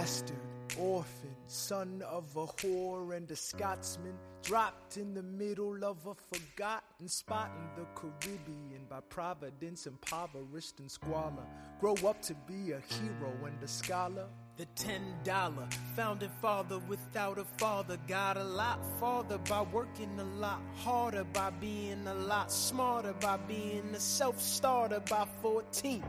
Bastard, orphan, son of a whore and a Scotsman, dropped in the middle of a forgotten spot in the Caribbean by providence, impoverished and squalor, grow up to be a hero and a scholar? The ten dollar founding father without a father got a lot farther by working a lot harder, by being a lot smarter, by being a self starter by 14.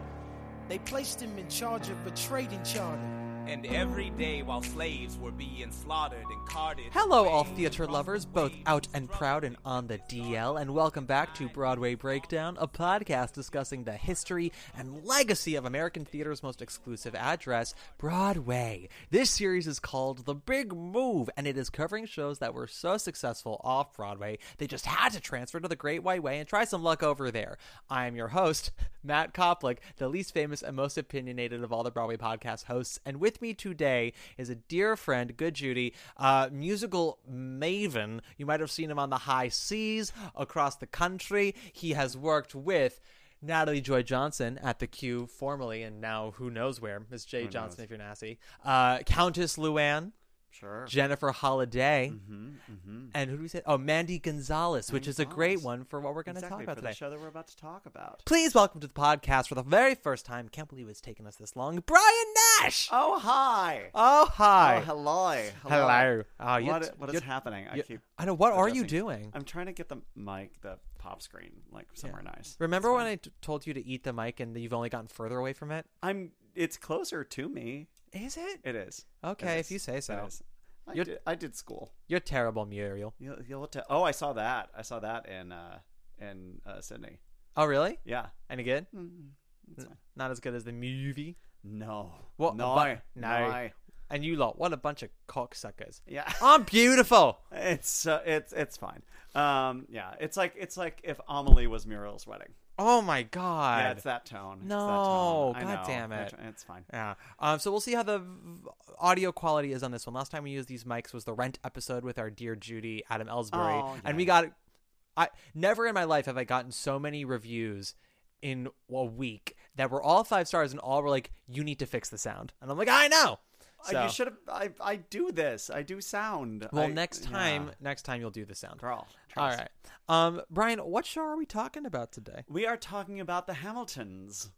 They placed him in charge of a trading charter. And every day while slaves were being slaughtered and carted. Hello, all theater lovers, both out and proud and on the DL, and welcome back to Broadway Breakdown, a podcast discussing the history and legacy of American theater's most exclusive address, Broadway. This series is called The Big Move, and it is covering shows that were so successful off Broadway, they just had to transfer to the Great White Way and try some luck over there. I am your host, Matt Koplik, the least famous and most opinionated of all the Broadway podcast hosts, and with me today is a dear friend, Good Judy, uh, musical maven. You might have seen him on the high seas across the country. He has worked with Natalie Joy Johnson at the Q formerly, and now who knows where, Miss J. Johnson, if you're nasty. Uh, Countess Luann. Sure. Jennifer Holliday. Mm-hmm, mm-hmm. And who do we say? Oh, Mandy Gonzalez, which is a great one for what we're going to exactly, talk about for today. the show that we're about to talk about. Please welcome to the podcast for the very first time. Can't believe it's taken us this long. Brian Nash. Oh hi. Oh hi. Oh, hello. Hello. Oh, you- what, what is happening? I you- keep. I know. What are you doing? I'm trying to get the mic, the pop screen, like somewhere nice. Remember It's when fine. I t- told you to eat the mic and you've only gotten further away from it? I'm. It's closer to me. Is it? It is. Okay, It if you say so. is. I You're- did, I did school. You're terrible, Muriel. You'll, you'll te- oh, I saw that. I saw that in uh, in uh, Sydney. Oh, really? Yeah. Any good? Mm, N- Not as good as the movie. No. What? No. but- no. No. And you lot, what a bunch of cocksuckers. Yeah. I'm beautiful. It's uh, it's it's fine. Um, yeah, it's like it's like if Amelie was Muriel's wedding. Oh my god. Yeah, it's that tone. It's that No, tone. I god know. damn it. It's fine. Yeah. Um, so we'll see how the v- audio quality is on this one. Last time we used these mics was the Rent episode with our dear Judy Adam Ellsbury, Oh, and we got. I never in my life have I gotten so many reviews in a week that were all five stars and all were like, "You need to fix the sound," and I'm like, "I know." Uh, So, You should have. I I do this. I do sound. well, I- next yeah. time, next time you'll do the sound. girl. All right. Um, Brian, what show are we talking about today? We are talking about the Hamiltons.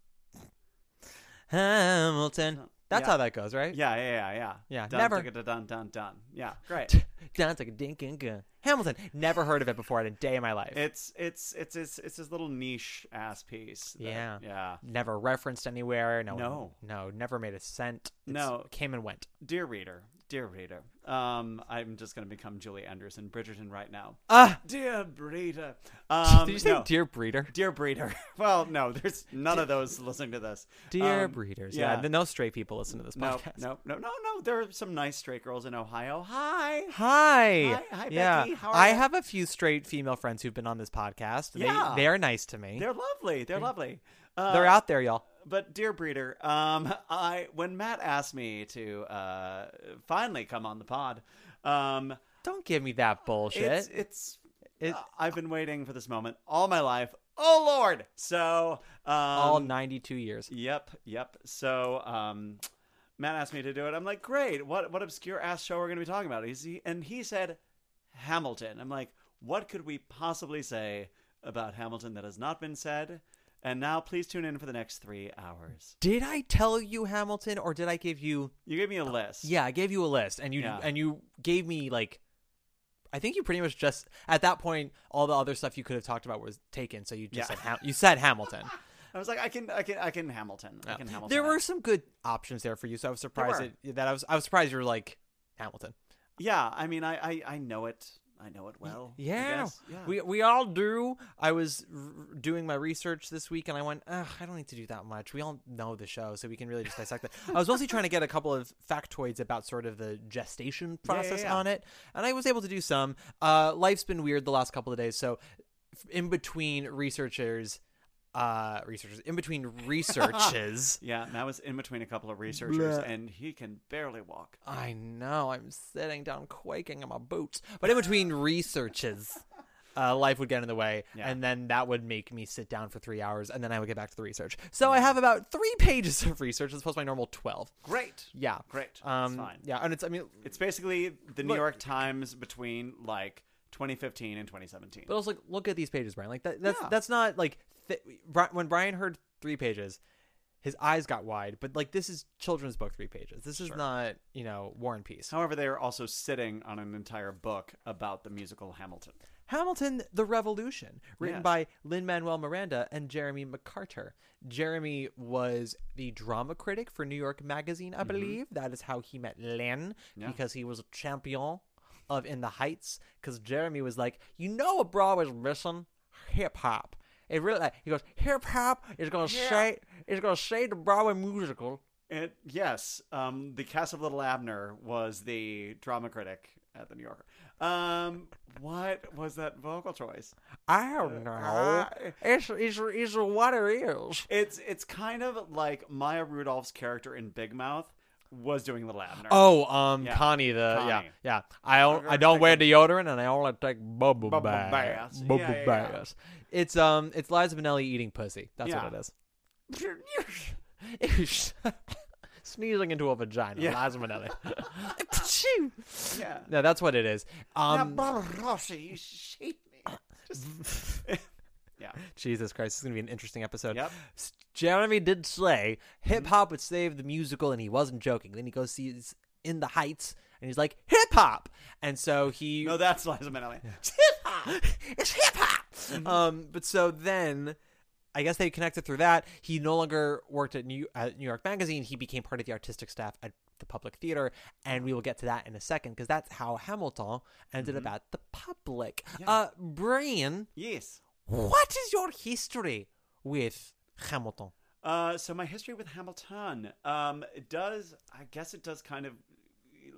Hamilton. That's Yeah. how that goes, right? Yeah, yeah, yeah, yeah. Yeah, Dun, never- dun, dun, dun, dun. Yeah, great. Like a dink and gun. Hamilton. Never heard of it before in a day of my life. It's it's it's it's it's this little niche ass piece. that- Yeah. yeah. never referenced anywhere. No, No. no, never made a cent. It's- No. came and went. Dear reader, dear reader, um, I'm just gonna become Julie Anderson, Bridgerton right now. Ah, Dear breeder. Um, did you say no. dear breeder? Dear breeder. Well, no, there's none of those listening to this. Dear Um, breeders. Yeah, yeah. no straight people listen to this podcast. no, no, no, no. There are some nice straight girls in Ohio. Hi. Hi. Hi- hi, yeah. Becky. How are I ya? have a few straight female friends who've been on this podcast. They, Yeah. They're nice to me. They're lovely. They're lovely. Uh, They're out there, y'all. But dear breeder, um, I when Matt asked me to uh, finally come on the pod, um, Don't give me that bullshit. it's it's It- uh, I've been waiting for this moment all my life. Oh Lord! So um, all 92 years. Yep, yep. So, um, Matt asked me to do it. I'm like, great. What what obscure ass show are we going to be talking about? He's, he, and he said Hamilton. I'm like, what could we possibly say about Hamilton that has not been said? And now please tune in for the next three hours. Did I tell you Hamilton, or did I give you? You gave me a uh, list. Yeah, I gave you a list, and you Yeah. and you gave me like. I think you pretty much just at that point all the other stuff you could have talked about was taken, so you just Yeah. said Ham- you said Hamilton. I was like, I can, I can, I can Hamilton. I can Hamilton. There were some good options there for you, so I was surprised that, that I was I was surprised you were like Hamilton. Yeah, I mean, I, I, I know it. I know it well. Yeah, yeah. we we all do. I was r- doing my research this week, and I went, I don't need to do that much. We all know the show, so we can really just dissect it. I was mostly trying to get a couple of factoids about sort of the gestation Yeah, yeah, process yeah. on it, and I was able to do some. Uh, life's been weird the last couple of days, so in between researchers. Uh, researchers in between researches. Yeah, Matt was in between a couple of researchers, Bleh. and he can barely walk. I know. I'm sitting down quaking in my boots. But in between researches, uh, life would get in the way. Yeah. And then that would make me sit down for three hours. And then I would get back to the research. So I have about three pages of research as opposed to my normal 12. Great. Yeah. Great. Um, fine. Yeah. And it's, I mean, It's basically the New York Times between like 2015 and 2017. but also like, look at these pages, Brian. Like, that, that's, Yeah. that's not like, th- when Brian heard three pages, his eyes got wide. But like, this is children's book three pages. This is not, you know, War and Peace. However, they are also sitting on an entire book about the musical Hamilton. Hamilton the Revolution, written Yes. by Lin Manuel Miranda and Jeremy McCarter. Jeremy was the drama critic for New York Magazine, I mm-hmm. believe. That is how he met Lin, Yeah. because he was a champion of In the Heights. Because Jeremy was like, you know what Broadway's missing? Hip hop. It really like, he goes, hip hop is gonna say is gonna say the Broadway musical. It, yes, um, the cast of Little Abner was the drama critic at the New Yorker. Um, what was that vocal choice? I don't know. Uh, it's, it's, it's what it is. It's it's kind of like Maya Rudolph's character in Big Mouth was doing Little Abner. Oh, um, Yeah. Connie the yeah Connie. yeah. I don't I don't wear deodorant and I only take bubble, Bubble baths. Bubble Yeah, yeah, yeah. baths. It's um it's Liza Minnelli eating pussy. That's Yeah. what it is. Sneezing into a vagina. Yeah. Liza Minnelli. yeah. no, that's what it is. Um, you shake me. Yeah. Jesus Christ, this is gonna be an interesting episode. Yep. S- Jeremy did say hip hop would save the musical, and he wasn't joking. Then he goes sees in the Heights, and he's like hip hop, and so he No, that's Liza Minnelli. It's hip hop. It's hip hop. Um, but so then, I guess they connected through that. He no longer worked at New at New York Magazine. He became part of the artistic staff at the Public Theater, and we will get to that in a second because that's how Hamilton ended up at the Public. Uh, Brian, Yes. what is your history with Hamilton? Uh, so my history with Hamilton, um, it does I guess it does kind of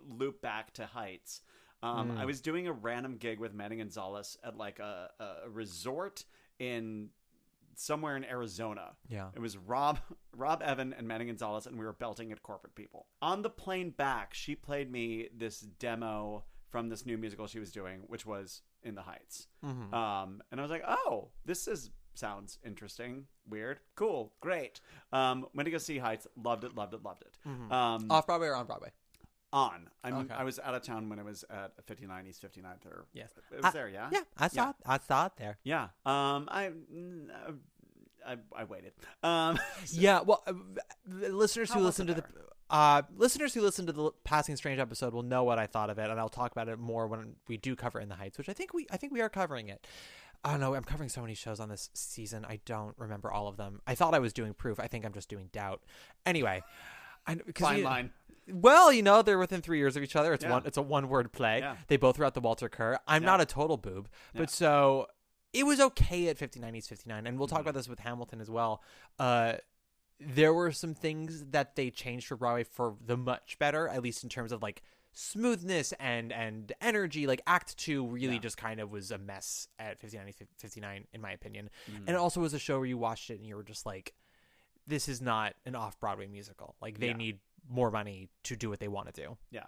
loop back to Heights. Um, Hmm. I was doing a random gig with Mandy Gonzalez at like a, a resort in somewhere in Arizona. Yeah. It was Rob, Rob Evan, and Mandy Gonzalez, and we were belting at corporate people. On the plane back, she played me this demo from this new musical she was doing, which was In the Heights. Mm-hmm. Um, and I was like, oh, this is sounds interesting, weird, cool, great. Um, went to go see Heights, loved it, loved it, loved it. Um, Off Broadway or on Broadway? On. I'm, Okay. I was out of town when it was at 59 East 59th, or Yes. it was I- there, yeah, Yeah, I saw it. I saw it there. yeah. Um, I, mm, I, I waited. Um, Yeah, well, uh, the listeners How who was listen it to the uh, listeners who listen to the Passing Strange episode will know what I thought of it, and I'll talk about it more when we do cover In the Heights, which I think we I think we are covering it. I don't know. I'm covering so many shows on this season. I don't remember all of them. I thought I was doing proof. I think I'm just doing doubt. Anyway, I, 'cause Fine you- line. Well, you know they're within three years of each other. It's Yeah. one. It's a one word play. Yeah. They both wrote the Walter Kerr. I'm Yeah. not a total boob, but so it was okay at 59 East 59, and we'll Mm-hmm. talk about this with Hamilton as well. Uh, there were some things that they changed for Broadway for the much better, at least in terms of like smoothness and and energy. Like Act Two really Yeah. just kind of was a mess at 59 59 in my opinion, Mm. and it also was a show where you watched it and you were just like, this is not an off Broadway musical. Like they Yeah. need more money to do what they want to do. yeah.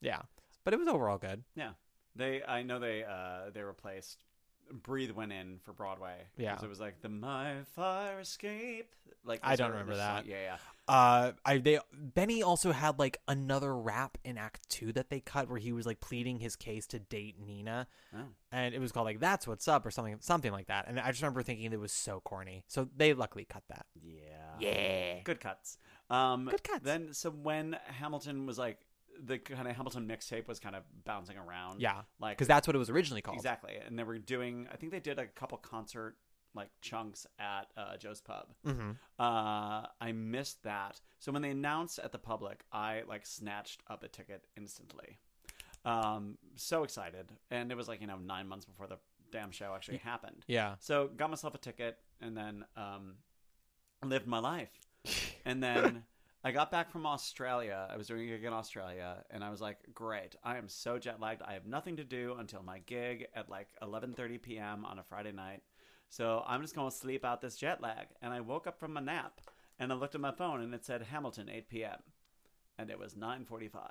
Yeah, but it was overall good. Yeah, they. I know they. Uh, they replaced Breathe went in for Broadway. Yeah. it was like the My Fire Escape. Like I don't remember song- that. Yeah, yeah. Uh, I they Benny also had like another rap in Act Two that they cut where he was like pleading his case to date Nina, Oh. and it was called like "That's What's Up" or something, something like that. And I just remember thinking it was so corny. So they luckily cut that. Yeah. Yeah. Good cuts. Um, Good cuts. Then, so when Hamilton was like, the kind of Hamilton mixtape was kind of bouncing around. Yeah, Like, because that's what it was originally called. Exactly. And they were doing, I think they did a couple concert like chunks at uh, Joe's Pub. Mhm. Uh, I missed that. So when they announced at the public, I like snatched up a ticket instantly. Um, so excited. And it was like, you know, nine months before the damn show actually happened. Yeah. So got myself a ticket and then um, lived my life. And then I got back from Australia. I was doing a gig in Australia, and I was like, "Great! I am so jet lagged. I have nothing to do until my gig at like 11:30 p.m. on a Friday night. So I'm just going to sleep out this jet lag." And I woke up from a nap, and I looked at my phone, and it said Hamilton 8 p.m. and it was 9:45.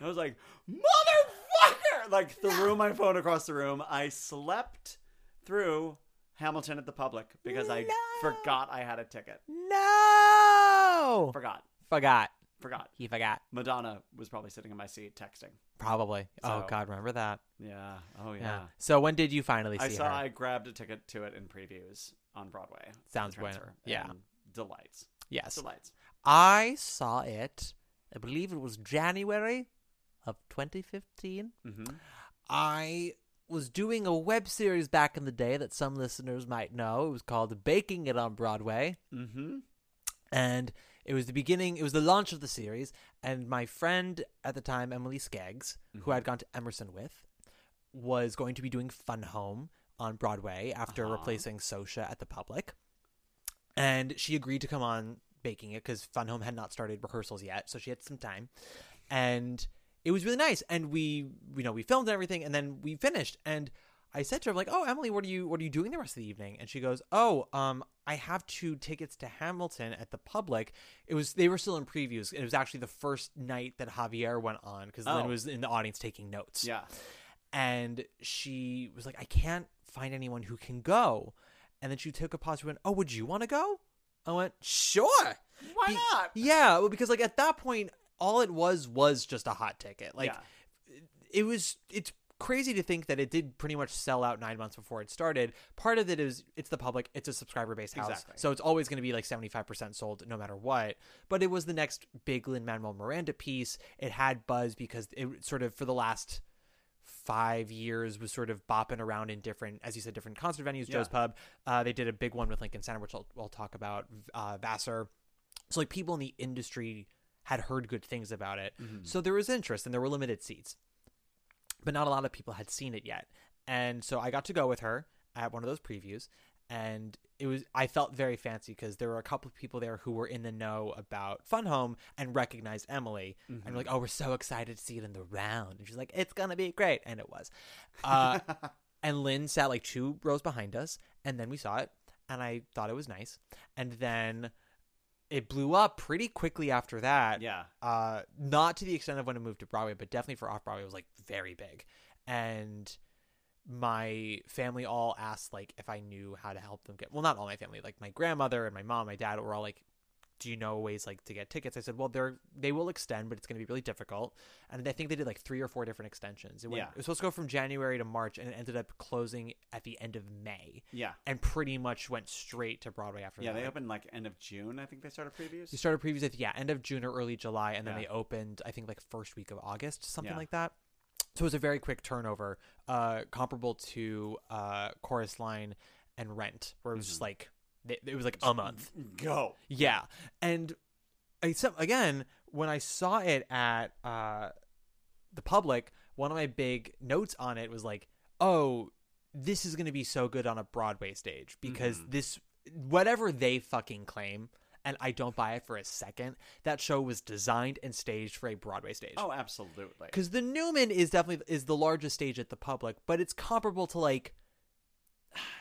I was like, "Motherfucker!" Like threw my phone across the room. I slept through Hamilton at the public because I forgot I had a ticket. No. Forgot. Forgot. Forgot. He forgot. Madonna was probably sitting in my seat texting. Probably. oh God, remember that? Yeah. Oh yeah. Yeah. So when did you finally see I saw. her? I grabbed a ticket to it in previews on Broadway. Sounds bueno. transfer, Yeah. and Delights. Yes. Delights. I saw it. I believe it was January of 2015. Mm-hmm. I was doing a web series back in the day that some listeners might know. It was called Baking It on Broadway. Mm-hmm. And it was the beginning, it was the launch of the series. And my friend at the time, Emily Skeggs, who I'd gone to Emerson with, was going to be doing Fun Home on Broadway after Uh-huh. replacing Socha at the public. And she agreed to come on baking it because Fun Home had not started rehearsals yet, so she had some time. And it was really nice. And we, you know, we filmed everything, and then we finished. And I said to her, like, "Oh, Emily, what are you, what are you doing the rest of the evening?" And she goes, "Oh, um, I have two tickets to Hamilton at the public. It was they were still in previews. It was actually the first night that Javier went on because Lin Oh. was in the audience taking notes. Yeah. And she was like, I can't find anyone who can go. And then she took a pause. She went, Oh, would you want to go? I went, Sure. Why Be- not? Yeah. Well, because like at that point, all it was was just a hot ticket. Like Yeah. it was, it's crazy to think that it did pretty much sell out nine months before it started. Part of it is it's the public, it's a subscriber based house. Exactly. So it's always going to be like 75% sold no matter what. But it was the next big Lin Manuel Miranda piece. It had buzz because it sort of, for the last five years was sort of bopping around in different, as you said, different concert venues. Yeah. Joe's Pub. Uh, they did a big one with Lincoln Center, which I'll, I'll talk about. Uh, Vassar. So like people in the industry had heard good things about it. So there was interest and there were limited seats. But not a lot of people had seen it yet. And so I got to go with her at one of those previews and it was I felt very fancy because there were a couple of people there who were in the know about Fun Home and recognized Emily and were like, "Oh, we're so excited to see it in the round." And she's like, "It's gonna be great," and it was. Uh, and Lin sat like two rows behind us, and then we saw it, and I thought it was nice, and then it blew up pretty quickly after that. Yeah. Uh, not to the extent of when it moved to Broadway, but definitely for off Broadway, it was like very big, and my family all asked like if I knew how to help them get well not all my family like my grandmother and my mom my dad were all like do you know ways like to get tickets I said well they're they will extend but it's going to be really difficult and I think they did like three or four different extensions it, went, Yeah. it was supposed to go from January to March and it ended up closing at the end of May Yeah. and pretty much went straight to Broadway after Yeah. that They opened like end of June. I think they started previews. they started previews at yeah end of June or early July, and then Yeah. they opened I think like first week of August, something Yeah. like that. So it was a very quick turnover, uh, comparable to uh, Chorus Line and Rent, where it was just Mm-hmm. like it, was like a month. Go. Yeah, and except again when I saw it at uh, the public, one of my big notes on it was like, "Oh, this is going to be so good on a Broadway stage because Mm-hmm. this whatever they fucking claim." And I don't buy it for a second. That show was designed and staged for a Broadway stage. Oh, absolutely. Because the Newman is definitely is the largest stage at the public, but it's comparable to like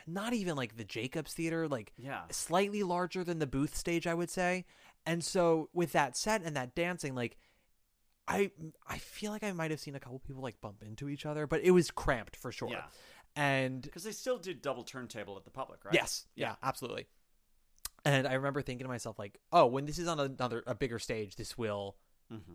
not even like the Jacobs Theater, like Yeah. slightly larger than the Booth stage, I would say. And so with that set and that dancing, like I I feel like I might have seen a couple people like bump into each other, but it was cramped for sure. Yeah. And Because they still do double turntable at the public, right? Yes. Yeah, absolutely. And I remember thinking to myself, like, oh, when this is on another a bigger stage, this will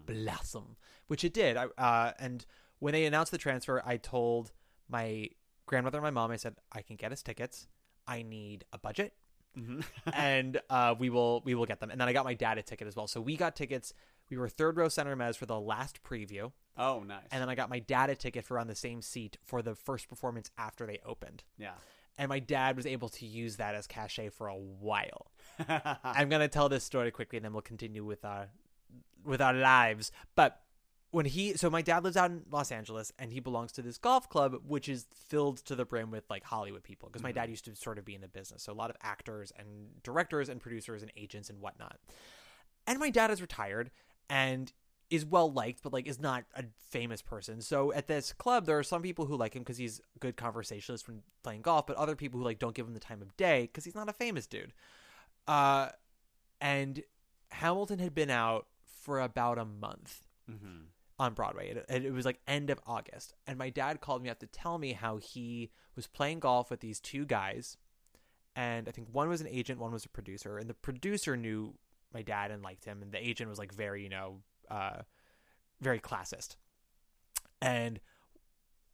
blossom, which it did. I, uh, and when they announced the transfer, I told my grandmother and my mom, I said, I can get us tickets. I need a budget. and uh, we will we will get them. And then I got my dad a ticket as well. So we got tickets. We were third row center mez for the last preview. Oh, nice. And then I got my dad a ticket for on the same seat for the first performance after they opened. yeah. And my dad was able to use that as cachet for a while. I'm gonna tell this story quickly, and then we'll continue with our with our lives. But when he, so my dad lives out in Los Angeles, and he belongs to this golf club, which is filled to the brim with like Hollywood people. Because my dad used to sort of be in the business, so a lot of actors and directors and producers and agents and whatnot. And my dad is retired and is well liked, but like is not a famous person. So at this club, there are some people who like him because he's a good conversationalist when playing golf, but other people who like don't give him the time of day because he's not a famous dude. Uh, and Hamilton had been out for about a month on Broadway. It, it, was like end of August, and my dad called me up to tell me how he was playing golf with these two guys, and I think one was an agent, one was a producer, and the producer knew my dad and liked him, and the agent was like very, you know, uh, very classist, and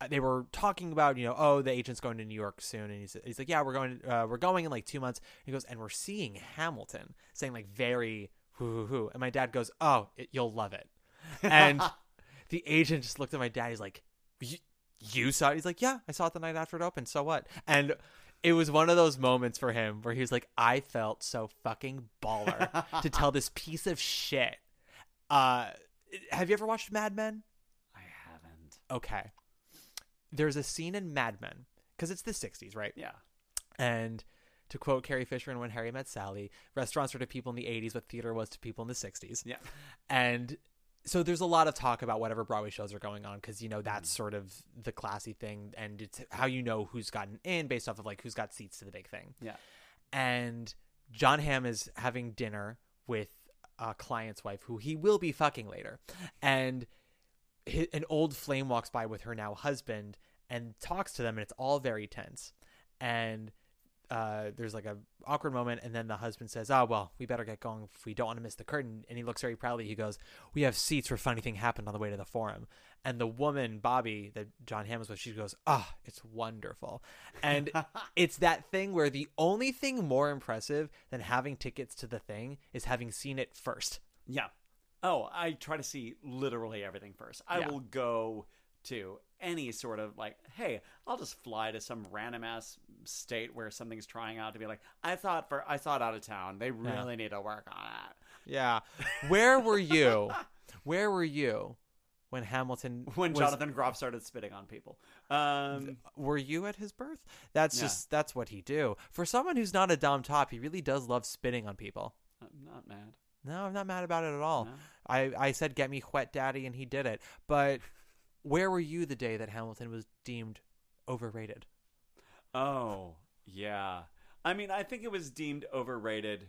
they were talking about, you know, oh, the agent's going to New York soon, and he's, he's like, yeah, we're going, uh, we're going in like two months. he goes, and we're seeing Hamilton, saying like very hoo hoo hoo, and my dad goes, oh, it, you'll love it, and the agent just looked at my dad. He's like, you, you saw it? He's like, yeah, I saw it the night after it opened. So what? And it was one of those moments for him where he was like, I felt so fucking baller to tell this piece of shit. Uh, have you ever watched Mad Men? I haven't. Okay. There's a scene in Mad Men because it's the 60s, right? Yeah. And to quote Carrie Fisher in When Harry Met Sally, restaurants were to people in the 80s what theater was to people in the 60s. Yeah. And so there's a lot of talk about whatever Broadway shows are going on because you know that's Mm. sort of the classy thing, and it's how you know who's gotten in based off of like who's got seats to the big thing. Yeah. And Jon Hamm is having dinner with a client's wife who he will be fucking later, and hi an old flame walks by with her now husband and talks to them, and it's all very tense. And uh, there's like a awkward moment, and then the husband says, "Oh well, we better get going if we don't want to miss the curtain." And he looks very proudly. He goes, "We have seats where funny thing happened on the way to the forum." And the woman, Bobby, that Jon Hamm was with, she goes, "Ah, it's wonderful." And it's that thing where the only thing more impressive than having tickets to the thing is having seen it first. Yeah. Oh, I try to see literally everything first. I Yeah. will go to any sort of like, hey, I'll just fly to some random ass state where something's trying out to be like, I thought for I thought out of town. They really need to work on it. Yeah. Where were you? Where were you when Hamilton When was- Jonathan Groff started spitting on people. Um were you at his birth? That's Yeah. just that's what he do. For someone who's not a dom top, he really does love spitting on people. I'm not mad. No, I'm not mad about it at all. No. I I said get me wet daddy and he did it. But where were you the day that Hamilton was deemed overrated? Oh, yeah. I mean, I think it was deemed overrated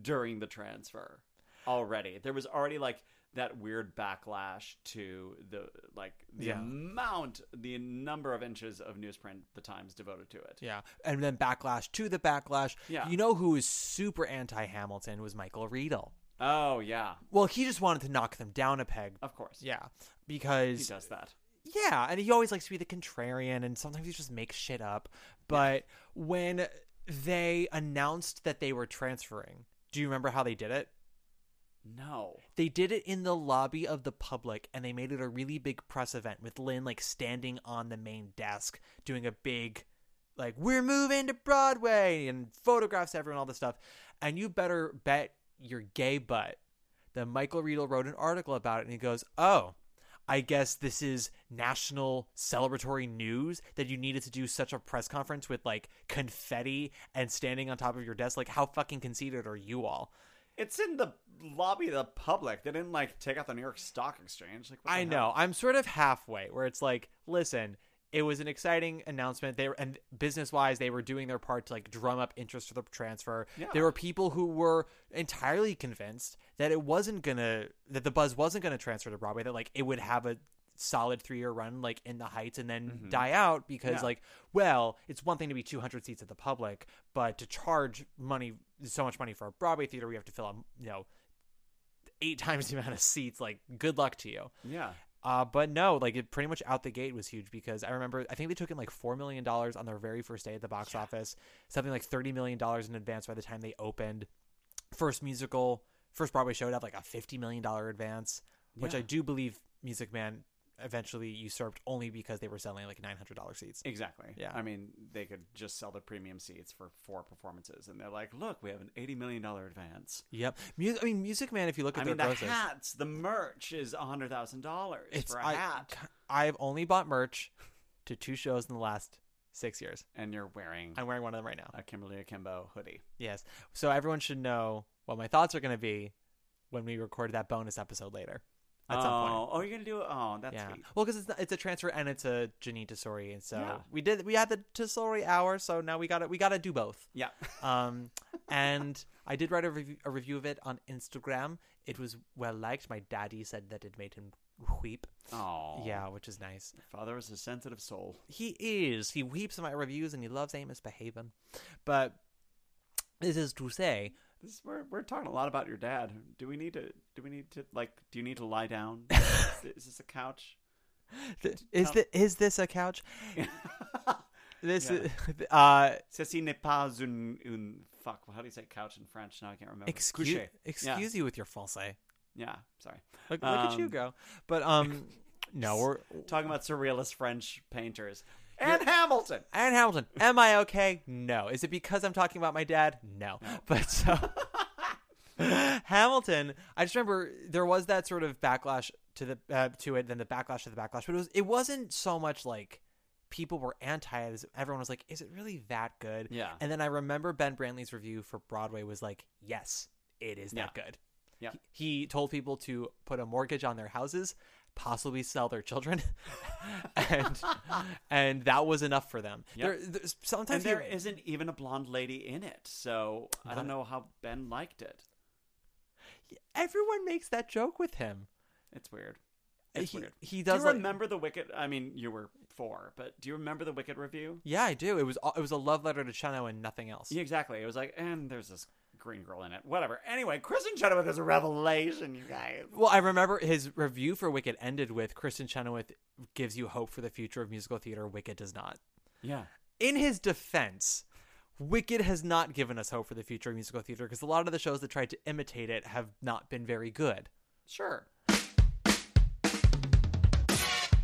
during the transfer already. There was already like that weird backlash to the like the Yeah. amount, the number of inches of newsprint the Times devoted to it. Yeah. And then backlash to the backlash. Yeah. You know who was super anti Hamilton was Michael Riedel. Oh, yeah. Well, he just wanted to knock them down a peg. Of course. Yeah. Because he does that. Yeah, and he always likes to be the contrarian, and sometimes he just makes shit up. But when they announced that they were transferring, do you remember how they did it? No. They did it in the lobby of the public, and they made it a really big press event with Lin like standing on the main desk doing a big, like we're moving to Broadway and photographs, everyone, all this stuff. And you better bet your gay butt that Michael Riedel wrote an article about it, and he goes, "Oh." I guess this is national celebratory news that you needed to do such a press conference with like confetti and standing on top of your desk. Like, how fucking conceited are you all? It's in the lobby of the public. They didn't like take out the New York Stock Exchange. Like, what the I hell? know. I'm sort of halfway where it's like, listen, it was an exciting announcement. They were, and business wise, they were doing their part to like drum up interest for the transfer. Yeah. There were people who were entirely convinced that it wasn't gonna, that the buzz wasn't gonna transfer to Broadway. That like it would have a solid three year run like in the heights and then Mhm. die out because Yeah. like well it's one thing to be 200 seats at the public but to charge money so much money for a broadway theater we have to fill up you know eight times the amount of seats like good luck to you Yeah. Uh, but no, like it pretty much out the gate was huge because I remember I think they took in like four million dollars on their very first day at the box office, something like thirty million dollars in advance by the time they opened. First musical, first Broadway show to have like a fifty million dollar advance, which Yeah. I do believe Music Man eventually usurped only because they were selling like nine hundred dollars seats. Exactly. Yeah. I mean, they could just sell the premium seats for four performances, and they're like, "Look, we have an eighty million dollar advance." Yep. I mean, Music Man. If you look at I their mean, the grosses, hats, the merch is hundred thousand dollars for a I, hat, I've only bought merch to two shows in the last six years. and you're wearing I'm wearing one of them right now. a Kimberly Akimbo hoodie. Yes. So everyone should know what my thoughts are going to be when we record that bonus episode later. At oh, some point. oh, you're gonna do it? Oh, that's yeah. sweet. Well, because it's it's a transfer and it's a Jeanine Tesori, and so Yeah. we did we had the Tesori hour, so now we got to we got to do both. Yeah. Um, and I did write a review, a review of it on Instagram. It was well liked. My daddy said that it made him weep. Oh, Yeah, which is nice. Father is a sensitive soul. He is. He weeps in my reviews, and he loves Amos Behaven. But this is to say, This is, we're we're talking a lot about your dad. Do we need to? Do we need to like? Do you need to lie down? is, this- is this a couch? is tell- thi- is this a couch? This Yeah. is, uh Ceci n'est pas une, une fuck. How do you say couch in French? Now I can't remember. excuse Coucher. excuse you with your français. Yeah, sorry. Look, look at you Um, go. But um no, we're Talking about surrealist French painters and Hamilton. And Hamilton. Am I okay? No. Is it because I'm talking about my dad? No. But so Hamilton, I just remember there was that sort of backlash to the uh, to it, then the backlash to the backlash. But it was it wasn't so much like people were anti it. Everyone was like, "Is it really that good?" Yeah. And then I remember Ben Brantley's review for Broadway was like, "Yes, it is that Yeah. good." Yeah. He, he told people to put a mortgage on their houses, possibly sell their children, and and that was enough for them. Yep. There, there's, sometimes And there he- isn't even a blonde lady in it, so I don't know how Ben liked it. everyone makes that joke with him. It's weird. Uh, it's he, weird. He does. Do does you like- remember the Wicked? I mean, you were four, but do you remember the Wicked review? Yeah, I do. It was uh, it was a love letter to Cheno and nothing else. Yeah, exactly. It was like, and there's this green girl in it. Whatever. Anyway, Kristin Chenoweth is a revelation, you guys. Well, I remember his review for Wicked ended with Kristin Chenoweth gives you hope for the future of musical theater. Wicked does not. Yeah. In his defense, Wicked has not given us hope for the future of musical theater because a lot of the shows that tried to imitate it have not been very good. Sure.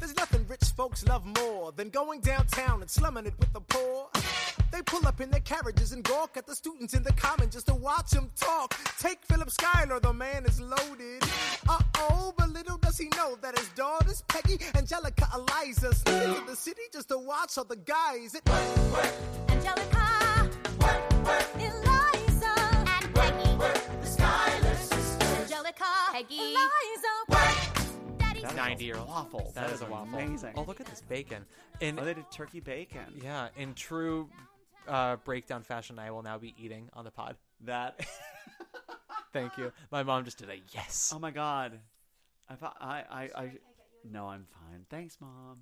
There's nothing rich folks love more than going downtown and slumming it with the poor. They pull up in their carriages and gawk at the students in the common just to watch them talk. Take Philip Schuyler, the man is loaded. Uh oh, but little does he know that his daughters, Peggy, Angelica, Eliza, sneak into the city just to watch all the guys. It Angelica, Eliza, and Peggy, the Schuyler sisters. Angelica, Peggy, Eliza, Daddy's That is ninety-year-old waffle. That is a waffle. Amazing. Oh, look at this bacon. In Oh, they did turkey bacon. yeah, in true uh, breakdown fashion, I will now be eating on the pod. That. Thank you. My mom just did a yes. oh my god. I thought I I I. No, I'm fine. Thanks, mom.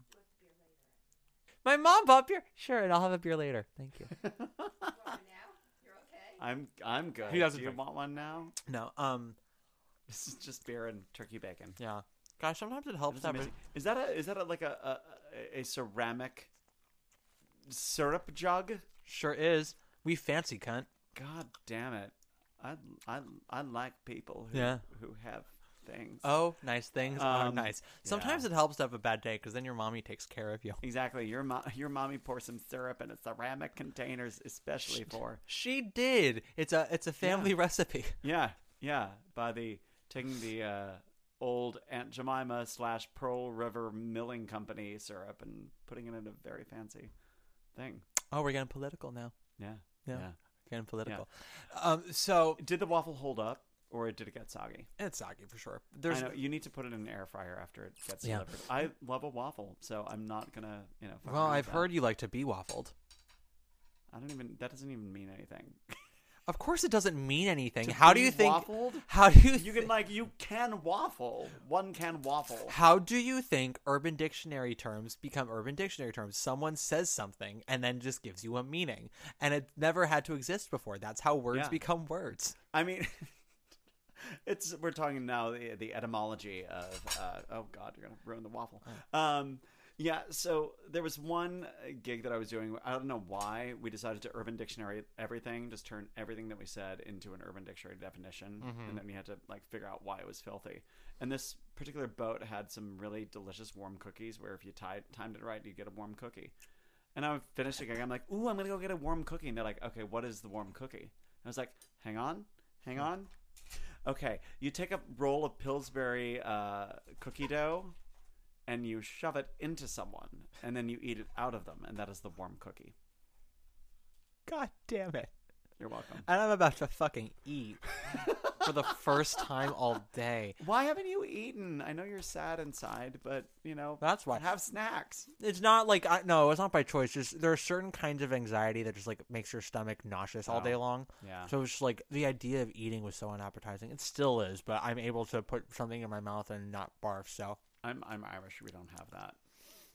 My mom bought beer. Sure, and I'll have a beer later. Thank you. Now, you're okay? I'm I'm good. He doesn't Do you drink. want one now? no, um, This is just beer and turkey bacon. yeah. Gosh, sometimes it helps That's to have a- amazing. Is that a is that a, like a, a a ceramic syrup jug? Sure is. We fancy cunt. God damn it! I I I like people who Yeah. who have things. Oh, nice things are Um, nice. Sometimes it helps to have a bad day because then your mommy takes care of you. Exactly. Your mo- your mommy pours some syrup in a ceramic containers, especially for She did. It's a it's a family recipe. yeah yeah by the taking the uh, old Aunt Jemima slash Pearl River Milling Company syrup and putting it in a very fancy thing. Oh, we're getting political now. Yeah Yeah. yeah. Getting political. Um, so Did the waffle hold up, or did it get soggy? it's soggy for sure. There's I know you need to put it in an air fryer after it gets Yeah. delivered. I love a waffle, so I'm not gonna you know. well, I've that. heard you like to be waffled. I don't even. That doesn't even mean anything. Of course, it doesn't mean anything. To How do you think? waffled? How do you? You can like you can waffle. One can waffle. How do you think Urban Dictionary terms become Urban Dictionary terms? Someone says something and then just gives you a meaning, and it never had to exist before. That's how words Yeah. become words. I mean, it's we're talking now the the etymology of uh, oh god, you're gonna ruin the waffle. Um, yeah, so there was one uh, gig that I was doing. I don't know why we decided to Urban Dictionary everything, just turn everything that we said into an Urban Dictionary definition, Mhm. and then we had to like figure out why it was filthy. And this particular boat had some really delicious warm cookies, where if you tied, timed it right, you get a warm cookie. And I finished the gig. I'm like, ooh, I'm gonna go get a warm cookie. And they're like, okay, what is the warm cookie? And I was like, hang on, hang on. Okay, you take a roll of Pillsbury uh, cookie dough, and you shove it into someone, and then you eat it out of them, and that is the warm cookie. God damn it! You're welcome. And I'm about to fucking eat for the first time all day. Why haven't you eaten? I know you're sad inside, but you know That's why. have snacks. It's not like I, no, it's not by choice. Just there are certain kinds of anxiety that just like makes your stomach nauseous all Oh, day long. yeah. So it's just like the idea of eating was so unappetizing. It still is, but I'm able to put something in my mouth and not barf. So I'm I'm Irish. We don't have that.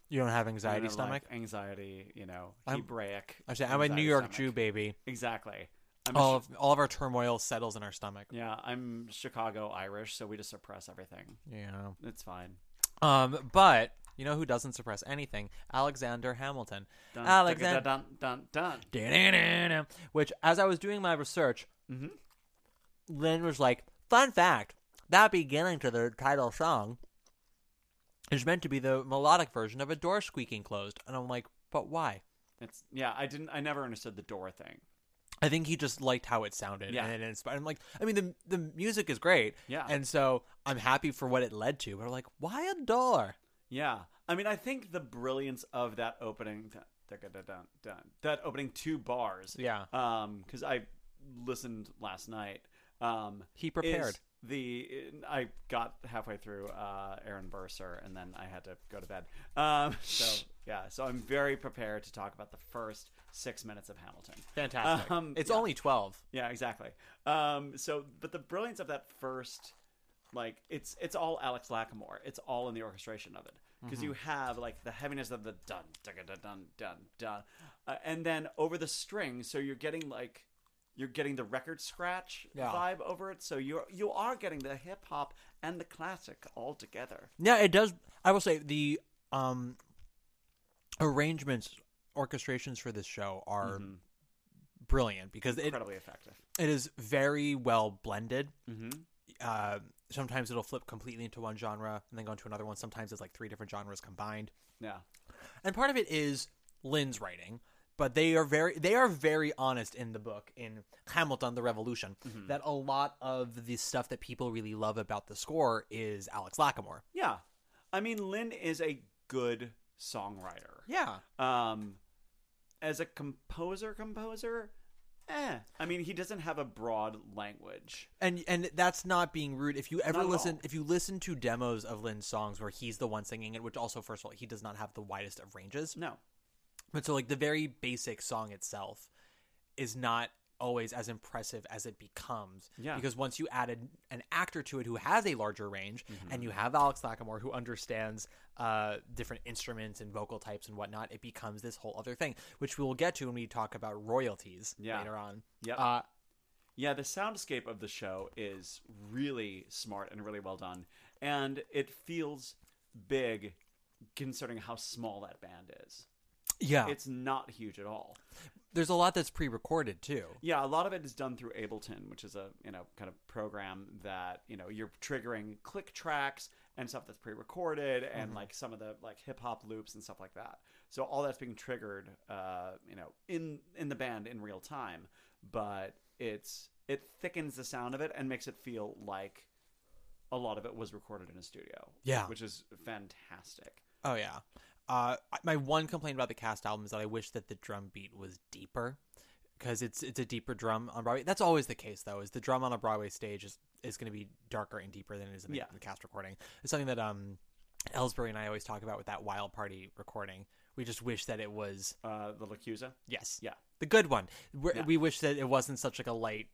you don't have anxiety don't have, stomach. like, anxiety. You know, I'm- Hebraic. I say I'm a New anxiety York stomach. Jew baby. Exactly. I'm a All of all of our turmoil settles in our stomach. yeah, I'm Chicago Irish, so we just suppress everything. Yeah. It's fine. Um, but you know who doesn't suppress anything? Alexander Hamilton. Dun, Alexander. dun, dun, dun, dun. Da-da-da-da. Which, as I was doing my research, Mhm. Lin was like, "Fun fact: that beginning to the title song is meant to be the melodic version of a door squeaking closed." And I'm like, "But why?" It's yeah. I didn't. I never understood the door thing. I think he just liked how it sounded, Yeah. and it inspired. I'm like, I mean, the the music is great, Yeah. and so I'm happy for what it led to. But I'm like, why a door? Yeah, I mean, I think the brilliance of that opening, that opening two bars, Yeah. um, because I listened last night. Um, He prepared. is The I got halfway through uh, Aaron Burr, Sir, and then I had to go to bed. Um, so yeah, so I'm very prepared to talk about the first six minutes of Hamilton. Fantastic. Um, it's yeah. only twelve. Yeah, exactly. Um, so, but the brilliance of that first, like, it's it's all Alex Lacamoire. It's all in the orchestration of it because Mhm. you have like the heaviness of the dun dun dun dun dun dun, uh, and then over the strings, so you're getting like you're getting the record scratch Yeah. vibe over it. So you're you are getting the hip hop and the classic all together. Yeah, it does. I will say the um arrangements, orchestrations for this show are brilliant because it, Incredibly effective. it is very well blended. Mm-hmm. Uh, sometimes it'll flip completely into one genre and then go into another one. Sometimes it's like three different genres combined. Yeah. And part of it is Lin's writing, but they are very they are very honest in the book in Hamilton the Revolution Mhm. that a lot of the stuff that people really love about the score is Alex Lacamoire. Yeah. I mean, Lin is a good songwriter. Yeah. Um, as a composer, composer, eh. I mean, he doesn't have a broad language. And and that's not being rude. If you ever listen, all. if you listen to demos of Lin's songs where he's the one singing it, which also first of all he does not have the widest of ranges. No. But so like the very basic song itself is not always as impressive as it becomes. Yeah. Because once you added an actor to it who has a larger range, Mm-hmm. and you have Alex Lacamoire who understands uh, different instruments and vocal types and whatnot, it becomes this whole other thing, which we will get to when we talk about royalties Yeah. later on. Yep. Uh, Yeah, the soundscape of the show is really smart and really well done. And it feels big considering how small that band is. Yeah. It's not huge at all. There's a lot that's pre-recorded too. Yeah, a lot of it is done through Ableton, which is a you know kind of program that you know you're triggering click tracks and stuff that's pre-recorded and Mhm. like some of the like hip hop loops and stuff like that. So all that's being triggered, uh, you know, in in the band in real time. But it's it thickens the sound of it and makes it feel like a lot of it was recorded in a studio. Yeah. which is fantastic. Oh yeah. Uh, my one complaint about the cast album is that I wish that the drum beat was deeper, because it's it's a deeper drum on Broadway. That's always the case though. Is the drum on a Broadway stage is is going to be darker and deeper than it is in the, Yeah. the cast recording. It's something that um Ellsbury and I always talk about with that Wild Party recording. We just wish that it was Uh, the LaChiusa. yes, Yeah. the good one. Yeah. We wish that it wasn't such like a light,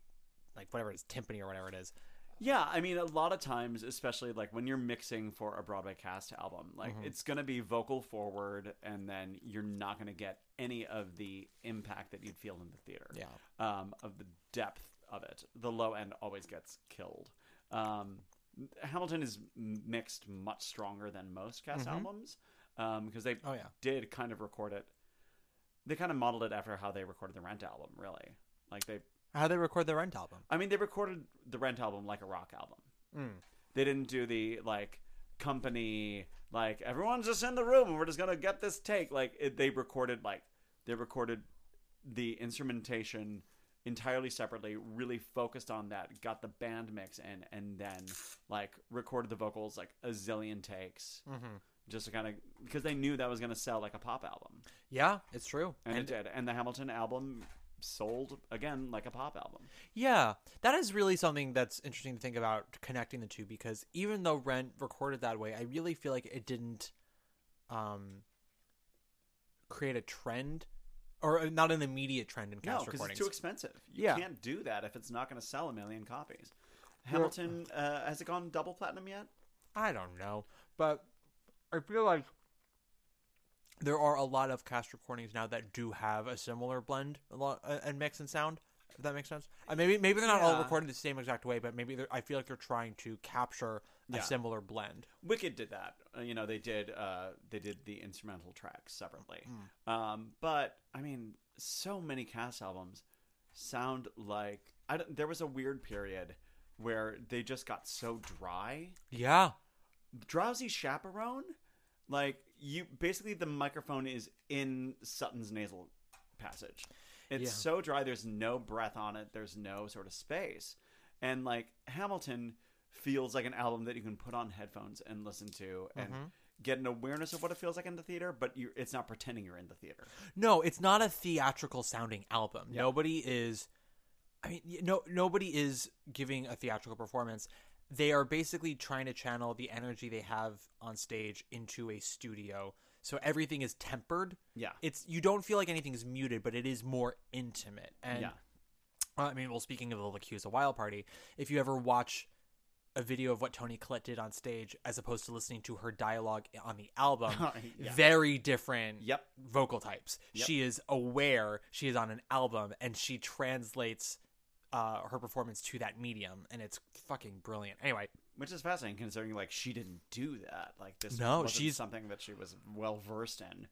like whatever it is, timpani or whatever it is. Yeah, I mean, a lot of times, especially like when you're mixing for a Broadway cast album, like Mm-hmm. it's going to be vocal forward, and then you're not going to get any of the impact that you'd feel in the theater. Yeah. Um, of the depth of it. The low end always gets killed. Um, Hamilton is mixed much stronger than most cast albums because they Mm-hmm. Oh, yeah. did kind of record it. They kind of modeled it after how they recorded the Rent album, really. Like they How they record the Rent album? I mean, they recorded the Rent album like a rock album. Mm. They didn't do the like company like everyone's just in the room and we're just gonna get this take. Like it, they recorded like they recorded the instrumentation entirely separately, really focused on that, got the band mix in, and then like recorded the vocals like a zillion takes, mm-hmm. just to kind of because they knew that was gonna sell like a pop album, Yeah, it's true. and, it did. And the Hamilton album sold again like a pop album. Yeah, that is really something that's interesting to think about connecting the two because even though Rent recorded that way, I really feel like it didn't um create a trend or uh, not an immediate trend in No, cast because it's too expensive. You Yeah. can't do that if it's not going to sell a million copies. Hamilton uh, has it gone double platinum yet? I don't know, but I feel like there are a lot of cast recordings now that do have a similar blend a lot, uh, and mix and sound. If that makes sense. Uh, maybe maybe they're not all recorded the same exact way, but maybe I feel like they're trying to capture a Yeah. similar blend. Wicked did that. Uh, you know, they did. Uh, they did the instrumental tracks separately. Hmm. Um, but I mean, so many cast albums sound like I don't, there was a weird period where they just got so dry. Yeah. Drowsy chaperone, like you basically the microphone is in Sutton's nasal passage. It's Yeah. so dry. There's no breath on it. There's no sort of space, and like Hamilton feels like an album that you can put on headphones and listen to and Mm-hmm. get an awareness of what it feels like in the theater. But it's not pretending you're in the theater. No, it's not a theatrical sounding album. Nobody is I mean, no nobody is giving a theatrical performance. They are basically trying to channel the energy they have on stage into a studio. So everything is tempered. Yeah. It's you don't feel like anything is muted, but it is more intimate. And Yeah. I mean, well, speaking of the LaChiusa Wild Party, if you ever watch a video of what Toni Collette did on stage as opposed to listening to her dialogue on the album, Yeah. very different Yep. vocal types. She is aware she is on an album and she translates uh, her performance to that medium, and it's fucking brilliant. Anyway, Which is fascinating considering like she didn't do that. Like this No, wasn't she's- something that she was well versed in.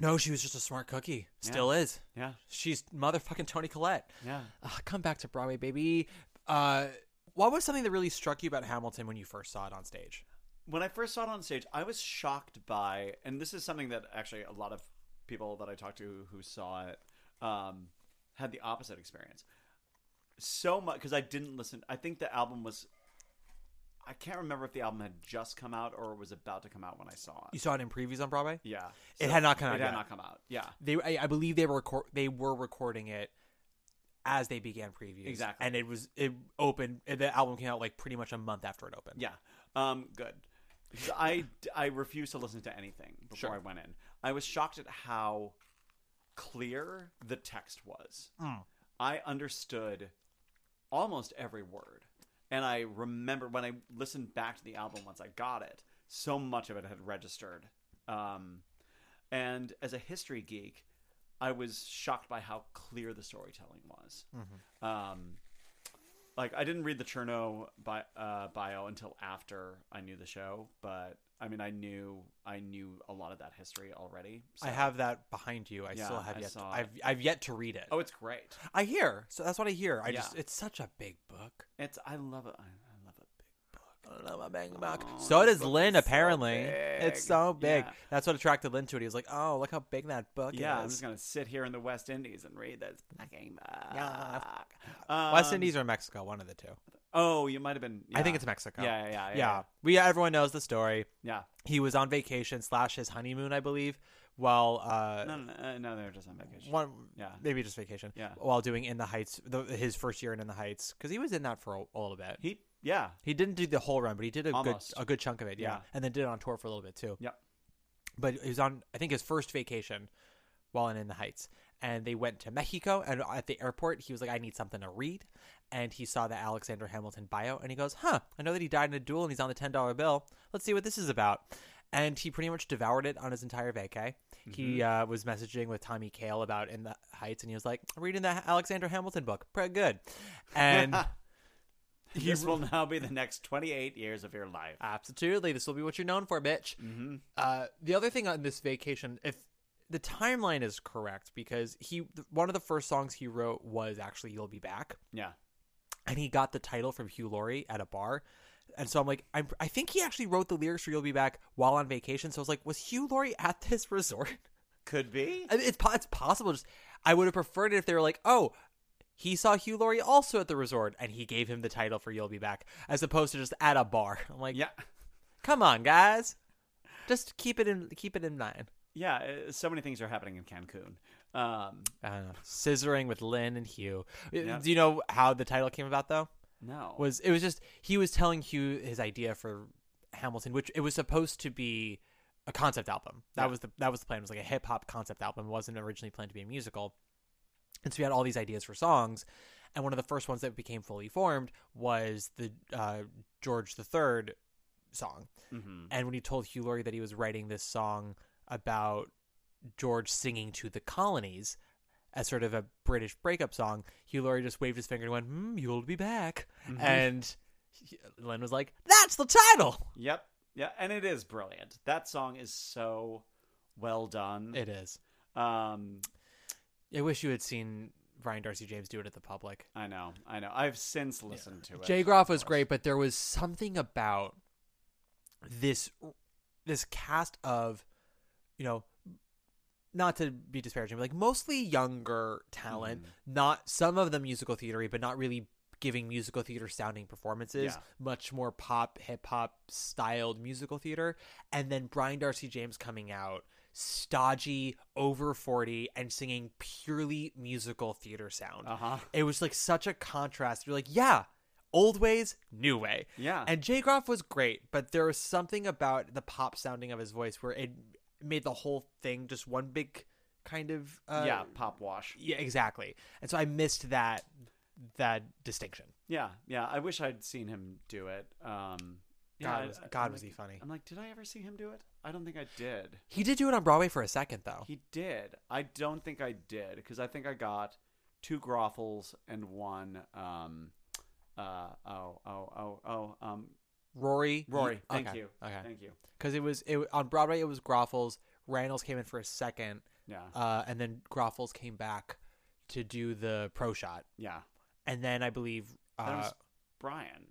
no, she was just a smart cookie. Still is. Yeah. She's motherfucking Toni Collette. Yeah. Ah, come back to Broadway, baby. Uh, what was something that really struck you about Hamilton when you first saw it on stage? when I first saw it on stage, I was shocked by, and this is something that actually a lot of people that I talked to who saw it um, had the opposite experience. So much because I didn't listen. I think the album was. I can't remember if the album had just come out or was about to come out when I saw it. You saw it in previews on Broadway. Yeah, It had not come out It had yet. not come out. Yeah, They, I, I believe they were record, they were recording it as they began previews. Exactly. and it was it opened. The album came out like pretty much a month after it opened. Yeah. Um, good. I, I refused to listen to anything before Sure. I went in. I was shocked at how clear the text was. I understood almost every word. And I remember when I listened back to the album once I got it, so much of it had registered. Um, and as a history geek, I was shocked by how clear the storytelling was. Um, like I didn't read the Chernow bi- uh, bio until after I knew the show, but I mean I knew I knew a lot of that history already. I have that behind you. I Yeah, still have I yet. To. I've I've yet to read it. Oh, it's great. I hear. So that's what I hear. I Yeah. just it's such a big book. It's I love it. I, I love a big book. I love a big book. Oh, so does Lin. is so apparently, it's so big. Yeah. That's what attracted Lin to it. He was like, "Oh, look how big that book is Yeah, I'm just gonna sit here in the West Indies and read this fucking book. Yeah. Um, West Indies or Mexico, one of the two. Oh, you might have been. I think yeah. it's Mexico. Yeah, yeah, yeah, yeah. yeah. We everyone knows the story. Yeah. He was on vacation slash his honeymoon, I believe, while uh, No, no, no, uh, no, they're just on vacation. one Yeah. maybe just vacation. Yeah. While doing In the Heights, the, his first year in In the Heights, because he was in that for a, a little bit. He Yeah. He didn't do the whole run, but he did a Almost. good a good chunk of it. Yeah. Yeah. and then did it on tour for a little bit too. Yep. But he was on I think his first vacation while in, in the Heights, and they went to Mexico. And at the airport, he was like, "I need something to read." And he saw the Alexander Hamilton bio, and he goes, "Huh? I know that he died in a duel, and he's on the ten dollar bill. Let's see what this is about." And he pretty much devoured it on his entire vacay. He uh, was messaging with Tommy Kail about In the Heights, and he was like, "Reading the Alexander Hamilton book, pretty good." And he this will now be the next 28 years of your life. Absolutely, this will be what you're known for, bitch. Mm-hmm. Uh, the other thing on this vacation, if the timeline is correct, because he one of the first songs he wrote was actually "You'll Be Back," Yeah. And he got the title from Hugh Laurie at a bar. And so I'm like, I'm, I think he actually wrote the lyrics for "You'll Be Back" while on vacation. So I was like, was Hugh Laurie at this resort? Could be. I mean, it's it's possible. Just I would have preferred it if they were like, oh, he saw Hugh Laurie also at the resort, and he gave him the title for "You'll Be Back," as opposed to just at a bar. I'm like, Yeah. come on, guys, just keep it in keep it in mind. Yeah. uh, So many things are happening in Cancun. Um, I don't know. Scissoring with Lin and Hugh. Uh, Yeah. Do you know how the title came about though? no. Was it was just he was telling Hugh his idea for Hamilton, which it was supposed to be a concept album. That Yeah. was the that was the plan. It was like a hip hop concept album. It wasn't originally planned to be a musical. And so we had all these ideas for songs, and one of the first ones that became fully formed was the uh, George III song. Mhm. And when he told Hugh Laurie that he was writing this song about George singing to the colonies as sort of a British breakup song, Hugh Laurie just waved his finger and went, hmm, "You'll be back." And he- Lin was like, "That's the title." Yep. Yeah. And it is brilliant. That song is so well done. It is. Um, I wish you had seen Brian d'Arcy James do it at the public. I know. I know. I've since listened to it. Jay Groff was great, but there was something about this this cast of, you know, not to be disparaging, but like mostly younger talent, Mm-hmm. not some of them musical theatery, but not really giving musical theater sounding performances. Yeah. Much more pop, hip hop styled musical theater, and then Brian d'Arcy James coming out stodgy, over 40, and singing purely musical theater sound. Uh-huh. It was like such a contrast. You're like, yeah, old ways, new way. Yeah. And Jay Groff was great, but there was something about the pop sounding of his voice where it made the whole thing just one big kind of uh, yeah. Pop wash. yeah, exactly. And so I missed that that distinction. Yeah. Yeah. I wish I'd seen him do it. Um, God, I- was, God I'm was like- he funny. I'm like, did I ever see him do it? I don't think I did. He did do it on Broadway for a second though. He did. I don't think I did because I think I got two Groffles and one. Um, uh, oh, oh, oh, oh. Um, Rory, Rory. Thank okay, you. Okay, Thank you. because it was it on Broadway. It was Groffles. Rannells came in for a second, Yeah. uh, and then Groffles came back to do the pro shot, yeah. and then I believe That uh, was Brian.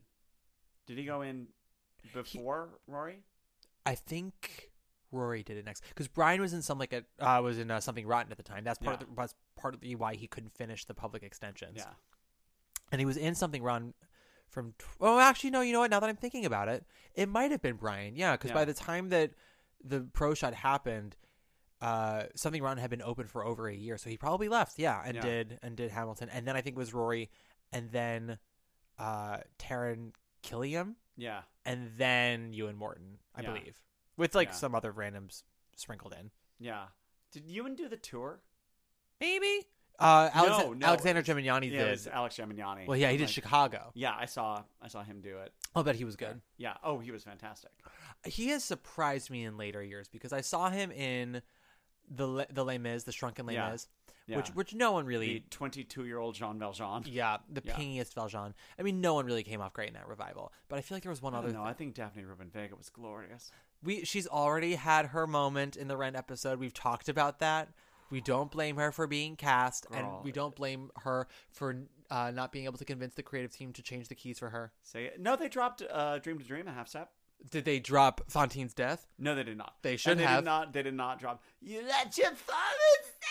Did he go in before Rory? I think Rory did it next because Brian was in some like a uh, was in uh, something rotten at the time. That's part Yeah. of the, was part of the why he couldn't finish the public extensions. Yeah. and he was in something rotten from. tw- Oh, actually, no. You know what? Now that I'm thinking about it, it might have been Brian. Yeah, because by the time that the pro shot happened, uh, something rotten had been open for over a year, so he probably left. Yeah, and Yeah. did and did Hamilton, and then I think it was Rory, and then uh, Taran Killam, Yeah. and then Euan Morton, I Yeah. believe, with like Yeah. some other randoms sprinkled in. Yeah. Did Ewan do the tour? Maybe. Uh, Alex- No, no. Alexander Gemignani Yeah, did. Alex Gemignani. well, yeah, he I'm did like- Chicago. Yeah, I saw. I saw him do it. I'll bet he was good. Yeah. Oh, he was fantastic. He has surprised me in later years because I saw him in the Le- the Les Mis, the Shrunken Les Yeah. Mis, Yeah. which which no one The really. 22 year old Jean Valjean. Yeah, the Yeah. pingiest Valjean. I mean, no one really came off great in that revival. But I feel like there was one I other. don't know. I think Daphne Rubin Vega was glorious. We she's already had her moment in the Rent episode. We've talked about that. We don't blame her for being cast, Girl. and we don't blame her for uh, not being able to convince the creative team to change the keys for her. Say it. No, they dropped uh, Dream to Dream a half step. Did they drop Fantine's death? No, they did not. They And should they have. Did not, they did not drop. You let your father send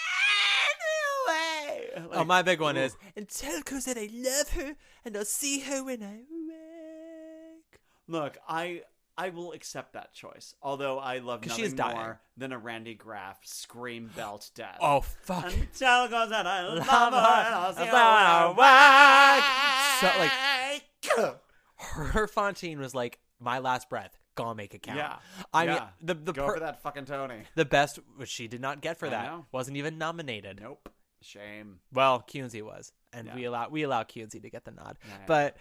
me away. oh, my big one ooh. is and tell that I love her and I'll see her when I wake. Look, I I will accept that choice. Although I love 'Cause nothing is dying. more than a Randy Graff scream belt death. Oh fuck! And tell Chris that I love her. Love her. and I'll see her So, like, her Fantine was like my last breath. Gonna make it count. Yeah. I mean Yeah. the the Go per- for that fucking Tony. the best, which she did not get for I that. know. Wasn't even nominated. Nope. Shame. Well, Cunzi was, and Yeah. we allow we allow Cunzi to get the nod. Yeah, yeah. But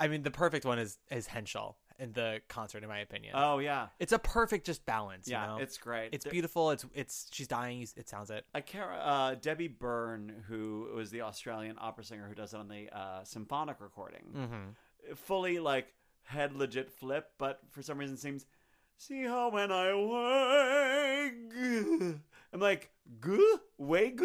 I mean, the perfect one is is Henshall in the concert, in my opinion. Oh yeah. it's a perfect just balance. Yeah, you know? it's great. It's beautiful. It's it's she's dying. It sounds it. I can't. Uh, Debbie Byrne, who was the Australian opera singer who does it on the uh, symphonic recording, Mm-hmm. fully like head legit flip, but for some reason seems. See how when I wag, I'm like gu wag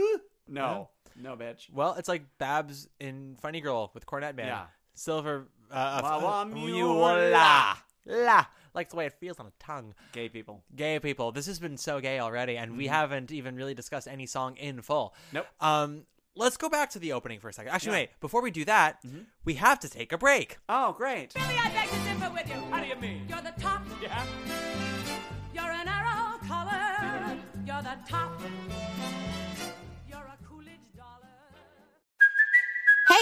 no no bitch. Well, it's like Babs in Funny Girl with Cornet Man. Yeah. Silver. Uh, Wah, uh, uh, mule, la la. Like the way it feels on the tongue. Gay people. Gay people. This has been so gay already, and we haven't even really discussed any song in full. Mm-hmm. Nope. Um, let's go back to the opening for a second. Actually, Yeah. Mm-hmm. wait. Before we do that, we have to take a break. Oh great. Really, I beg to differ with you. How do you mean? You're the top. Yeah. You're an arrow color. You're the top.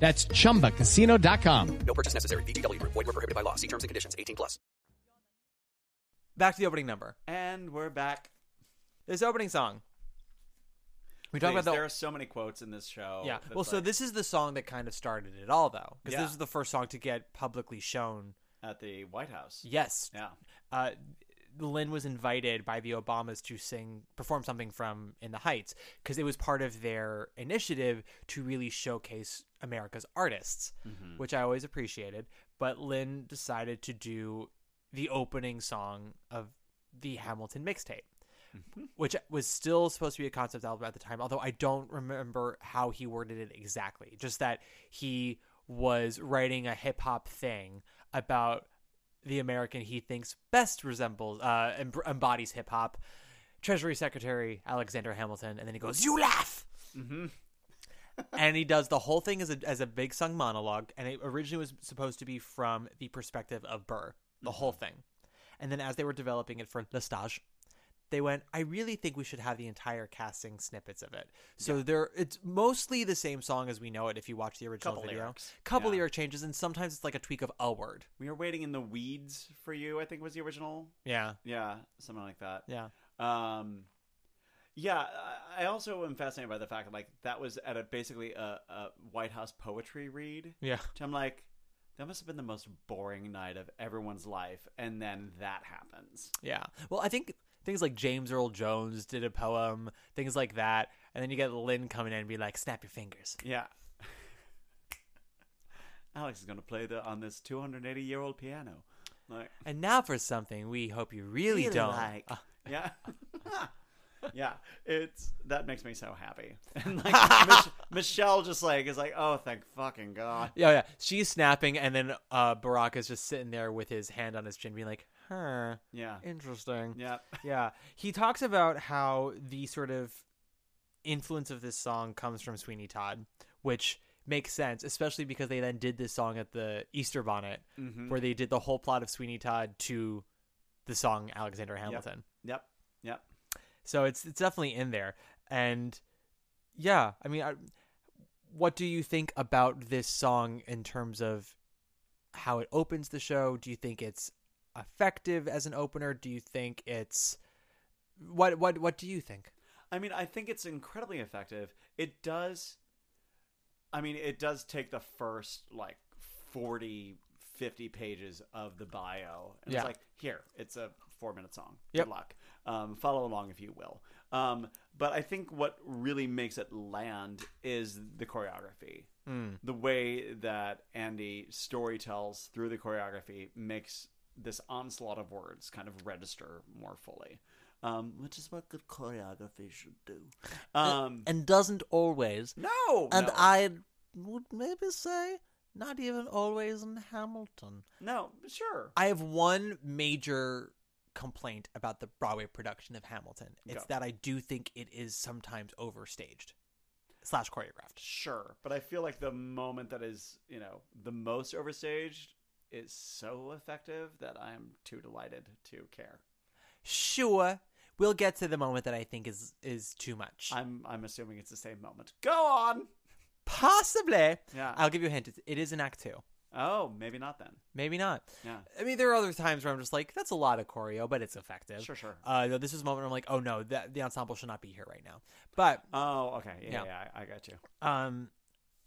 That's chumbacasino.com. No purchase necessary. VGW Group. Void were prohibited by law. See terms and conditions. 18 plus. Back to the opening number. And we're back. This opening song. We talk Please, about the there are so many quotes in this show. yeah. that's Well, so this is the song that kind of started it all, though, because Yeah. this is the first song to get publicly shown. at the White House. Yes. Yeah. Uh, Lin was invited by the Obamas to sing, perform something from In the Heights, because it was part of their initiative to really showcase America's artists, Mhm. which I always appreciated. But Lin decided to do the opening song of the Hamilton mixtape. Which was still supposed to be a concept album at the time, although I don't remember how he worded it exactly. Just that he was writing a hip hop thing about the American he thinks best resembles, uh, em- embodies hip hop. Treasury Secretary Alexander Hamilton, and then he goes, "You laugh," Mm-hmm. And he does the whole thing as a as a big sung monologue. And it originally was supposed to be from the perspective of Burr, the whole thing. And then as they were developing it for Le Stage, they went, "I really think we should have the entire casting snippets of it." So there, it's mostly the same song as we know it if you watch the original Couple video. lyrics. Couple Yeah. lyric changes, and sometimes it's like a tweak of a word. We are waiting in the weeds for you. I think was the original. Yeah. Yeah, something like that. Yeah. Um, yeah. I also am fascinated by the fact that like that was at a basically a, a White House poetry read. Yeah. Which I'm like, that must have been the most boring night of everyone's life, and then that happens. Yeah. Well, I think things like James Earl Jones did a poem, things like that, and then you get Lin coming in and be like, "Snap your fingers." Yeah. Alex is going to play the on this 280 year old piano. Like, And now for something we hope you really, Really don't like. Uh, yeah. yeah, it's that makes me so happy. And like Mich- Michelle just like is like, "Oh, thank fucking god." yeah, yeah. She's snapping, and then uh, Barack is just sitting there with his hand on his chin, being like, "Huh, Yeah. interesting." Yeah. yeah. He talks about how the sort of influence of this song comes from Sweeney Todd, which makes sense, especially because they then did this song at the Easter Bonnet, Mhm. where they did the whole plot of Sweeney Todd to the song Alexander Hamilton. Yep. Yep. So it's it's definitely in there, and yeah, I mean, I, what do you think about this song in terms of how it opens the show? Do you think it's effective as an opener? Do you think it's what what what do you think? I mean, I think it's incredibly effective. It does I mean, it does take the first like 40 50 pages of the bio and Yeah. it's like, "Here, it's a 4-minute song. Yep. Good luck." Um, follow along if you will. Um, but I think what really makes it land is the choreography. Mm. The way that Andy story tells through the choreography makes this onslaught of words kind of register more fully. Um, which is what good choreography should do. Um, and doesn't always. No, and no. I would maybe say not even always in Hamilton. no, sure. I have one major complaint about the Broadway production of Hamilton. It's Go. that I do think it is sometimes overstaged slash choreographed. Sure, but I feel like the moment that is, you know, the most overstaged is so effective that I'm too delighted to care. Sure, we'll get to the moment that I think is is too much. I'm I'm assuming it's the same moment. Go on. Possibly. Yeah. I'll give you a hint. It's- It is in Act Two. Oh, maybe not then. Maybe not. Yeah. I mean, there are other times where I'm just like, that's a lot of choreo, but it's effective. Sure, sure. Uh, though this is a moment where I'm like, oh no, that the ensemble should not be here right now. But Oh, okay. Yeah, Yeah. yeah, I, I got you. um,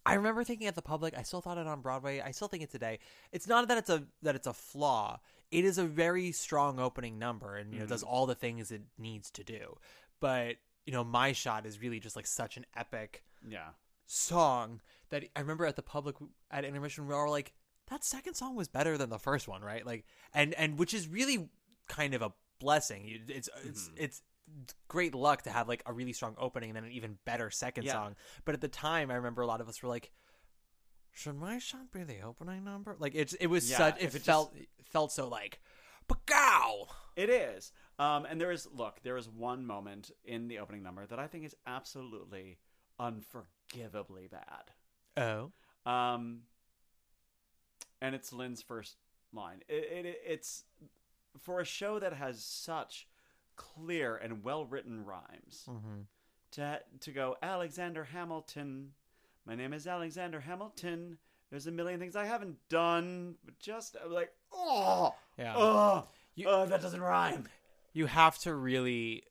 I remember thinking at the public. I still thought it on Broadway. I still think it today. It's not that it's a that it's a flaw. It is a very strong opening number, and you know does all the things it needs to do. But you know, my shot is really just like such an epic Yeah. Song that I remember at the public at intermission we were all like, that second song was better than the first one, right? Like, and and which is really kind of a blessing. You- It's it's Mm-hmm. it's great luck to have like a really strong opening and then an even better second Yeah. song. But at the time, I remember a lot of us were like. Should my shot be the opening number? Like it's it was Yeah, such it, if it just- felt felt so like, Pagow! It is. Um, and there is look, there is one moment in the opening number that I think is absolutely unforgivably bad. Oh, Um, and it's Lin's first line. It, it, it's for a show that has such clear and well written rhymes. Mm-hmm. To to go Alexander Hamilton. My name is Alexander Hamilton. There's a million things I haven't done, but just I'm like oh Yeah. oh, You- oh that doesn't rhyme. you have to really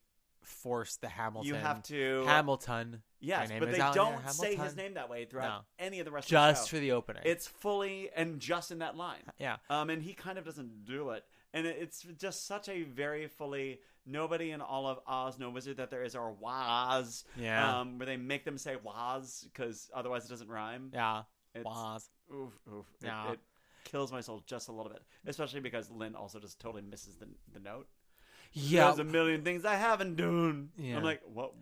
force the Hamilton. You have to- Hamilton. Yes, but they Alexander don't say his name that way throughout No. any of the rest Just of the show. for the opening. It's fully and just in that line. Yeah. Um, and he kind of doesn't do it. And it's just such a very fully nobody in all of Oz, no wizard that there is, or was. Yeah. Um, where they make them say was because otherwise it doesn't rhyme. Yeah. It's, Was. Oof, oof. It- Yeah. It, kills my soul just a little bit, especially because Lin also just totally misses the the note. Yeah. There's a million things I haven't done. Yeah. I'm like, what?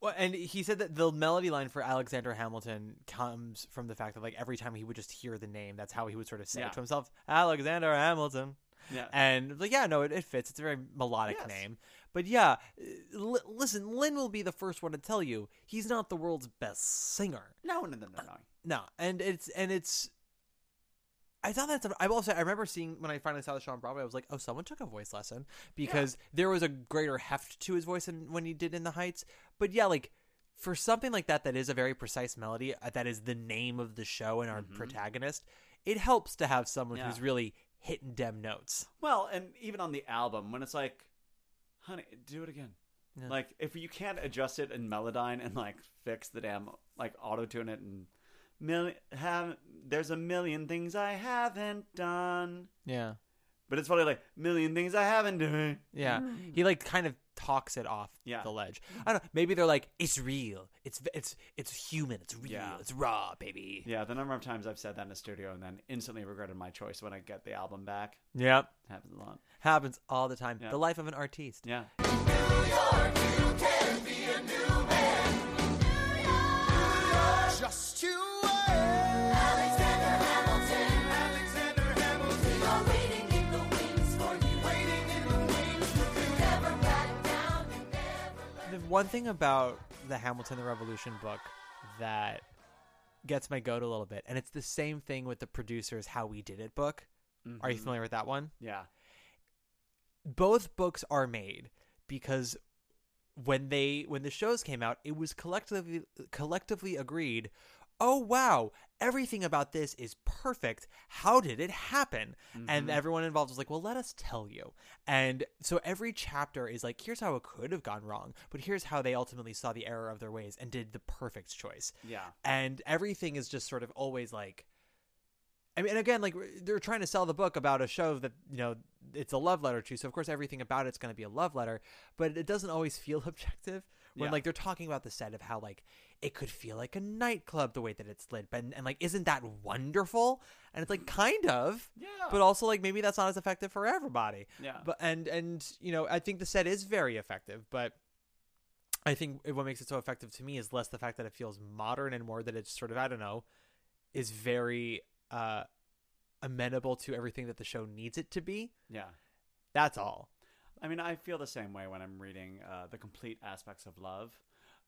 Well, and he said that the melody line for Alexander Hamilton comes from the fact that like every time he would just hear the name, that's how he would sort of say Yeah. it to himself, Alexander Hamilton. Yeah. And like, yeah, no, it, it fits. It's a very melodic Yes. name. But yeah, li- listen, Lin will be the first one to tell you he's not the world's best singer. No, no, no, no, no. No, and it's and it's. I thought that's. I will say I remember seeing when I finally saw the show on Broadway. I was like, oh, someone took a voice lesson because there was a greater heft to his voice than when he did in the Heights. But yeah, like for something like that, that is a very precise melody. uh, That is the name of the show and our protagonist. It helps to have someone Mm-hmm. Yeah. who's really hitting dem notes. Well, and even on the album, when it's like, honey, do it again. Yeah. Like, if you can't adjust it in Melodyne and like fix the damn like auto tune it and million have there's a million things I haven't done. Yeah, But it's probably like million things I haven't done. yeah. He like kind of talks it off Yeah. the ledge. I don't know. Maybe they're like, it's real. It's it's it's human. It's real. Yeah. It's raw, baby. Yeah, the number of times I've said that in the studio and then instantly regretted my choice when I get the album back Yep. happens a lot. Happens all the time. Yeah. The life of an artiste. Yeah. Just The one thing about the Hamilton the Revolution book that gets my goat a little bit, and it's the same thing with the producers How We Did It book. Are you Mhm. familiar with that one? Yeah. both books are made because when they when the shows came out it was collectively collectively agreed oh wow everything about this is perfect how did it happen and Mhm. everyone involved was like well let us tell you and so every chapter is like here's how it could have gone wrong but here's how they ultimately saw the error of their ways and did the perfect choice Yeah. and everything is just sort of always like I mean, and again, like they're trying to sell the book about a show that you know it's a love letter to. So of course, everything about it's going to be a love letter, but it doesn't always feel objective when Yeah. like they're talking about the set of how like it could feel like a nightclub the way that it's lit, but and like isn't that wonderful? And it's like kind of, Yeah. but also like maybe that's not as effective for everybody. Yeah. But and and you know I think the set is very effective, but I think what makes it so effective to me is less the fact that it feels modern and more that it's sort of I don't know is very uh amenable to everything that the show needs it to be. Yeah. That's all. I mean, I feel the same way when I'm reading uh, The Complete Aspects of Love,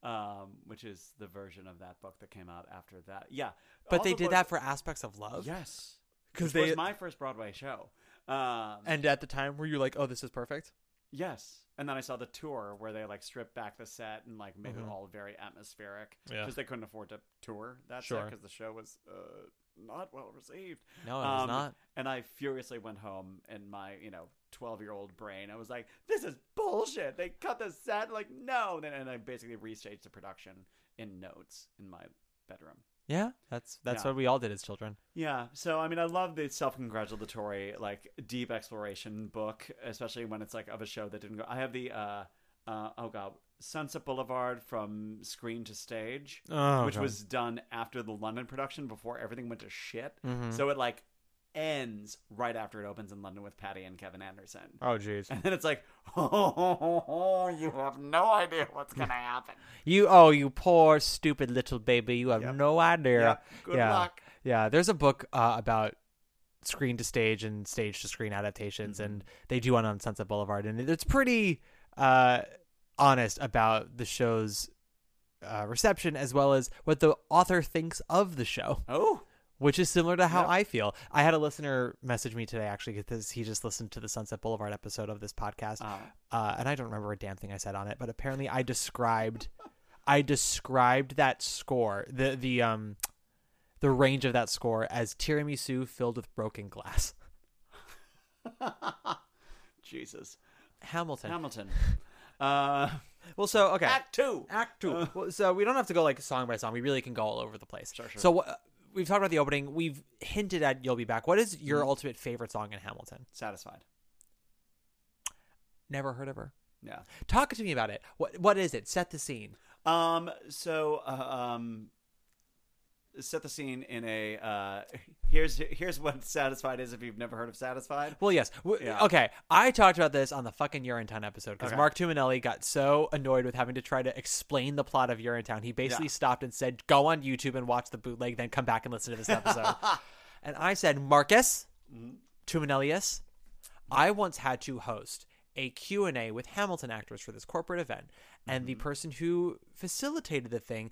um, which is the version of that book that came out after that. Yeah. But all they the did that for aspects of love. Yes, because they- was my first Broadway show. Um, And at the time, were you like, "Oh, this is perfect"? Yes. And then I saw the tour where they like stripped back the set and like made Mhm. it all very atmospheric Yeah. because they couldn't afford to tour that Sure. set because the show was uh, not well received. No, it was Um, not. And I furiously went home in my you know twelve year old brain. I was like, "This is bullshit." They cut the set. Like no. And then and I basically restaged the production in notes in my bedroom. Yeah, that's that's Yeah. what we all did as children. Yeah. So I mean, I love the self-congratulatory, like deep exploration book, especially when it's like of a show that didn't go. I have the uh, uh oh god, Sunset Boulevard from screen to stage, Oh, which God. was done after the London production before everything went to shit. Mhm. So it like ends right after it opens in London with Patti and Kevin Anderson. Oh, jeez. And then it's like, oh, you have no idea what's gonna happen. You oh, you poor stupid little baby, you have no idea. Yep. Good yeah. luck. Yeah, there's a book uh, about screen to stage and stage to screen adaptations, and Mm-hmm. they do one on Sunset Boulevard, and it's pretty uh, honest about the show's uh, reception as well as what the author thinks of the show. Oh. Which is similar to how. I feel. I had a listener message me today actually because he just listened to the Sunset Boulevard episode of this podcast, Uh-huh. uh, and I don't remember a damn thing I said on it. But apparently, I described, I described that score, the the um, the range of that score as tiramisu filled with broken glass. Jesus. Hamilton. Hamilton. Uh, well, so okay. Act two. Act two. well, so we don't have to go like song by song. We really can go all over the place. Sure, sure. So uh, we've talked about the opening. We've hinted at "You'll Be Back." What is your Mhm. ultimate favorite song in Hamilton? Satisfied. Never heard of her. Yeah. Talk to me about it. What What is it? Set the scene. Um. So, uh, um, set the scene in a. Uh, here's here's what Satisfied is. If you've never heard of Satisfied. Well, yes. W- Yeah. Okay, I talked about this on the fucking Urinetown episode because Okay. Mark Tuminelli got so annoyed with having to try to explain the plot of Urinetown. He basically Yeah. stopped and said, "Go on YouTube and watch the bootleg, then come back and listen to this episode." and I said, "Marcus Mhm. Tuminellius, I once had to host a Q&A with Hamilton actors for this corporate event, and Mm-hmm. the person who facilitated the thing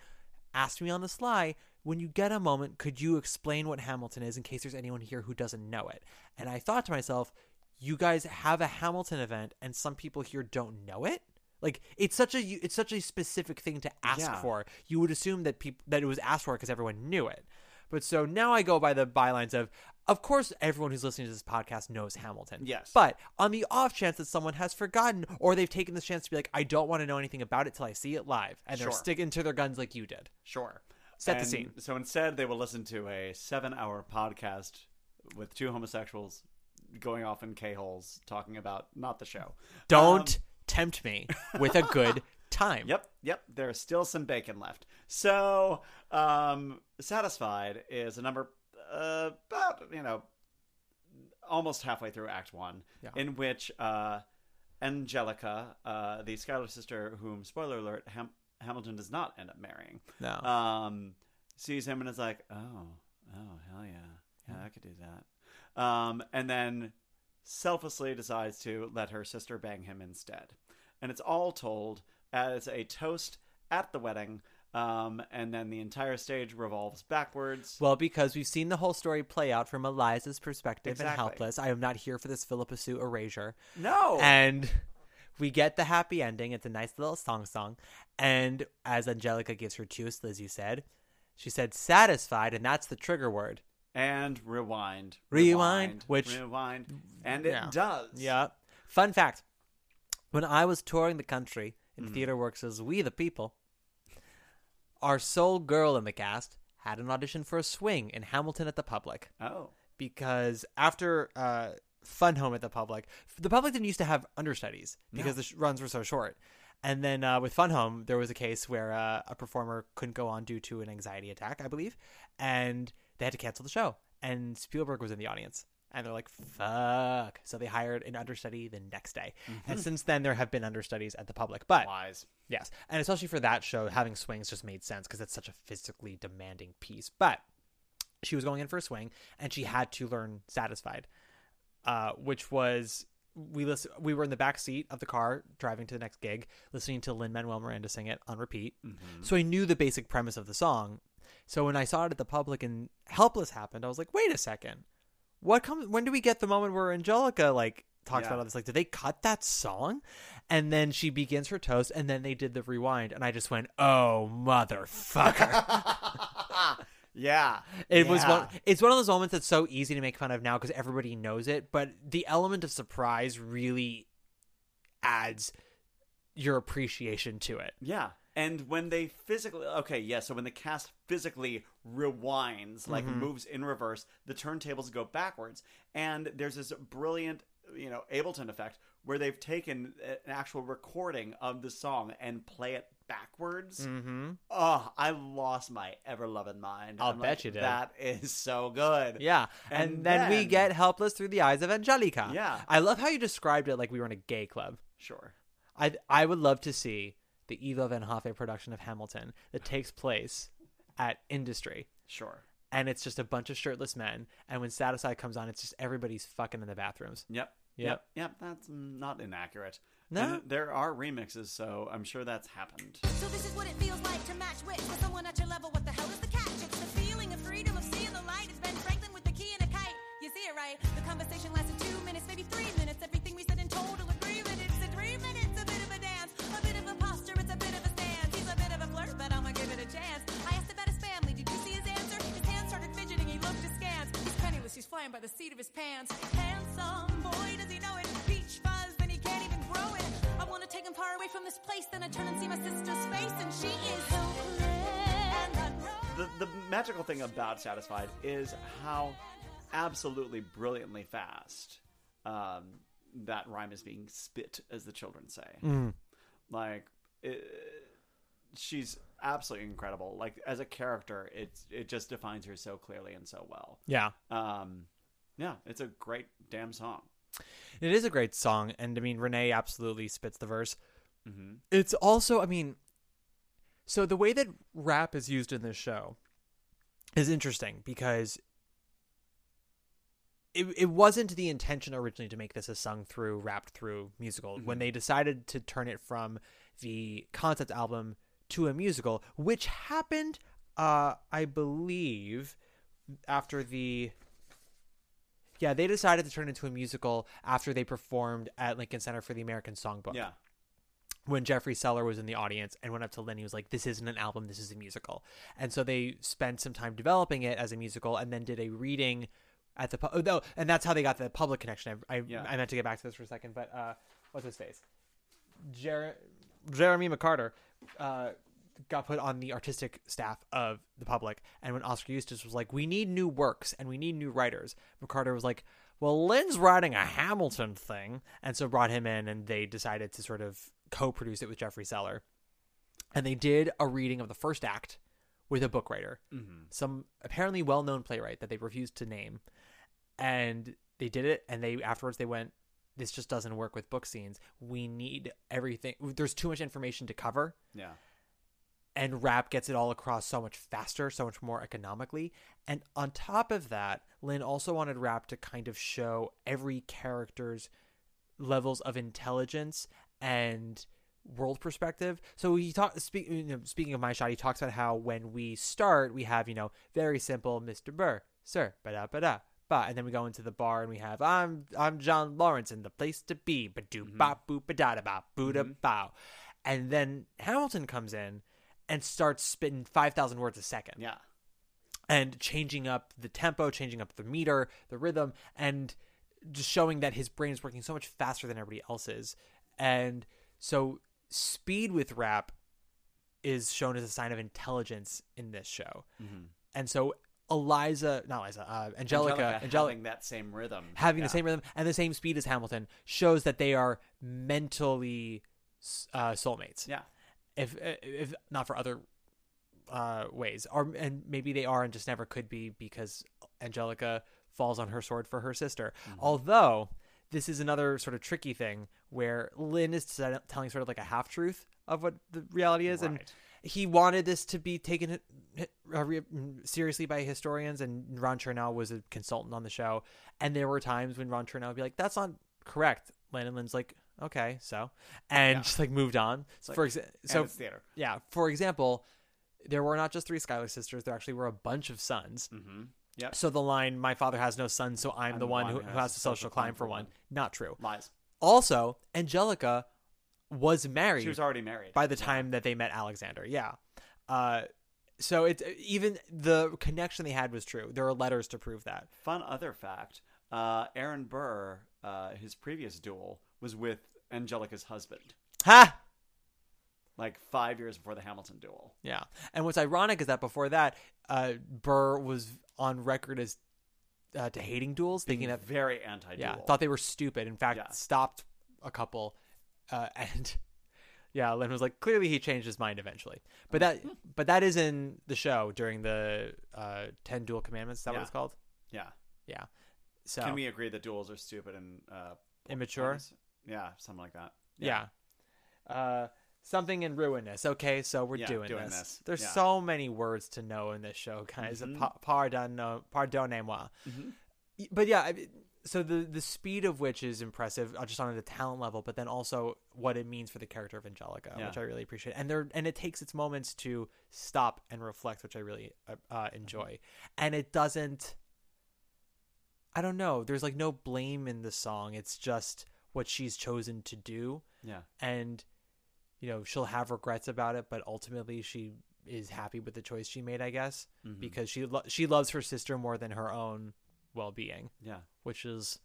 asked me on the sly, when you get a moment, could you explain what Hamilton is in case there's anyone here who doesn't know it? And I thought to myself, you guys have a Hamilton event and some people here don't know it? Like it's such a it's such a specific thing to ask Yeah. for. You would assume that people that it was asked for because everyone knew it. But so now I go by the bylines of of course everyone who's listening to this podcast knows Hamilton. Yes. But on the off chance that someone has forgotten or they've taken this chance to be like I don't want to know anything about it till I see it live and they're sticking to their guns like you did. Sure. Set the scene. So instead, they will listen to a seven-hour podcast with two homosexuals going off in k-holes talking about not the show. Don't Um, tempt me with a good time. Yep, yep. There's still some bacon left. So, um, satisfied is a number uh, about you know almost halfway through Act One, Yeah. in which uh, Angelica, uh, the Schuyler sister, whom spoiler alert, Ham- Hamilton does not end up marrying, No. um, sees him and is like, oh, oh, hell yeah, yeah, I could do that. Um, and then selflessly decides to let her sister bang him instead. And it's all told as a toast at the wedding. Um, and then the entire stage revolves backwards. Well, because we've seen the whole story play out from Eliza's perspective and helpless. I am not here for this Phillipa Soo erasure. No. And we get the happy ending. It's a nice little song song. And as Angelica gives her toast, as you said, she said satisfied, and that's the trigger word. and rewind, Rewind, which- rewind, and it Yeah. does. Yeah. Fun fact when I was touring the country in Mhm. Theater Works as We the People, our sole girl in the cast had an audition for a swing in Hamilton at the Public. Oh. because after uh, Fun Home at the Public, the Public didn't used to have understudies because No. the sh- runs were so short. And then uh, with Fun Home, there was a case where uh, a performer couldn't go on due to an anxiety attack, I believe, and they had to cancel the show. And Spielberg was in the audience. And they're like, fuck. So they hired an understudy the next day. And Mhm. since then, there have been understudies at the public. But Wise. Yes. And especially for that show, having swings just made sense because it's such a physically demanding piece. But she was going in for a swing and she had to learn Satisfied, uh, which was. We listen, We were in the back seat of the car driving to the next gig, listening to Lin Manuel Miranda sing it on repeat. So I knew the basic premise of the song. So when I saw it at the public and Helpless happened, I was like, "Wait a second, what comes? When do we get the moment where Angelica like talks Yeah. about all this? Like, did they cut that song?" And then she begins her toast, and then they did the rewind, and I just went, "Oh motherfucker!" Yeah. It was one. It's one of those moments that's so easy to make fun of now because everybody knows it, but the element of surprise really adds your appreciation to it. Yeah. And when they physically okay, yeah, so when the cast physically rewinds, like Mhm. moves in reverse, the turntables go backwards. And there's this brilliant, you know, Ableton effect where they've taken an actual recording of the song and play it backwards. Mm-hmm. Oh, I lost my ever loving mind. I'll I'm bet like, you did. That is so good. Yeah, and, then, we get helpless through the eyes of Angelica. Yeah. I love how you described it like we were in a gay club. Sure. I I would love to see the Ivo van Hove production of Hamilton that takes place at Industry. Sure. And it's just a bunch of shirtless men, and when Satisfied comes on, it's just everybody's fucking in the bathrooms. Yep. Yep. Yep. Yep. That's not inaccurate. No? And there are remixes, so I'm sure that's happened. So this is what it feels like to match wits with someone at your level. What the hell is the catch? It's the feeling of freedom of seeing the light. It's Ben Franklin with the key and a kite. You see it right? The conversation lasted two minutes, maybe three minutes. Everything we said in total agreement. It's a three minutes, a bit of a dance, a bit of a posture. It's a bit of a stance. He's a bit of a flirt, but I'ma give it a chance. I asked about his family. Did you see his answer? His hands started fidgeting. He looked askance. He's penniless. He's flying by the seat of his pants. Handsome boy, does he know it? Far away from this place. Then I turn and see my sister's face, and she is helpless. And I know. The the magical thing about Satisfied is how absolutely brilliantly fast um, that rhyme is being spit, as the children say. Mhm. Like it, she's absolutely incredible. Like as a character, it's it just defines her so clearly and so well. Yeah. Um, yeah, it's a great damn song. It is a great song, and I mean Renee absolutely spits the verse. Mhm. It's also, I mean, so the way that rap is used in this show is interesting because it it wasn't the intention originally to make this a sung through, rapped through musical. When Mhm. they decided to turn it from the concept album to a musical, which happened, uh, I believe, after the yeah, they decided to turn it into a musical after they performed at Lincoln Center for the American Songbook. Yeah. When Jeffrey Seller was in the audience and went up to Lin, he was like, This isn't an album, this is a musical. And so they spent some time developing it as a musical and then did a reading at the. pu- Oh, and that's how they got the public connection. I, I, Yeah. I meant to get back to this for a second, but uh, what's his face? Jer- Jeremy McCarter uh, got put on the artistic staff of the public. And when Oskar Eustis was like, we need new works and we need new writers, McCarter was like, well, Lin's writing a Hamilton thing. And so brought him in and they decided to sort of co produce it with Jeffrey Seller. And they did a reading of the first act with a book writer, Mhm. some apparently well known playwright that they refused to name. And they did it. And they afterwards they went, this just doesn't work with book scenes. We need everything. There's too much information to cover Yeah. And rap gets it all across so much faster, so much more economically. And on top of that, Lin also wanted rap to kind of show every character's levels of intelligence and world perspective. So he talk speak, you know, speaking of my shot, he talks about how when we start, we have you know very simple Mr. Burr, sir, ba da ba da. Ba, and then we go into the bar and we have I'm I'm John Laurens and the place to be ba do ba boop ba da da ba boo da bow, and then Hamilton comes in and starts spitting five thousand words a second Yeah. and changing up the tempo, changing up the meter, the rhythm, and just showing that his brain is working so much faster than everybody else's. And so, speed with rap is shown as a sign of intelligence in this show. Mhm. And so, Eliza, not Eliza, uh, Angelica, Angelica Angelica having that same rhythm. having Yeah. the same rhythm and the same speed as Hamilton shows that they are mentally uh, soulmates. Yeah. If if not for other uh, ways, or and maybe they are and just never could be because Angelica falls on her sword for her sister. Mm-hmm. Although this is another sort of tricky thing where Lin is telling sort of like a half truth of what the reality is, and he wanted this to be taken uh, seriously by historians, and Ron Chernow was a consultant on the show, and there were times when Ron Chernow would be like, "That's not correct." Lin and Lin's like, "Okay, so," and Yeah. just like moved on. It's like, for exa- so theater. yeah, for example, there were not just three Schuyler sisters; there actually were a bunch of sons. Mm-hmm. Yep. So the line, "My father has no son, so I'm, the one who, who has to social climb for one," not true. Lies. Also, Angelica was married. She was already married. by the time that they met Alexander. Yeah. Uh, so it's even the connection they had was true. There are letters to prove that. Fun other fact: uh, Aaron Burr, uh, his previous duel was with Angelica's husband. Ha! Like five years before the Hamilton duel. Yeah. And what's ironic is that before that, uh, Burr was on record as uh, to hating duels, thinking that very anti-duel. Yeah, thought they were stupid. In fact, Yeah. stopped a couple, uh, and yeah, Lin was like, clearly he changed his mind eventually. But that, but that is in the show during the uh, ten duel commandments. Is that Yeah. what it's called? Yeah. Yeah. So Can we agree that duels are stupid and uh, Immature? Yeah, something like that. Yeah. Uh, something in ruinous. Okay, so we're Yeah, doing, doing this. this. There's Yeah. so many words to know in this show, guys. Mhm. Pa- Pardon, pardonnez-moi. Mhm. But yeah, so the the speed of which is impressive, uh, just on the talent level, but then also what it means for the character of Angelica, Yeah. which I really appreciate. And there, and it takes its moments to stop and reflect, which I really uh, uh, enjoy. And it doesn't. I don't know. There's like no blame in the song. It's just what she's chosen to do Yeah. and you know she'll have regrets about it but ultimately she is happy with the choice she made i guess Mhm. because she lo- she loves her sister more than her own well-being Yeah. which is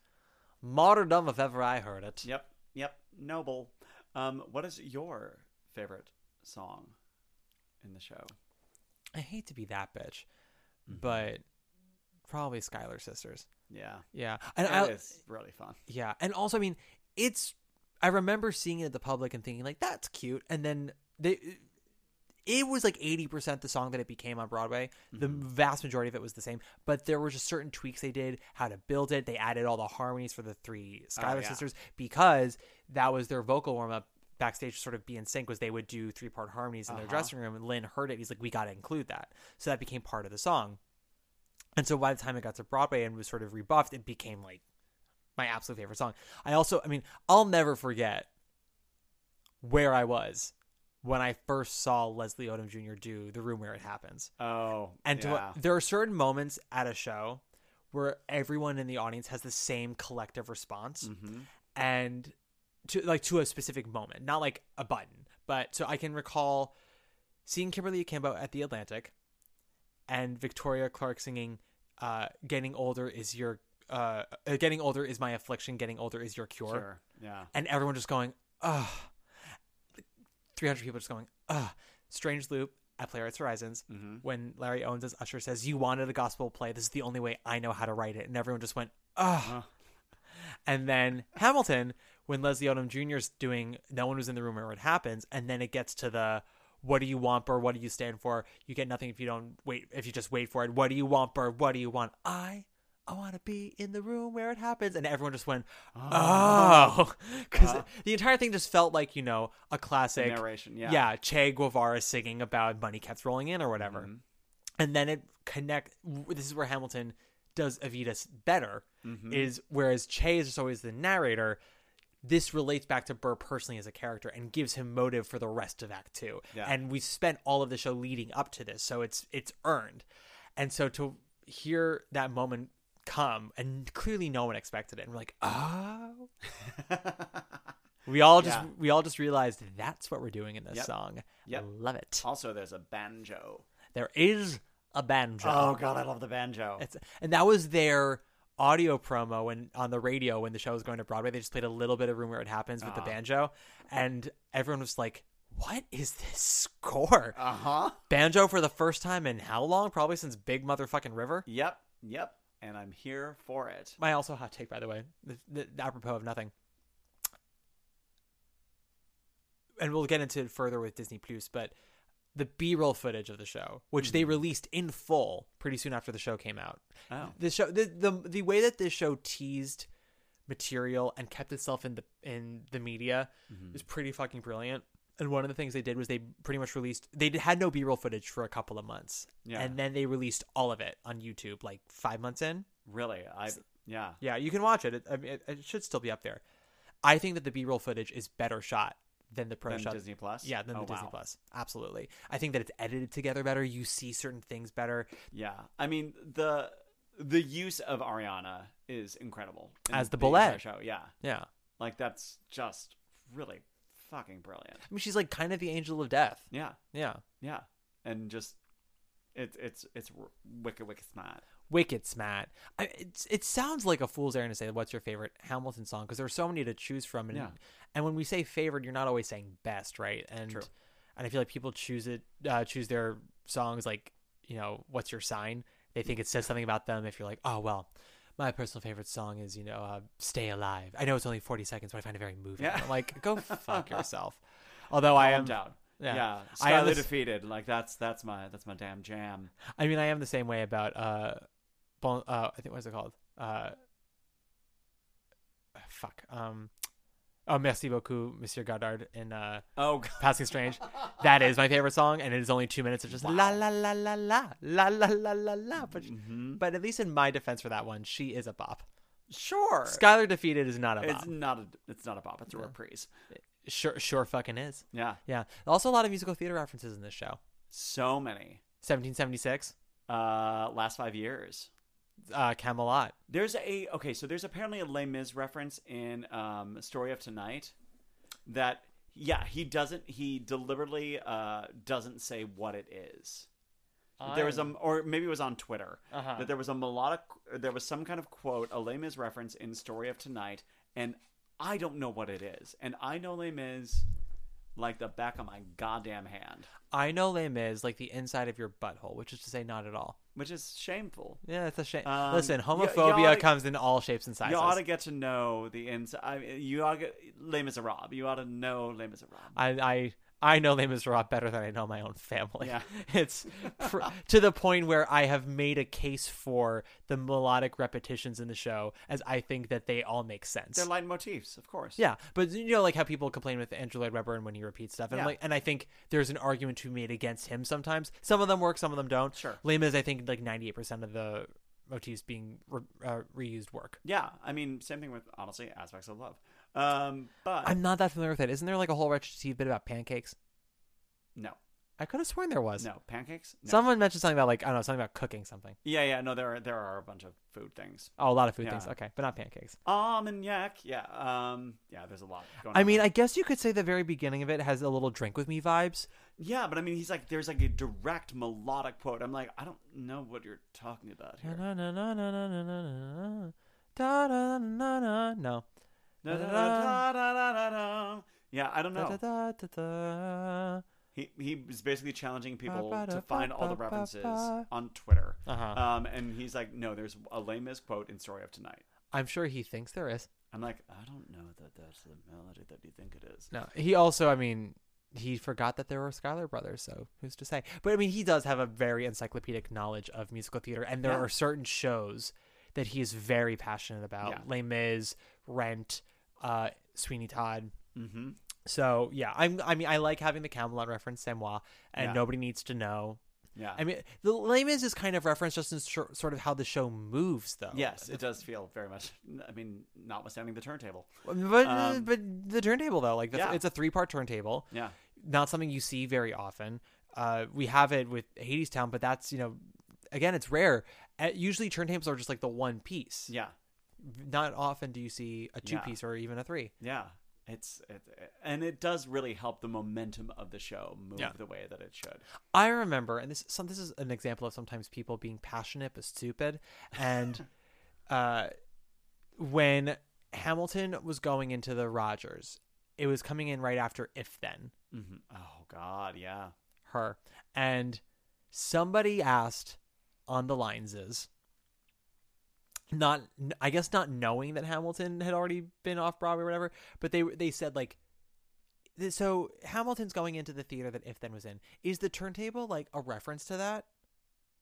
martyrdom if ever i heard it Yep. Yep. Noble. Um, what is your favorite song in the show? i hate to be that bitch Mm-hmm. but probably Schuyler sisters Yeah. yeah and It I, is really fun. Yeah, and also, I mean, it's. I remember seeing it at the public and thinking like, "That's cute," and then they. It was like eighty percent the song that it became on Broadway. The vast majority of it was the same, but there were just certain tweaks they did, how to build it. They added all the harmonies for the three Schuyler yeah. sisters because that was their vocal warm up backstage. to Sort of be in sync was they would do three part harmonies in their Uh-huh. dressing room, and Lin heard it. He's like, "We got to include that," so that became part of the song. And so by the time it got to Broadway and was sort of rebuffed, it became like my absolute favorite song. I also, I mean, I'll never forget where I was when I first saw Leslie Odom Jr. do The Room Where It Happens. Oh, And to, there are certain moments at a show where everyone in the audience has the same collective response Mhm. and to like to a specific moment, not like a button. But so I can recall seeing Kimberly Akimbo at the Atlantic and Victoria Clark singing uh, "Getting Older is Your uh, Getting Older is My Affliction, Getting Older is Your Cure," Sure. Yeah. and everyone just going, "Ugh." Three hundred people just going, "Ugh." Strange loop at Playwrights Horizons Mm-hmm. when Larry Owens as Usher says, "You wanted a gospel play. This is the only way I know how to write it," and everyone just went, "Ugh." And then Hamilton, when Leslie Odom Jr. is doing No One Was in the Room Where It Happens, and then it gets to the What do you want, Burr? What do you stand for? You get nothing if you don't wait, if you just wait for it. What do you want, Burr? What do you want? I, I want to be in the room where it happens. And everyone just went, oh. Because Uh. the entire thing just felt like, you know, a classic Narration, yeah. Yeah, Che Guevara singing about money kept rolling in or whatever. Mm-hmm. And then it connect. This is where Hamilton does Evita's better. Mhm. Is whereas Che is just always the narrator. This relates back to Burr personally as a character and gives him motive for the rest of Act Two. Yeah. And we spent all of the show leading up to this, so it's it's earned. And so to hear that moment come, and clearly no one expected it, and we're like, oh. we all just Yeah. we all just realized that's what we're doing in this Yep. song. Yep. Love it. Also, there's a banjo. There is a banjo. Oh god, I love the banjo. It's, and that was their audio promo when on the radio when the show was going to Broadway. They just played a little bit of "Room Where It Happens" with the Ah. banjo, and everyone was like, what is this score? Uh huh. Banjo for the first time in how long? Probably since Big Motherfucking River. Yep. Yep. And I'm here for it. My also hot take, by the way, the, the, apropos of nothing. And we'll get into it further with Disney Plus, but the B-roll footage of the show, which they released in full pretty soon after the show came out. Oh. The show, the the the way that this show teased material and kept itself in the in the media Mhm. is pretty fucking brilliant. And one of the things they did was they pretty much released they had no B-roll footage for a couple of months, Yeah. and then they released all of it on YouTube like five months in. Really? I yeah. Yeah, you can watch it. It, I mean, it, it should still be up there. I think that the B-roll footage is better shot than the pro Than shot. Disney Plus? Yeah, than Oh, the Disney. Plus. Absolutely. I think that it's edited together better. You see certain things better. Yeah. I mean the the use of Ariana is incredible in As the entire bullet. show. Yeah. Yeah. Like that's just really fucking brilliant. I mean, she's like kind of the angel of death. Yeah. Yeah. Yeah. And just it's it's it's wicked wicked smart. Wicked smart. I, it's, it sounds like a fool's errand to say what's your favorite Hamilton song because there are so many to choose from. And, Yeah. and when we say favorite, you're not always saying best, right? And True. and I feel like people choose it, uh, choose their songs like you know, what's your sign? They think it says something about them. If you're like, oh well, my personal favorite song is you know, uh, "Stay Alive." I know it's only 40 seconds, but I find it very moving. Yeah. I'm like, go fuck yourself. Although I am down. Yeah, Yeah. I am the defeated. Like that's that's my that's my damn jam. I mean, I am the same way about uh, bon, uh I think what's it called? Uh, fuck. Um, oh, merci beaucoup, Monsieur Godard in uh, Oh, Passing Strange. That is my favorite song, and it is only two minutes of just Wow. la la la la la la la la la la. But Mhm. but at least in my defense for that one, she is a bop. Sure. Schuyler defeated is not a bop. It's not a it's not a bop. It's a reprise. Sure, sure, fucking is. Yeah. Yeah. Also, a lot of musical theater references in this show. So many. 1776, Uh, last five years. Uh, Camelot. There's a okay, so there's apparently a Les Mis reference in um, Story of Tonight that yeah he doesn't he deliberately uh, doesn't say what it is. There was a or maybe it was on Twitter Uh-huh. that there was a melodic there was some kind of quote a Les Mis reference in Story of Tonight and I don't know what it is and I know Les Mis like the back of my goddamn hand, I know Les Mis like the inside of your butthole, which is to say, not at all. Which is shameful. Yeah, it's a shame. Um, Listen, homophobia oughta- comes in all shapes and sizes. You ought to get to know the inside. I mean, you ought to get Les Miserables. You ought to know Les Miserables. I, I, I know Les Miserables better than I know my own family. Yeah. it's pr- to the point where I have made a case for the melodic repetitions in the show, as I think that they all make sense. They're leitmotifs, of course. Yeah, but you know, like how people complain with Andrew Lloyd Webber and when he repeats stuff, and Yeah. like, and I think there's an argument to be made against him sometimes. Some of them work, some of them don't. Sure. Les Mis, I think, like 98 percent of the motifs being re- uh, reused work. Yeah, I mean, same thing with honestly aspects of love. Um, but I'm not that familiar with it. Isn't there like a whole Steve bit about pancakes? no, I could have sworn there was. no pancakes. No. Someone mentioned something about like I don't know something about cooking something. Yeah, yeah, no, there are there are a bunch of food things. Oh, a lot of food Yeah. things. Okay, but not pancakes. Armagnac, yeah, um, yeah. There's a lot going. I mean, there. I guess you could say the very beginning of it has a little drink with me vibes. yeah, but I mean, he's like, there's like a direct melodic quote. I'm like, I don't know what you're talking about here. No. Yeah, I don't know. He he was basically challenging people to find all the references on Twitter. Uh-huh. Um, and he's like, no, there's a Les Mis quote in Story of Tonight. I'm sure he thinks there is. I'm like, I don't know that that's the melody that you think it is. No, he also, I mean, he forgot that there were Schuyler brothers, so who's to say? But I mean, he does have a very encyclopedic knowledge of musical theater, and there Yeah. are certain shows that he is very passionate about. Yeah. Les Mis, Rent, uh, Sweeney Todd. Mm-hmm. So yeah, I'm. I mean, I like having the Camelot reference, moi, and Yeah. nobody needs to know. Yeah. I mean, the Mis is kind of reference just in sor- sort of how the show moves, though. Yes, it does feel very much. I mean, notwithstanding the turntable. But Um, but the turntable though, like the, yeah. it's a three part turntable. Yeah. not something you see very often. Uh, we have it with Hadestown, but that's you know, again, it's rare. Uh, usually, turntables are just like the one piece. Yeah. Not often do you see a two Yeah. piece or even a three. Yeah. It's it, and it does really help the momentum of the show move Yeah. the way that it should. I remember, and this some this is an example of sometimes people being passionate but stupid. And uh, when Hamilton was going into the Rodgers, it was coming in right after If Then, hmm Oh God, yeah. her. And somebody asked on the lines is not I guess not knowing that Hamilton had already been off Broadway or whatever, but they they said like so Hamilton's going into the theater that If Then was in. Is the turntable like a reference to that?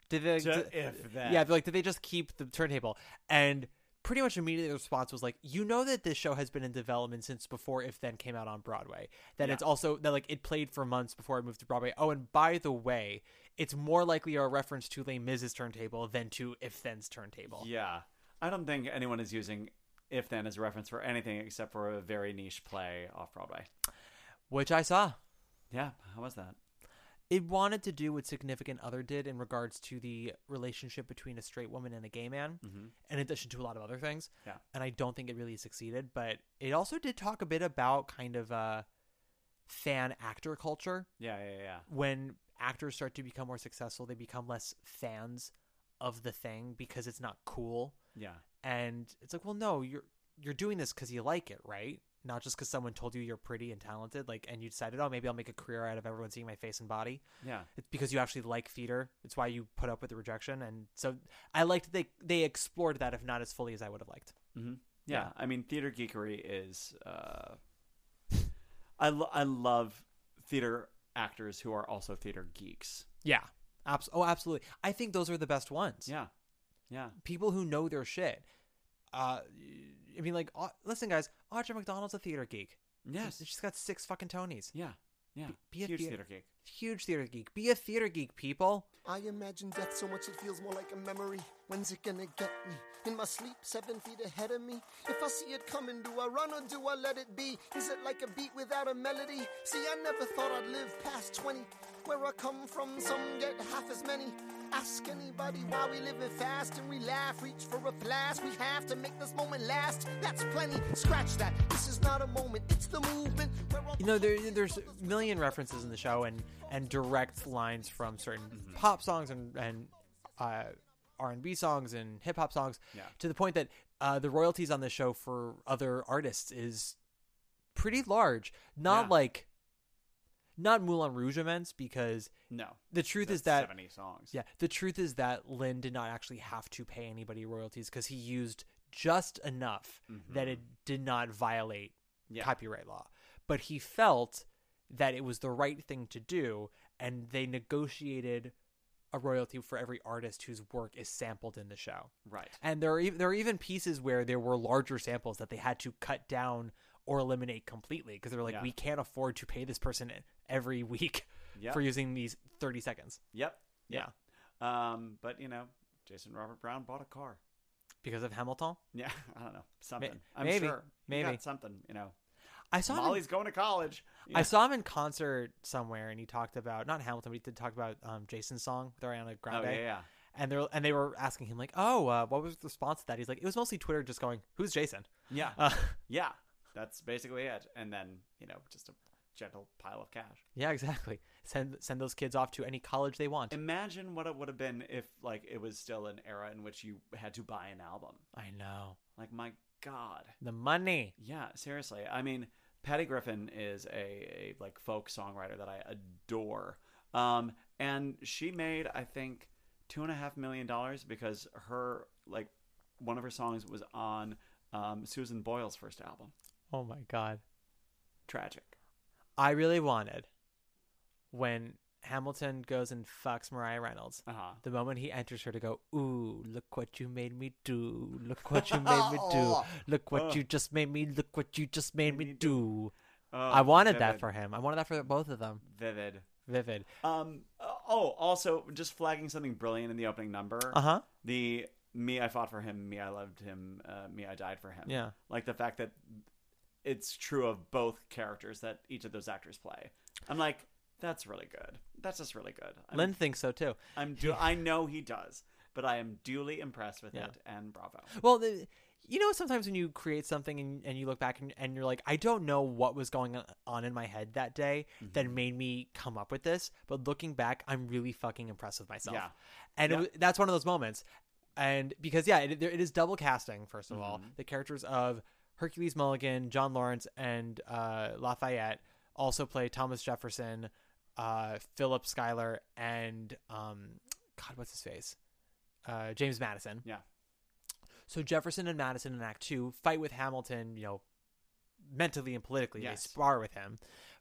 Did they To did- If Then. Yeah, like did they just keep the turntable? And pretty much immediately the response was like, you know that this show has been in development since before If Then came out on Broadway. That Yeah. it's also that like it played for months before it moved to Broadway. Oh, and by the way, it's more likely a reference to Les Mis' turntable than to If Then's turntable. Yeah. I don't think anyone is using if then as a reference for anything except for a very niche play off Broadway. Which I saw. Yeah, how was that? It wanted to do what Significant Other did in regards to the relationship between a straight woman and a gay man, Mhm. in addition to a lot of other things. Yeah. And I don't think it really succeeded, but it also did talk a bit about kind of uh, fan actor culture. Yeah, yeah, yeah. When actors start to become more successful, they become less fans of the thing because it's not cool. Yeah. And it's like, well, no, you're you're doing this because you like it, right? Not just because someone told you you're pretty and talented, like, and you decided, oh, maybe I'll make a career out of everyone seeing my face and body. Yeah. It's because you actually like theater. It's why you put up with the rejection, and so I liked they they explored that, if not as fully as I would have liked. hmm Yeah. I mean, theater geekery is. Uh, I lo- I love theater actors who are also theater geeks. Yeah, Abs- oh, absolutely. I think those are the best ones. Yeah, yeah. People who know their shit. Uh, I mean, like, Au- listen, guys, Audra McDonald's a theater geek. Yes. she's got six fucking Tonys. Yeah, yeah. Be a Huge thea- theater geek. Huge theater geek. Be a theater geek, people. I imagine death so much it feels more like a memory. When's it gonna get me? In my sleep, seven feet ahead of me. If I see it coming, do I run or do I let it be? Is it like a beat without a melody? See, I never thought I'd live past 20. Where I come from, some get half as many. Ask anybody why we living fast and we laugh. Reach for a blast. We have to make this moment last. That's plenty. Scratch that. This is not a moment. It's the movement. You know, there, there's a million references in the show and and direct lines from certain pop songs and and uh, R and B songs and hip hop songs. Yeah. To the point that uh, the royalties on the show for other artists is pretty large. Not Yeah. like not Moulin Rouge events because No. the truth is that 70 songs. Yeah, the truth is that Lin did not actually have to pay anybody royalties because he used just enough that mm-hmm. it did not violate Yeah. copyright law. But he felt that it was the right thing to do, and they negotiated a royalty for every artist whose work is sampled in the show. Right. And there are even, there are even pieces where there were larger samples that they had to cut down or eliminate completely because they're like, Yeah. we can't afford to pay this person every week Yep. for using these thirty seconds. Yep. Yeah. Um, but you know, Jason Robert Brown bought a car. because of Hamilton. Yeah, I don't know something. I'm maybe, sure. Maybe. got something. You know, I saw him in- Molly's going to college. I saw him in concert somewhere, and he talked about not Hamilton, but he did talk about um, Jason's song with Ariana Grande. Oh, yeah, yeah. And they and they were asking him like, "Oh, uh, what was the response to that?" He's like, "It was mostly Twitter just going, who's Jason?" Yeah. Uh, yeah. That's basically it. And then you know, just a gentle pile of cash. yeah, exactly. Send send those kids off to any college they want. Imagine what it would have been if like it was still an era in which you had to buy an album. I know Like my God. the money. Yeah, seriously. I mean, Patty Griffin is a, a like folk songwriter that I adore. Um, and she made I think two and a half million dollars because her like one of her songs was on um, Susan Boyle's first album. Oh my god! Tragic. I really wanted when Hamilton goes and fucks Maria Reynolds. Uh-huh. The moment he enters her to go, ooh, look what you made me do. Look what you made me do. Look what Oh. you just made me. Look what you just made me do. Oh, I wanted that for him. I wanted that for both of them. Vivid. Vivid. Um. uh, Oh, also just flagging something brilliant in the opening number. Uh-huh. The me, I fought for him. Me, I loved him. Uh, me, I died for him. Yeah. Like the fact that it's true of both characters that each of those actors play. I'm like, that's really good. That's just really good. I'm, Lin thinks so too. I'm. Du- I know he does, but I am duly impressed with Yeah. it. And bravo. Well, the, you know, sometimes when you create something and, and you look back and, and you're like, I don't know what was going on in my head that day Mm-hmm. that made me come up with this, but looking back, I'm really fucking impressed with myself. Yeah. And Yeah. was- that's one of those moments. And because, yeah, it, it is double casting, 1st of all. Mm-hmm. The characters of Hercules Mulligan, John Laurens, and uh, Lafayette also play Thomas Jefferson, uh, Philip Schuyler, and um, God, what's his face? Uh, James Madison. Yeah. So Jefferson and Madison in Act Two fight with Hamilton, you know, mentally and politically. Yes. They spar with him.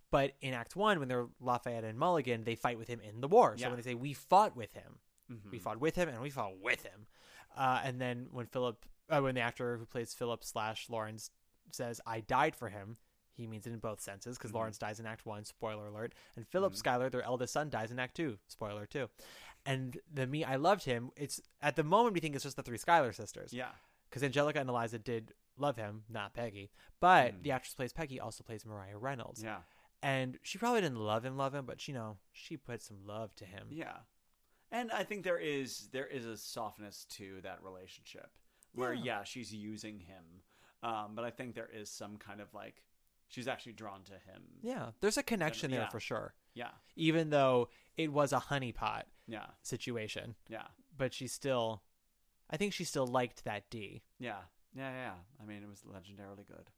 But in Act One, when they're Lafayette and Mulligan, they fight with him in the war. So Yeah. when they say we fought with him, we Mhm. fought with him and we fought with him. Uh, and then when Philip, uh, when the actor who plays Philip slash Laurens says I died for him, he means it in both senses because Mhm. Laurens dies in Act One, spoiler alert, and Philip Mhm. Schuyler, their eldest son, dies in Act Two, spoiler two. And the me, I loved him. It's at the moment we think it's just the three Schuyler sisters Yeah. because Angelica and Eliza did love him, not Peggy. But Mm. the actress who plays Peggy also plays Maria Reynolds. Yeah. And she probably didn't love him, love him, but you know, she put some love to him. Yeah. And I think there is there is a softness to that relationship where Yeah. yeah, she's using him. Um, but I think there is some kind of like she's actually drawn to him. Yeah, there's a connection there yeah. for sure. Yeah. Even though it was a honeypot Yeah. situation. Yeah. But she still, I think she still liked that D. Yeah. Yeah, yeah. I mean, it was legendarily good.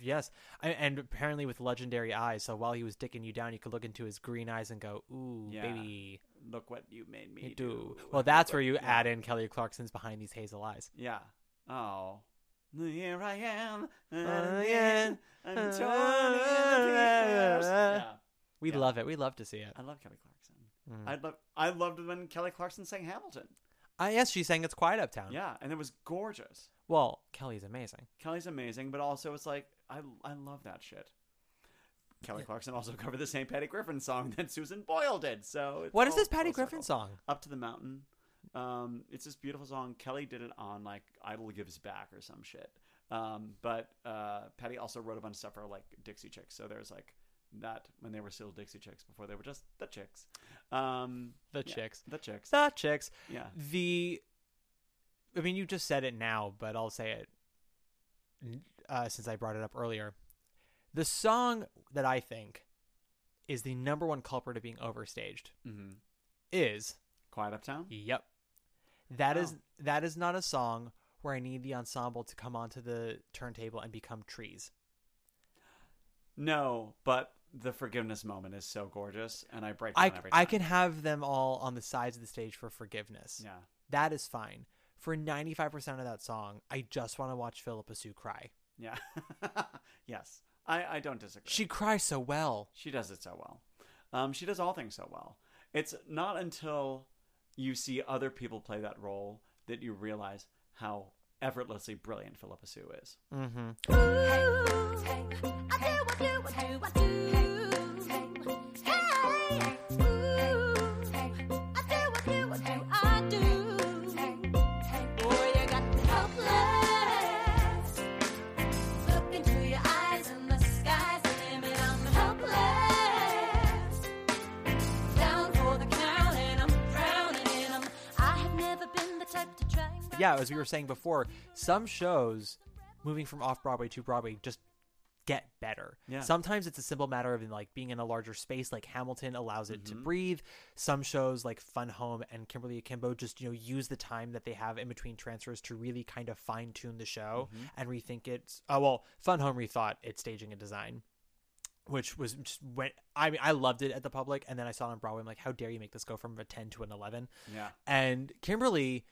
Yes. And apparently with legendary eyes. So while he was dicking you down, you could look into his green eyes and go, ooh, Yeah. baby. Look what you made me You do. do. Well, that's Look where you add in Kelly Clarkson's behind these hazel eyes. Yeah. Oh. Here I am. Again. I'm torn in pieces. Yeah. We Yeah. love it. We love to see it. I love Kelly Clarkson. Mm. I love. I loved when Kelly Clarkson sang Hamilton. Uh, yes, she sang It's Quiet Uptown. Yeah, and it was gorgeous. Well, Kelly's amazing. Kelly's amazing, but also it's like I I love that shit. Kelly Clarkson also covered the same Patty Griffin song that Susan Boyle did. So it's What is all this Patty full Griffin circle. song? Up to the Mountain. Um, it's this beautiful song. Kelly did it on like Idol Gives Back or some shit. Um, but uh, Patty also wrote a bunch of stuff for like Dixie Chicks. So there's like that when they were still Dixie Chicks before they were just the Chicks. Um, The yeah, Chicks. The Chicks. The Chicks. Yeah. The, I mean, you just said it now, but I'll say it uh, since I brought it up earlier. The song that I think is the number one culprit of being overstaged Mm-hmm. is Quiet Uptown. Yep. That is Wow. that is not a song where I need the ensemble to come onto the turntable and become trees. No, but the forgiveness moment is so gorgeous, and I break down I, every time. I can have them all on the sides of the stage for forgiveness. Yeah. That is fine. For 95% of that song, I just want to watch Phillipa Soo cry. Yeah. yes. I, I don't disagree. She cries so well. She does it so well. Um, she does all things so well. It's not until you see other people play that role that you realize how effortlessly brilliant Phillipa Soo is. Mm-hmm. Yeah, as we were saying before, some shows moving from off Broadway to Broadway just get better. Yeah. Sometimes it's a simple matter of like being in a larger space, like Hamilton allows it to Mhm. breathe. Some shows like Fun Home and Kimberly Akimbo just you know use the time that they have in between transfers to really kind of fine tune the show Mhm. and rethink it. Oh well, Fun Home rethought its staging and design. Which was just went. I mean, I loved it at the public, and then I saw it on Broadway. I'm like, how dare you make this go from a ten to an eleven? Yeah. And Kimberly,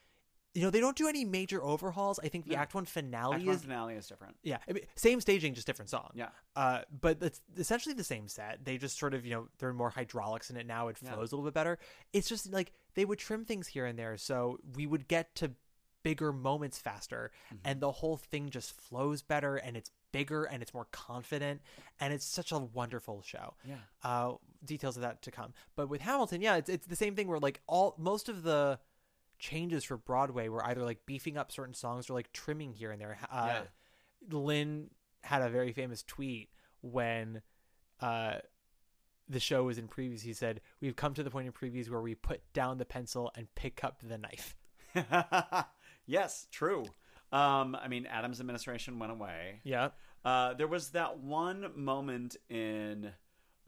you know, they don't do any major overhauls. I think the. Act One finale Act one is finale is different. yeah, I mean, same staging, just different song. Yeah. Uh, but it's essentially the same set. They just sort of, you know, there are more hydraulics in it now. It flows a little bit better. It's just like they would trim things here and there, so we would get to bigger moments faster, Mm-hmm. and the whole thing just flows better, and it's bigger and it's more confident, and it's such a wonderful show. Yeah. Uh, details of that to come. But with Hamilton, yeah, it's it's the same thing where like all most of the changes for Broadway were either like beefing up certain songs or like trimming here and there. Uh, Lin had a very famous tweet when uh, the show was in previews. He said, "We've come to the point in previews where we put down the pencil and pick up the knife." yes, true. Um, I mean, Adams' administration went away. Yeah. Uh, there was that one moment in,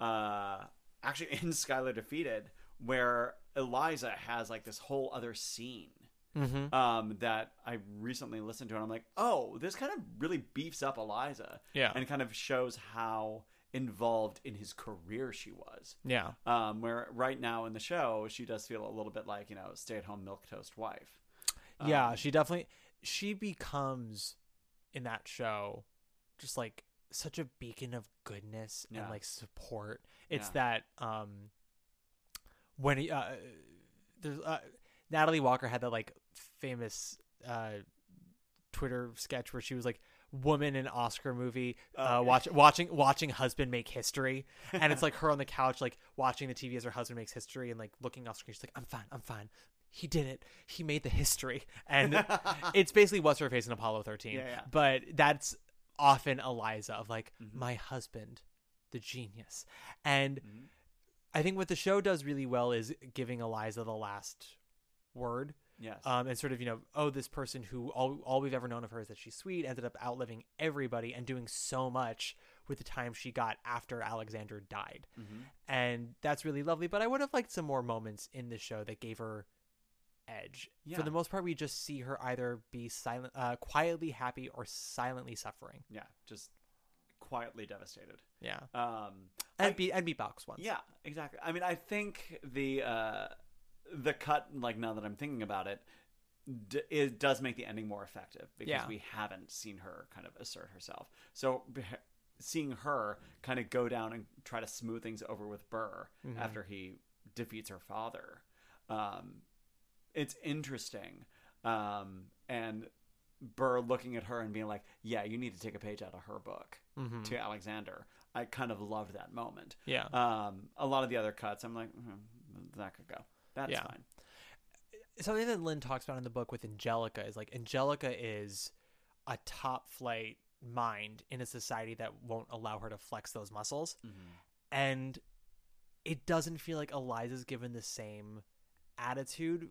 uh, actually in Schuyler Defeated where Eliza has like this whole other scene. Mhm. Um, that I recently listened to, and I'm like, oh, this kind of really beefs up Eliza, Yeah. and kind of shows how involved in his career she was. Yeah. Um, where right now in the show, she does feel a little bit like you know stay at home milk toast wife. yeah, Um, she definitely she becomes in that show just like such a beacon of goodness Yeah. and like support. It's Yeah. that um when he, uh there's uh, Natalie Walker had that like famous uh Twitter sketch where she was like woman in Oscar movie uh, Oh, watch, watching watching husband make history. And it's like her on the couch like watching the TV as her husband makes history and like looking off screen. She's like I'm fine I'm fine. He did it. He made the history. And it's basically what's her face in Apollo 13 Yeah, yeah. but that's often Eliza of like Mm-hmm. my husband the genius. And Mm-hmm. I think what the show does really well is giving Eliza the last word Yes. um, and sort of you know oh this person who all, all we've ever known of her is that she's sweet ended up outliving everybody and doing so much with the time she got after alexander died Mhm. and that's really lovely but i would have liked some more moments in the show that gave her edge Yeah. for the most part we just see her either be silent uh, quietly happy or silently suffering yeah, just quietly devastated. yeah Um, and I- beat and beat box once Yeah, exactly. I mean, I think the uh, the cut, like now that I'm thinking about it, d- it does make the ending more effective because Yeah. we haven't seen her kind of assert herself. So seeing her kind of go down and try to smooth things over with Burr Mhm. after he defeats her father, um, it's interesting. Um, and Burr looking at her and being like, "Yeah, you need to take a page out of her book." Mhm. To Alexander, I kind of loved that moment. Yeah. Um, a lot of the other cuts, I'm like, "Mhm, that could go. That's Yeah. fine. something that Lin talks about in the book with Angelica is like Angelica is a top flight mind in a society that won't allow her to flex those muscles. And it doesn't feel like Eliza's given the same attitude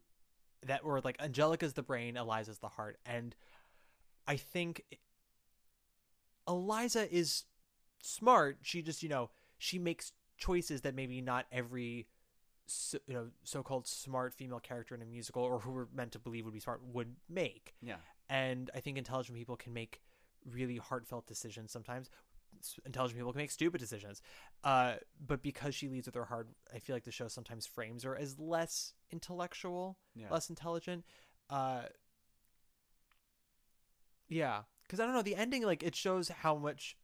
that were like Angelica's the brain, Eliza's the heart. And I think Eliza is smart. She just, you know, she makes choices that maybe not every so, you know so-called smart female character in a musical or who we're meant to believe would be smart would make. Yeah. And I think intelligent people can make really heartfelt decisions sometimes. Intelligent people can make stupid decisions. Uh, but because she leads with her heart, I feel like the show sometimes frames her as less intellectual, Yeah. less intelligent. Uh, yeah, because I don't know the ending. Like it shows how much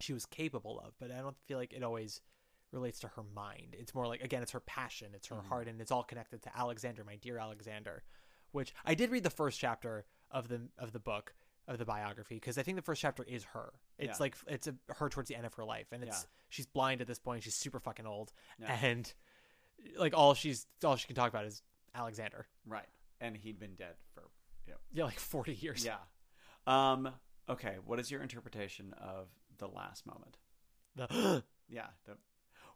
she was capable of, but I don't feel like it always relates to her mind. It's more like again, it's her passion, it's her Mhm. heart, and it's all connected to Alexander, my dear Alexander. Which I did read the first chapter of the of the book of the biography because I think the first chapter is her. It's Yeah. like it's a, her towards the end of her life, and it's Yeah. she's blind at this point. She's super fucking old, Yeah. and like all she's all she can talk about is Alexander. Right. And he'd been dead for you know, Yeah, like forty years. Yeah. Um. Okay. What is your interpretation of the last moment? The Yeah. The,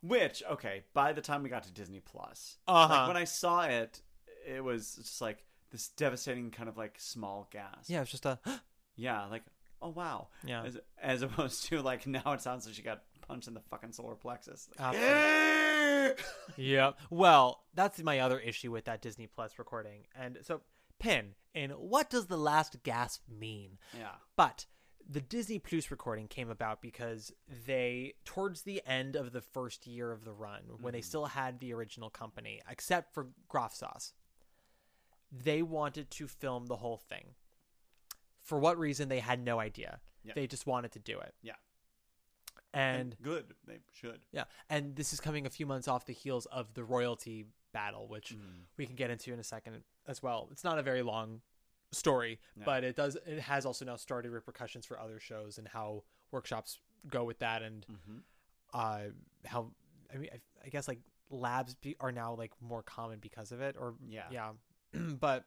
which okay. By the time we got to Disney Plus, Uh-huh. like when I saw it, it was just like this devastating kind of like small gas. yeah, it's just a Yeah. Like oh wow. Yeah. As, as opposed to like now it sounds like she got punched in the fucking solar plexus. Like, yeah. Well, that's my other issue with that Disney Plus recording. And so, Pin, in what does the last gasp mean? Yeah. But the Disney Plus recording came about because they, towards the end of the first year of the run, when they Mhm. still had the original company, except for Groff Sauce, they wanted to film the whole thing. For what reason, they had no idea. They just wanted to do it. Yeah. And good. They should. yeah, and this is coming a few months off the heels of the royalty battle, which Mm. we can get into in a second as well. It's not a very long story, No. but it does. It has also now started repercussions for other shows and how workshops go with that, and Mhm. uh, how I mean, I, I guess like labs be, are now like more common because of it, or Yeah. yeah, but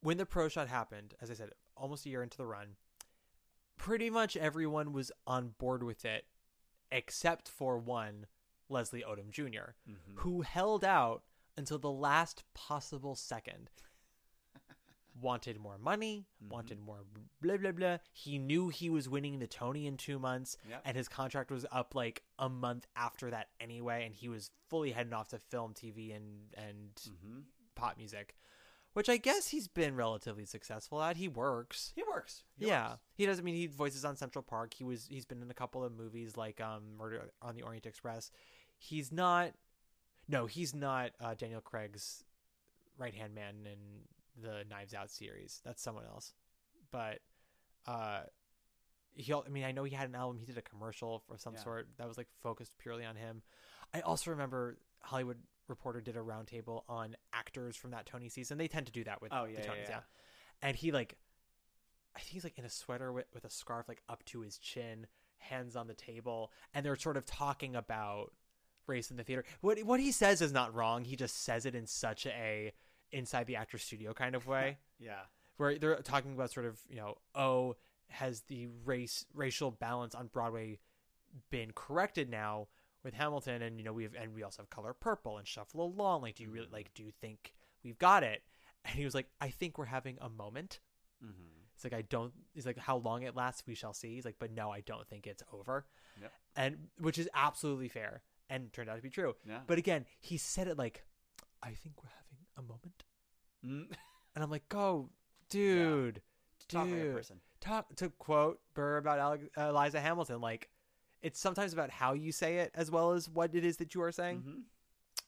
when the pro shot happened, as I said, almost a year into the run, pretty much everyone was on board with it, except for one, Leslie Odom junior Mhm. who held out until the last possible second. wanted more money, wanted more blah blah blah. He knew he was winning the Tony in two months, Yep. and his contract was up like a month after that anyway, and he was fully heading off to film, TV, and and Mhm. pop music. which I guess he's been relatively successful at. He works. He works. He yeah, works. he does. I mean, he voices on Central Park. He was. He's been in a couple of movies like um, Murder on the Orient Express. He's not. No, he's not uh, Daniel Craig's right hand man in the Knives Out series. That's someone else. But uh, he. I mean, I know he had an album. He did a commercial for some Yeah. sort that was like focused purely on him. I also remember Hollywood Reporter did a roundtable on actors from that Tony season. They tend to do that with Oh, the yeah, yeah, Tonys, yeah. And he like, I think he's like in a sweater with, with a scarf like up to his chin, hands on the table, and they're sort of talking about race in the theater. What what he says is not wrong. He just says it in such a inside the actor studio kind of way Yeah. where they're talking about sort of you know oh has the race racial balance on broadway been corrected now with hamilton and you know we have and we also have color purple and shuffle along like do you really like do you think we've got it and he was like i think we're having a moment Mm-hmm. it's like i don't he's like how long it lasts we shall see he's like but no i don't think it's over Yep. and which is absolutely fair and turned out to be true Yeah. but again he said it like i think we're having a moment Mm. and I'm like, go, dude, Talk like a dude. person. Talk to quote Burr about uh, Eliza Hamilton. Like, it's sometimes about how you say it as well as what it is that you are saying. Mhm.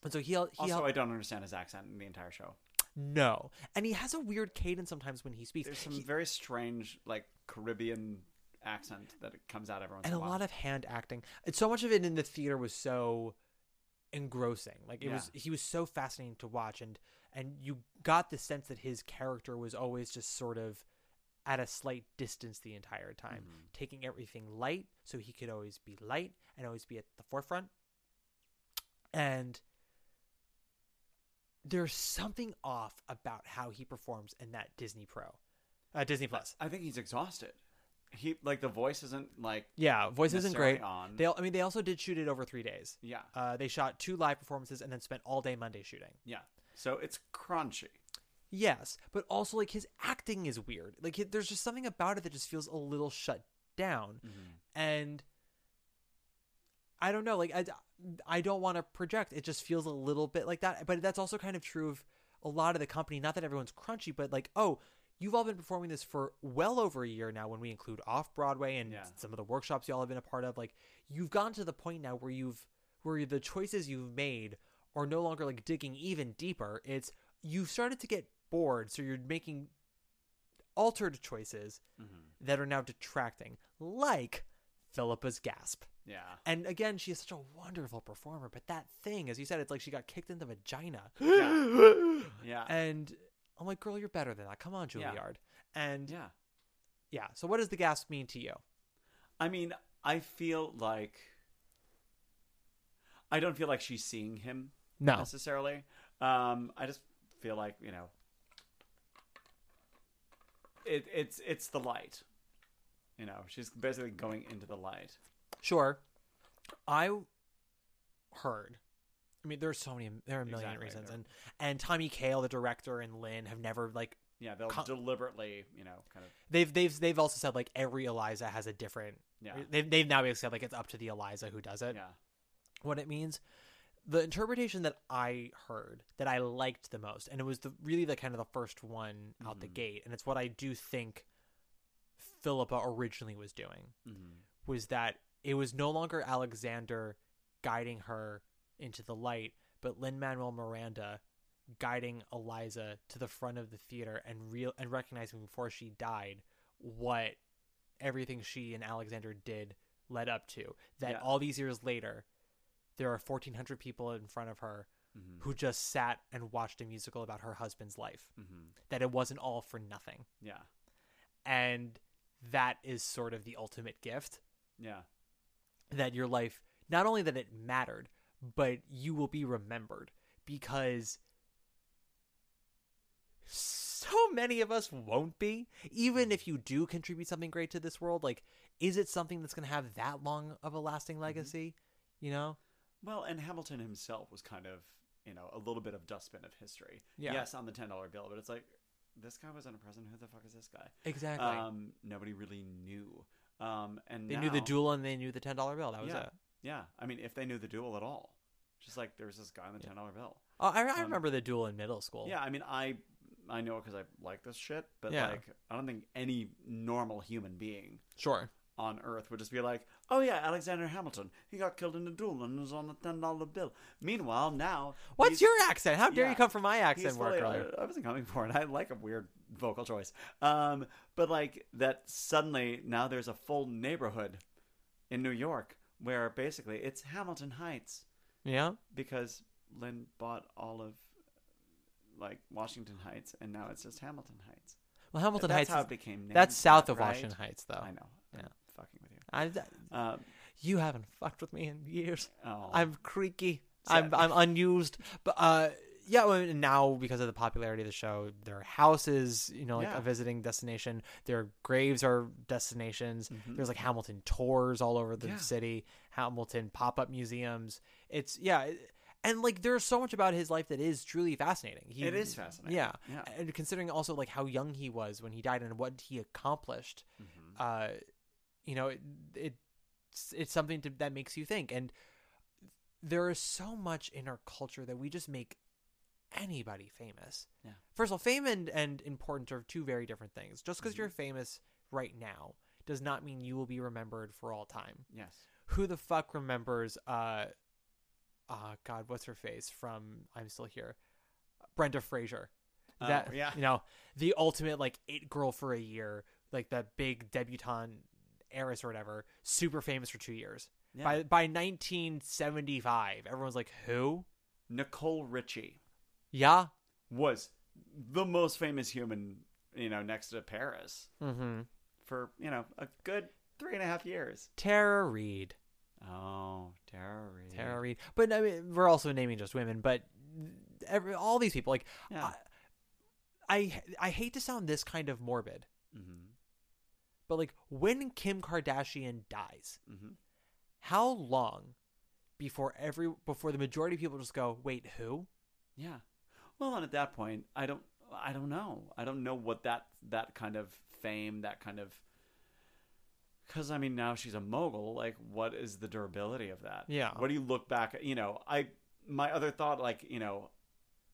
And so he he Also, I don't understand his accent in the entire show. no, and he has a weird cadence sometimes when he speaks. There's some He- very strange, like Caribbean accent that comes out every once and in a a lot of hand acting. And so much of it in the theater was so engrossing. Like it Yeah. was he was so fascinating to watch and and you got the sense that his character was always just sort of at a slight distance the entire time, Mm-hmm. taking everything light so he could always be light and always be at the forefront. And there's something off about how he performs in that Disney Pro. Uh, Disney Plus. I think he's exhausted. He like the voice isn't like Yeah, voice isn't necessarily great. On. They, al- I mean, they also did shoot it over three days. Yeah. uh, they shot two live performances and then spent all day Monday shooting. yeah, so it's crunchy. Yes, but also like his acting is weird. Like it, there's just something about it that just feels a little shut down, and I don't know. Like I, I don't want to project. It just feels a little bit like that. But that's also kind of true of a lot of the company. Not that everyone's crunchy, but like oh. You've all been performing this for well over a year now when we include off Broadway and Yeah. some of the workshops y'all have been a part of. Like you've gotten to the point now where you've where the choices you've made are no longer like digging even deeper. It's you've started to get bored, so you're making altered choices Mm-hmm. that are now detracting, like Phillipa's gasp. Yeah. And again, she is such a wonderful performer, but that thing, as you said, it's like she got kicked in the vagina. Yeah. Yeah. And I'm like, girl, you're better than that. Come on, Yeah. Juilliard. And Yeah. yeah. So what does the gasp mean to you? I mean, I feel like I don't feel like she's seeing him No. necessarily. Um, I just feel like you know, it, it's it's the light. You know, she's basically going into the light. Sure. I heard. I mean, there's so many. There are a million Exactly, reasons, there- and and Tommy Kail, the director, and Lin have never like Yeah, they'll deliberately, you know, kind of. they've they've they've also said like every Eliza has a different. Yeah. They've they've now basically said like it's up to the Eliza who does it. Yeah. What it means, the interpretation that I heard that I liked the most, and it was the really the kind of the first one out the Mhm. gate, and it's what I do think Phillipa originally was doing Mhm. was that it was no longer Alexander guiding her into the light, but Lin Manuel Miranda guiding Eliza to the front of the theater and real and recognizing before she died what everything she and Alexander did led up to. That Yeah. all these years later, there are fourteen hundred people in front of her Mhm. who just sat and watched a musical about her husband's life. Mhm. That it wasn't all for nothing. Yeah. And that is sort of the ultimate gift Yeah. that your life not only that it mattered but you will be remembered because so many of us won't be even if you do contribute something great to this world like is it something that's going to have that long of a lasting Mm-hmm. legacy you know Well, and Hamilton himself was kind of, you know, a little bit of dustbin of history. Yeah. Yes, on the ten dollar bill, but it's like this guy wasn't a president. Who the fuck is this guy? Exactly. Um, nobody really knew. Um, and they knew the duel and they knew the $10 bill that was yeah, it Yeah, I mean, if they knew the duel at all, just like there's this guy on the ten dollar bill. oh, I, I Um, remember the duel in middle school Yeah, I mean, I I know because I like this shit, but Yeah. like I don't think any normal human being Sure. on Earth would just be like, "Oh yeah, Alexander Hamilton, he got killed in a duel and was on the ten dollar bill." Meanwhile, now What's he's- your accent? How dare Yeah. you come from my accent He's work fully- earlier? I, I wasn't coming for it. I like a weird vocal choice. Um, but like that suddenly now there's a full neighborhood in New York where basically it's Hamilton Heights Yeah. because Lin bought all of like Washington Heights and now it's just Hamilton Heights. Well, Hamilton That's Heights. how is- it became named. That's south of right? Washington Heights, though. I know. I'm Yeah. fucking with you. I, Um, you haven't fucked with me in years. Oh. I'm creaky. Sad. I'm I'm unused. But uh, yeah. Well, now because of the popularity of the show, their houses, you know, like Yeah. a visiting destination. Their graves are destinations. Mhm. There's like Hamilton tours all over the Yeah. city. Hamilton pop up museums. It's yeah. And like, there's so much about his life that is truly fascinating. He, It is fascinating. Yeah. Yeah. And considering also like how young he was when he died and what he accomplished, Mm-hmm. uh, you know, it, it's it's something to, that makes you think. And there is so much in our culture that we just make anybody famous. Yeah. First of all, fame and, and important are two very different things. Just Mm-hmm. because you're famous right now does not mean you will be remembered for all time. Yes. Who the fuck remembers uh uh God, what's her face from I'm Still Here? Brenda Frazier. Oh, That yeah. you know, the ultimate like it girl for a year, like that big debutante heiress or whatever, super famous for two years. Yeah. By by 1975, everyone's like, "Who?" Nicole Richie Yeah. was the most famous human, you know, next to Paris Mm-hmm. for you know a good three and a half years. Tara Reid. Oh, Tara Reid. Tara Reid. But I mean, we're also naming just women, but every, all these people, like, Yeah. I, I, I hate to sound this kind of morbid, Mm-hmm. but like, when Kim Kardashian dies, Mm-hmm. how long before every before the majority of people just go, wait, who? Yeah. Well, and at that point, I don't, I don't know. I don't know what that that kind of fame, that kind of, because I mean, now she's a mogul. Like, what is the durability of that? Yeah. What do you look back? at? You know, I my other thought, like you know,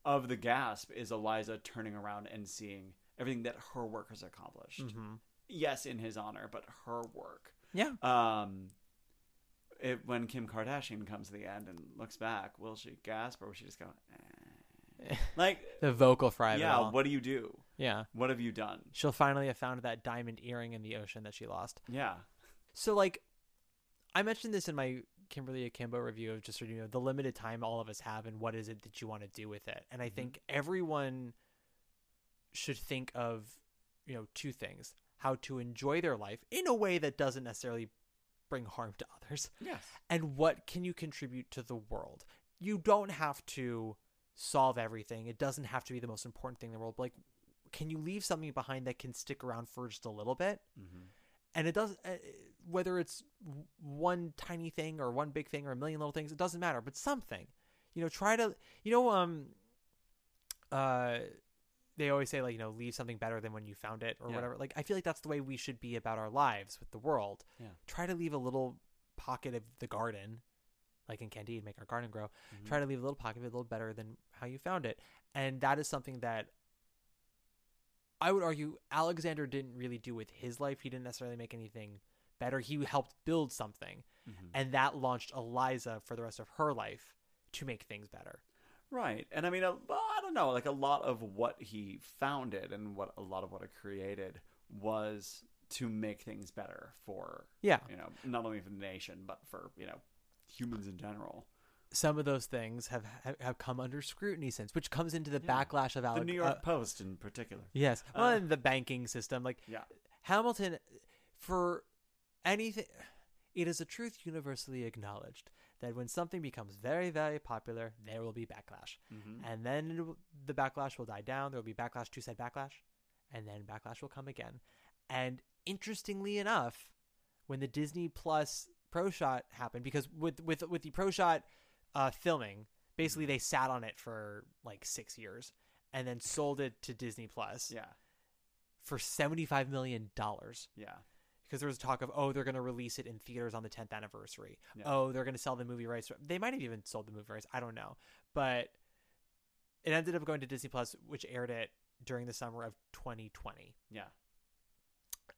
of the gasp is Eliza turning around and seeing everything that her work has accomplished. Mm-hmm. Yes, in his honor, but her work. Yeah. Um, it, when Kim Kardashian comes to the end and looks back, will she gasp or will she just go, eh? like The vocal fry Yeah, what do you do? Yeah. What have you done? She'll finally have found that diamond earring in the ocean that she lost. Yeah. So like I mentioned this in my Kimberly Akimbo review of just you know the limited time all of us have and what is it that you want to do with it. And I mm-hmm. think everyone should think of you know two things: how to enjoy their life in a way that doesn't necessarily bring harm to others. Yes. And what can you contribute to the world? You don't have to solve everything. It doesn't have to be the most important thing in the world. But like can you leave something behind that can stick around for just a little bit? Mm-hmm. and it does uh, whether it's one tiny thing or one big thing or a million little things it doesn't matter but something you know try to you know um uh they always say like you know leave something better than when you found it or Yeah. whatever like i feel like that's the way we should be about our lives with the world Yeah. try to leave a little pocket of the garden like in candide make our garden grow Mhm. try to leave a little pocket of it a little better than how you found it and that is something that I would argue Alexander didn't really do with his life. He didn't necessarily make anything better. He helped build something, Mhm. and that launched Eliza for the rest of her life to make things better. Right. And I mean, a, well, I don't know, like a lot of what he founded and what a lot of what it created was to make things better for, Yeah. you know, not only for the nation, but for, you know, humans in general. Some of those things have have, come under scrutiny since, which comes into the Yeah. backlash of The New York uh, Post in particular. Yes. Well, Uh, and the banking system, like Yeah. Hamilton, for anything, it is a truth universally acknowledged that when something becomes very, very popular, there will be backlash, Mhm. and then will- the backlash will die down. There will be backlash to said backlash, and then backlash will come again. And interestingly enough, when the Disney Plus Pro Shot happened, because with with with the Pro Shot uh, filming, basically they sat on it for like six years, and then sold it to Disney Plus Yeah. for $75 million. Yeah. Because there was talk of, oh, they're going to release it in theaters on the 10th anniversary. Yeah. Oh, they're going to sell the movie rights. They might have even sold the movie rights. I don't know. But it ended up going to Disney Plus, which aired it during the summer of 2020. Yeah.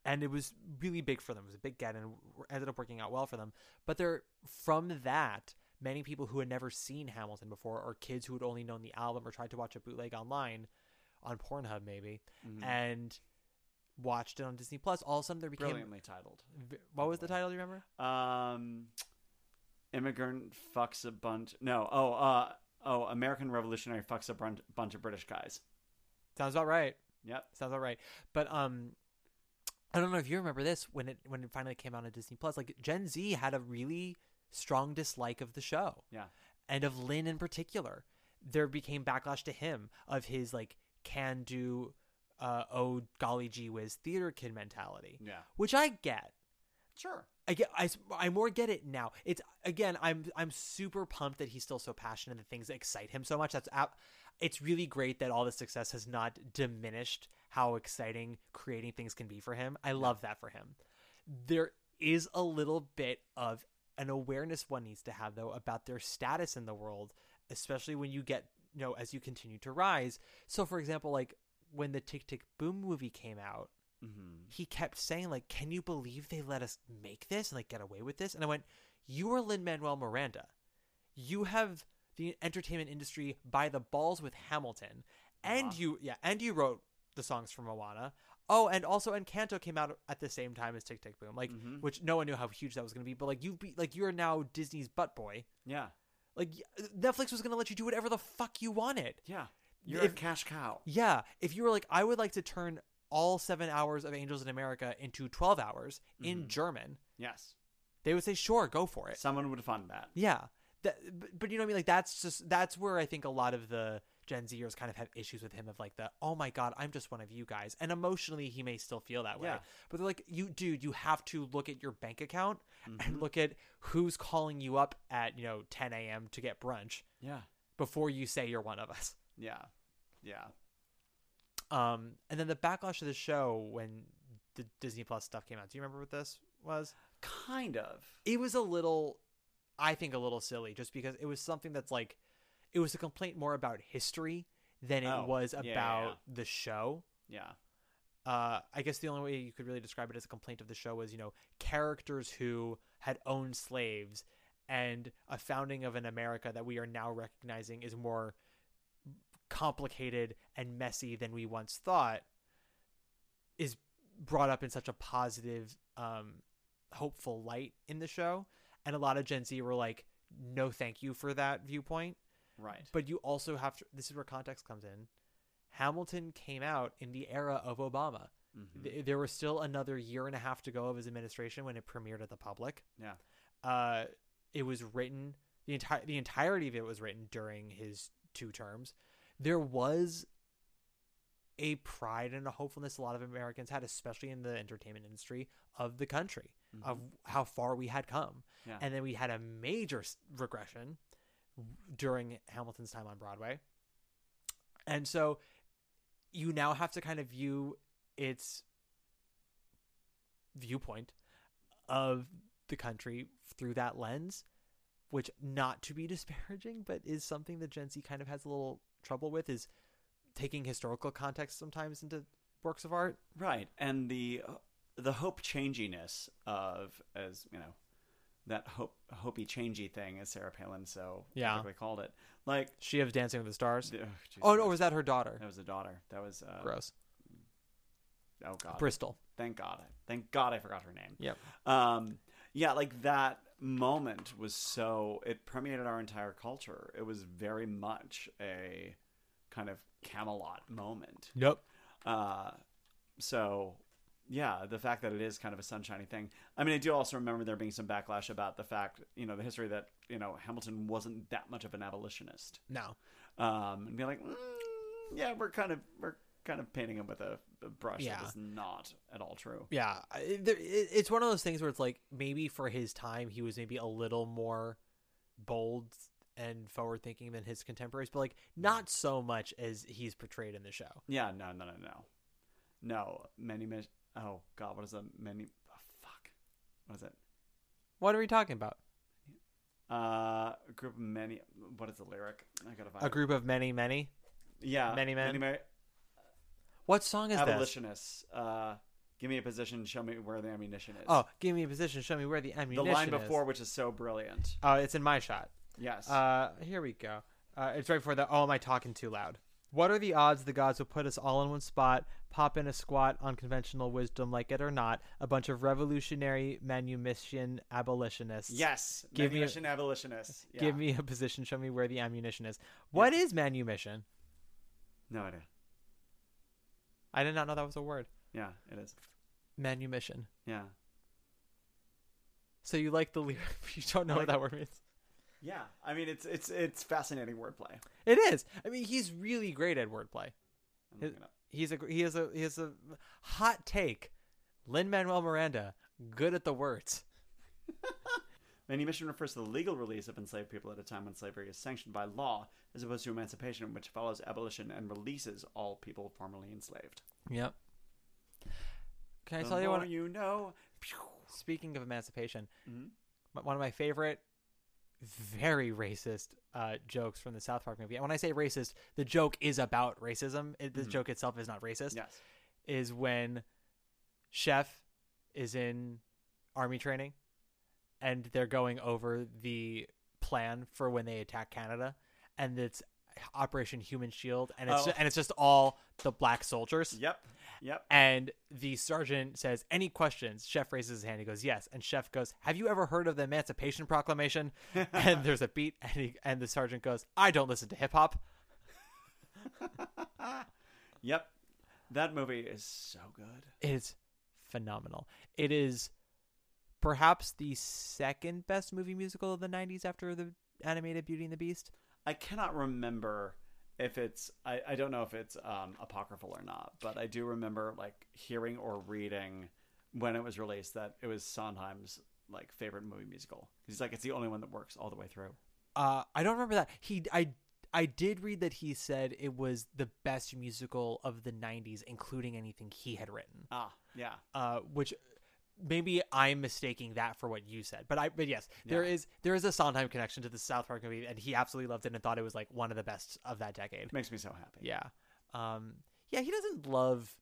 and it was really big for them. It was a big get, and ended up working out well for them. But they're from that, many people who had never seen Hamilton before, or kids who had only known the album or tried to watch a bootleg online, on Pornhub maybe, Mhm. and watched it on Disney Plus. All of a sudden, there became Brilliantly titled. What was the title? Do you remember? Um, immigrant fucks a bunch. No. Oh. Uh. Oh. American Revolutionary fucks a bunch, bunch of British guys. Sounds about right. Yep. Sounds about right. But um, I don't know if you remember this when it when it finally came out on Disney Plus. Like Gen Z had a really strong dislike of the show. Yeah. and of Lin in particular. There became backlash to him of his like can do, uh, oh golly gee whiz theater kid mentality. Yeah. which I get. Sure. I get. I, I more get it now. It's again. I'm I'm super pumped that he's still so passionate and things excite him so much. That's it's really great that all the success has not diminished how exciting creating things can be for him. I love that for him. There is a little bit of an awareness one needs to have though about their status in the world, especially when you get you know as you continue to rise. So for example, like when the Tick Tick Boom movie came out, Mm-hmm. he kept saying like, "Can you believe they let us make this and like get away with this?" And I went, "You are Lin Manuel Miranda. You have the entertainment industry by the balls with Hamilton, and you yeah, and you wrote the songs for Moana. Oh, and also Encanto came out at the same time as Tick Tick Boom, like which no one knew how huge that was going to be. But like you be like you are now Disney's butt boy. Yeah. Like Netflix was going to let you do whatever the fuck you wanted. Yeah. You're If- a cash cow. Yeah, if you were like, I would like to turn all seven hours of Angels in America into twelve hours in Mhm. German, Yes. they would say, "Sure, go for it." Someone would fund that. Yeah, that, but, but you know what I mean. Like that's just that's where I think a lot of the Gen Zers kind of have issues with him of like the, "Oh my god, I'm just one of you guys," and emotionally he may still feel that way. Yeah. But they're like, "You, dude, you have to look at your bank account Mhm. and look at who's calling you up at you know 10 a.m. to get brunch Yeah. before you say you're one of us." Yeah. Yeah. Um, and then the backlash of the show when the Disney Plus stuff came out. Do you remember what this was? Kind of. It was a little, I think, a little silly, just because it was something that's like, it was a complaint more about history than it Oh, was yeah, about yeah, the show. Yeah. Uh, I guess the only way you could really describe it as a complaint of the show was, you know, characters who had owned slaves and a founding of an America that we are now recognizing is more complicated and messy than we once thought is brought up in such a positive, um, hopeful light in the show. And a lot of Gen Z were like, no, thank you for that viewpoint. Right. But you also have to, this is where context comes in. Hamilton came out in the era of Obama. Mhm. Th- There was still another year and a half to go of his administration when it premiered at the public. Yeah. Uh, it was written the entire the entirety of it was written during his two terms. There was a pride and a hopefulness a lot of Americans had, especially in the entertainment industry of the country, of how far we had come. Yeah. And then we had a major regression during Hamilton's time on Broadway. And so you now have to kind of view its viewpoint of the country through that lens, which not to be disparaging, but is something that Gen Z kind of has a little trouble with is taking historical context sometimes into works of art. Right. And the uh, the hope changiness of as you know that hope hopey changey thing as Sarah Palin so Yeah. perfectly called it. Like She of Dancing with the Stars. Ugh, Jesus oh no, was that her daughter? That was a daughter. That was uh, Gross. Oh god. Bristol. Thank God. Thank God I forgot her name. Yep. Um yeah, like that moment was so it permeated our entire culture. It was very much a kind of Camelot moment. Yep. Uh so yeah, the fact that it is kind of a sunshiny thing. I mean, I do also remember there being some backlash about the fact, you know, the history that you know Hamilton wasn't that much of an abolitionist. No. Um, and be like, mm, yeah, we're kind of we're kind of painting him with a, a brush Yeah. that is not at all true. Yeah, I- there- it- it's one of those things where it's like maybe for his time he was maybe a little more bold and forward thinking than his contemporaries, but like not so much as he's portrayed in the show. Yeah, no, no, no, no, no. Many, many. Oh God, what is a many? Oh, fuck, what is it? What are we talking about? Uh, a group of many. What is the lyric? I gotta find A it. group of many, many. Yeah, many men. Many, many, What song is this? Abolitionists. Uh, give me a position. Show me where the ammunition is. Oh, give me a position. Show me where the ammunition. Is. The line is. before, which is so brilliant. Oh, it's in my shot. Yes. Uh, here we go. Uh, it's right before the. Oh, am I talking too loud? What are the odds the gods will put us all in one spot, pop in a squat on conventional wisdom, like it or not? A bunch of revolutionary manumission abolitionists. yes. Give me a- Manumission abolitionists. Yeah. Give me a position. Show me where the ammunition is. What is manumission? No idea. I did not know that was a word. Yeah, it is. Manumission. Yeah. So you like the lyric, but you don't know what that word means. Yeah. I mean, it's it's it's fascinating wordplay. It is. I mean, he's really great at wordplay. His- looking it up. He's a he has a he has a hot take. Lin Manuel Miranda, good at the words. Manumission refers to the legal release of enslaved people at a time when slavery is sanctioned by law, as opposed to emancipation, which follows abolition and releases all people formerly enslaved. Yep. Can I The tell you what? you know. Speaking of emancipation, Mhm. one of my favorite, very racist uh, jokes from the South Park movie. And when I say racist, the joke is about racism. It, the Mhm. joke itself is not racist. Yes. Is when Chef is in army training, and they're going over the plan for when they attack Canada, and it's Operation Human Shield, and it's Oh. and it's just all the black soldiers. Yep. Yep. And the sergeant says, "Any questions?" Chef raises his hand. He goes, "Yes." And Chef goes, "Have you ever heard of the Emancipation Proclamation?" and there's a beat, and he, and the sergeant goes, "I don't listen to hip hop." Yep. That movie is so good. It is phenomenal. It is perhaps the second best movie musical of the '90s after the animated Beauty and the Beast. I cannot remember if it's I, I don't know if it's um, apocryphal or not, but I do remember like hearing or reading when it was released that it was Sondheim's like favorite movie musical. He's like it's the only one that works all the way through. Uh, I don't remember that. He, I, I did read that he said it was the best musical of the '90s, including anything he had written. Ah, yeah. uh, which maybe I'm mistaking that for what you said, but I but yes, there Yeah. is there is a Sondheim connection to the South Park movie, and he absolutely loved it and thought it was like one of the best of that decade. Makes me so happy. Yeah, um, yeah, he doesn't love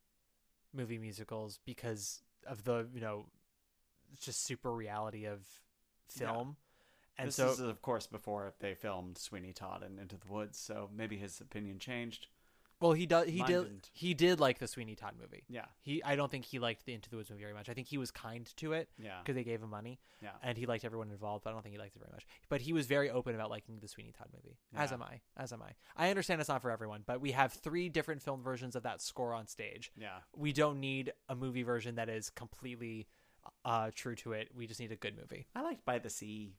movie musicals because of the you know just super reality of film, and this so is of course before they filmed Sweeney Todd and Into the Woods, so maybe his opinion changed. Well he does he Mine did didn't. he did like the Sweeney Todd movie. Yeah. he I don't think he liked the Into the Woods movie very much. I think he was kind to it. Yeah. because they gave him money. Yeah. and he liked everyone involved, but I don't think he liked it very much. But he was very open about liking the Sweeney Todd movie. As Yeah. am I. As am I. I understand it's not for everyone, but we have three different film versions of that score on stage. Yeah. We don't need a movie version that is completely uh, true to it. We just need a good movie. I liked By the Sea.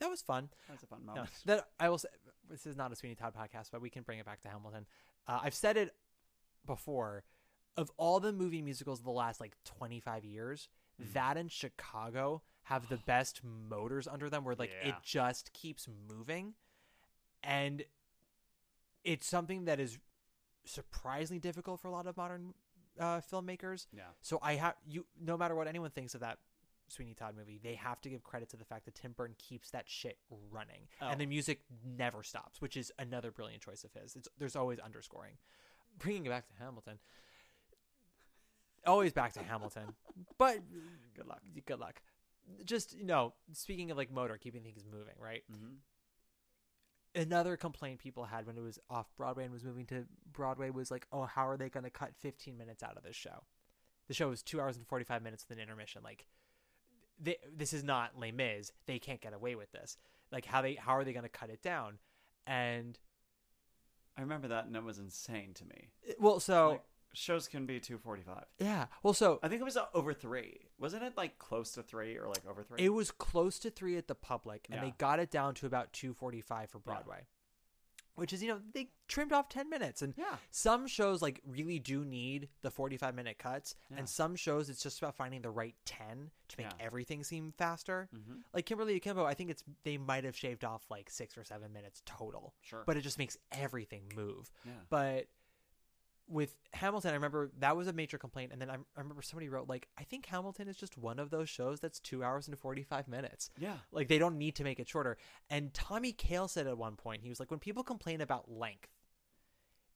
That was fun. That was a fun No, moment. that I will say. This is not a Sweeney Todd podcast, but we can bring it back to Hamilton. Uh, I've said it before. Of all the movie musicals of the last like 25 years, Mm. that and Chicago have the best motors under them where like it just keeps moving. And it's something that is surprisingly difficult for a lot of modern uh, filmmakers. Yeah. So I have you no matter what anyone thinks of that Sweeney Todd movie, they have to give credit to the fact that Tim Burton keeps that shit running, Oh. and the music never stops, which is another brilliant choice of his. It's there's always underscoring. Bringing it back to Hamilton, always back to Hamilton, but Good luck. Good luck. Just you know, speaking of like motor, keeping things moving, right? Mm-hmm. Another complaint people had when it was off Broadway and was moving to Broadway was like, oh, how are they going to cut 15 minutes out of this show? The show was two hours and 45 minutes with an intermission. Like, they, this is not Les Mis. They can't get away with this. Like, how they how are they going to cut it down? And I remember that, and it was insane to me. well, so Like, shows can be two forty five. yeah, well, so I think it was uh, over three. Wasn't it like close to three or like over three? It was close to three at the public, and Yeah. they got it down to about two forty-five for Broadway, which is you know they trimmed off ten minutes. And Yeah. some shows like really do need the forty-five minute cuts, Yeah. and some shows it's just about finding the right ten to make Yeah. everything seem faster. Mhm. Like Kimberly Akimbo, I think it's they might have shaved off like six or seven minutes total. Sure. but it just makes everything move. But with Hamilton, I remember that was a major complaint, and then I, I remember somebody wrote like, I think Hamilton is just one of those shows that's two hours and forty five minutes. Yeah. like they don't need to make it shorter. And Tommy Kail said at one point, he was like, when people complain about length,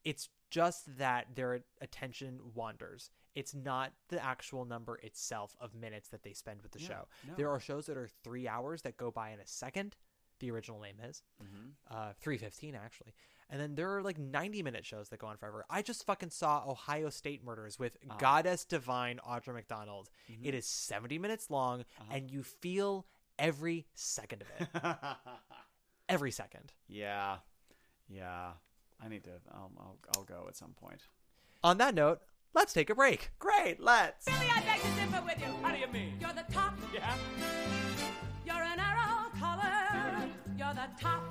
It's just that their attention wanders. It's not the actual number itself of minutes that they spend with the Yeah, show. no. There are shows that are three hours that go by in a second. The original name is Mhm. uh, three fifteen actually, and then there are like ninety minute shows that go on forever. I just fucking saw Ohio State Murders with Ah. Goddess Divine Audra McDonald. Mhm. It is seventy minutes long, Uh-huh. and you feel every second of it. every second. yeah, yeah. I need to. I'll, I'll, I'll go at some point. On that note, let's take a break. Great, let's. Billy, I beg to differ with you. How do you mean? You're the top. Yeah. You're an arrow collar. You're the top.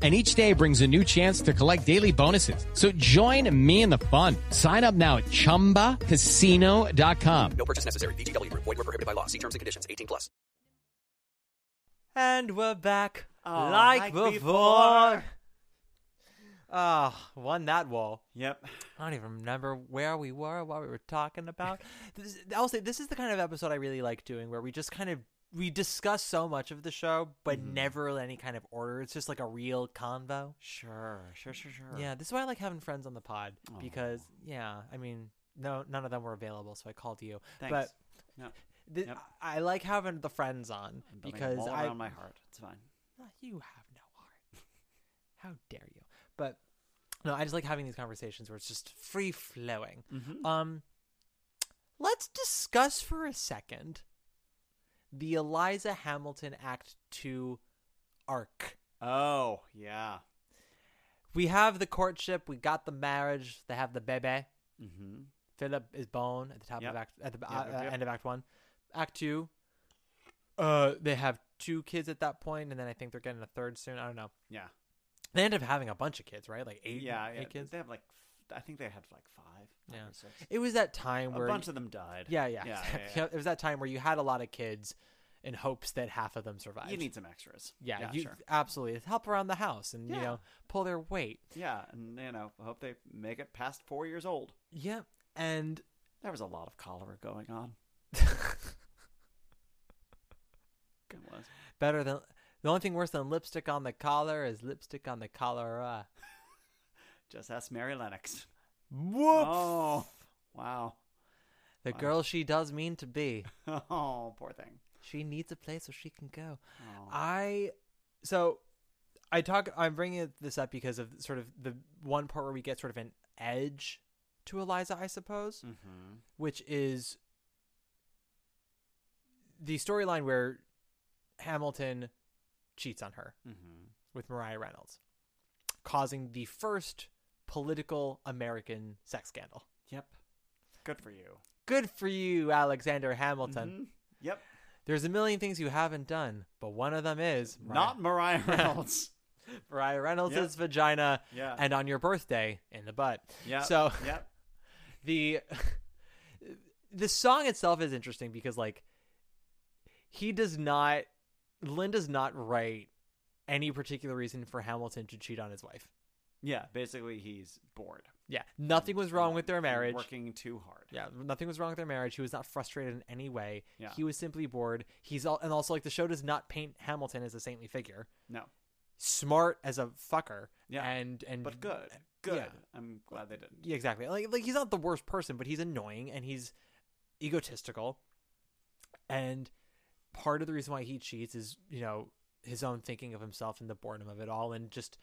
And each day brings a new chance to collect daily bonuses. So join me in the fun. Sign up now at chumbacasino.com. No purchase necessary. VGW Group. Void were prohibited by law. See terms and conditions. 18 plus. And we're back Oh, like, like before. before. Ah, won that wall. Yep. I don't even remember where we were, what we were talking about. this, I'll say this is the kind of episode I really like doing, where we just kind of we discuss so much of the show, but Mhm. never in any kind of order. It's just like a real convo. Sure, sure, sure, sure. Yeah, this is why I like having friends on the pod Aw. because yeah, I mean, no, none of them were available, so I called you. Thanks. But Yep. th- Yep. I like having the friends on I'm because all I around my heart. It's fine. Ah, you have no heart. How dare you? But no, I just like having these conversations where it's just free flowing. Mhm. Um, let's discuss for a second the Eliza Hamilton Act Two arc. Oh, yeah. We have the courtship. We got the marriage. They have the bebe. Mm-hmm. Philip is bone at the top Yep. of act at the Yep, uh, yep, uh, end of Act One. Act Two. Uh, they have two kids at that point, and then I think they're getting a third soon. I don't know. Yeah. They end up having a bunch of kids, right? Like eight, Yeah, eight yeah. kids. They have like, I think they had like five. five Yeah. or six. It was that time where A where bunch of them died. Yeah, yeah, Yeah, exactly. yeah, yeah. It was that time where you had a lot of kids in hopes that half of them survived. You need some extras. Yeah, Yeah, you, sure. absolutely. Help around the house and you know pull their weight. Yeah, and you know, hope they make it past four years old. Yeah, and there was a lot of cholera going on. It was. Better than the only thing worse than lipstick on the collar is lipstick on the collar. Just ask Mary Lennox. Whoop! Oh, wow. The Wow. girl she does mean to be. Oh, poor thing. She needs a place where she can go. Oh. I so I talk. I'm bringing this up because of sort of the one part where we get sort of an edge to Eliza, I suppose, Mm-hmm. which is the storyline where Hamilton cheats on her Mm-hmm. with Maria Reynolds, causing the first political American sex scandal. Yep. Good for you. Good for you, Alexander Hamilton. Mhm. Yep. There's a million things you haven't done, but one of them is Not Maria Reynolds. Maria Reynolds' Yep. vagina, Yeah. and on your birthday in the butt. Yep. So Yep. the the song itself is interesting because like he does not Lin does not write any particular reason for Hamilton to cheat on his wife. Yeah, basically he's bored. Yeah, nothing was wrong with their marriage. Working too hard. Yeah, nothing was wrong with their marriage. He was not frustrated in any way. Yeah. He was simply bored. He's all, and also like the show does not paint Hamilton as a saintly figure. No. Smart as a fucker. Yeah. And and But good. Good. Yeah. I'm glad they didn't. Yeah, exactly. Like like he's not the worst person, but he's annoying and he's egotistical. And part of the reason why he cheats is, you know, his own thinking of himself and the boredom of it all and just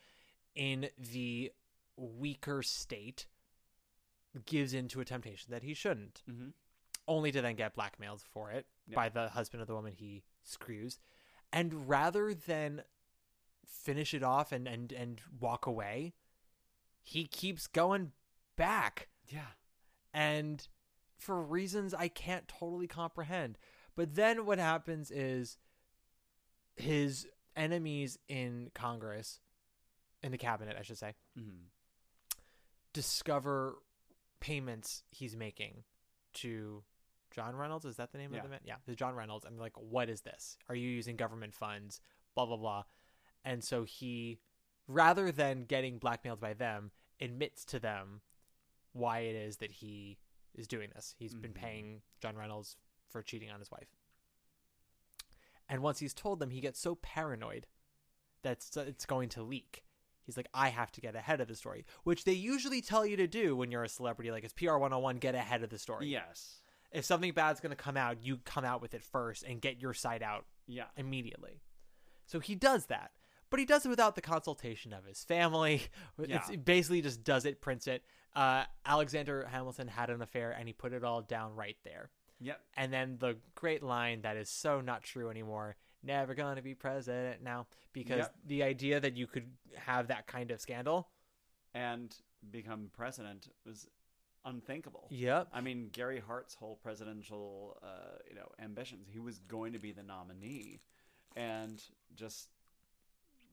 in the weaker state gives into a temptation that he shouldn't. Mm-hmm. only to then get blackmailed for it Yeah. by the husband of the woman he screws. And rather than finish it off and, and, and walk away, he keeps going back. Yeah. And for reasons I can't totally comprehend. But then what happens is his enemies in Congress, in the cabinet, I should say, Mhm. discover payments he's making to John Reynolds. Is that the name Yeah. of the man? Yeah, the John Reynolds. And they're like, what is this? Are you using government funds? Blah blah blah. And so he, rather than getting blackmailed by them, admits to them why it is that he is doing this. He's been Mhm. paying John Reynolds for cheating on his wife. And once he's told them, he gets so paranoid that it's going to leak. He's like, I have to get ahead of the story, which they usually tell you to do when you're a celebrity. Like, it's PR 101, get ahead of the story. Yes. If something bad's going to come out, you come out with it first and get your side out Yeah. immediately. So he does that, but he does it without the consultation of his family. It's, Yeah. it basically just does it, prints it. Uh, Alexander Hamilton had an affair, and he put it all down right there. Yep. And then the great line that is so not true anymore never gonna be president now because Yep. the idea that you could have that kind of scandal and become president was unthinkable. Yep. I mean, Gary Hart's whole presidential, uh, you know, ambitions. He was going to be the nominee, and just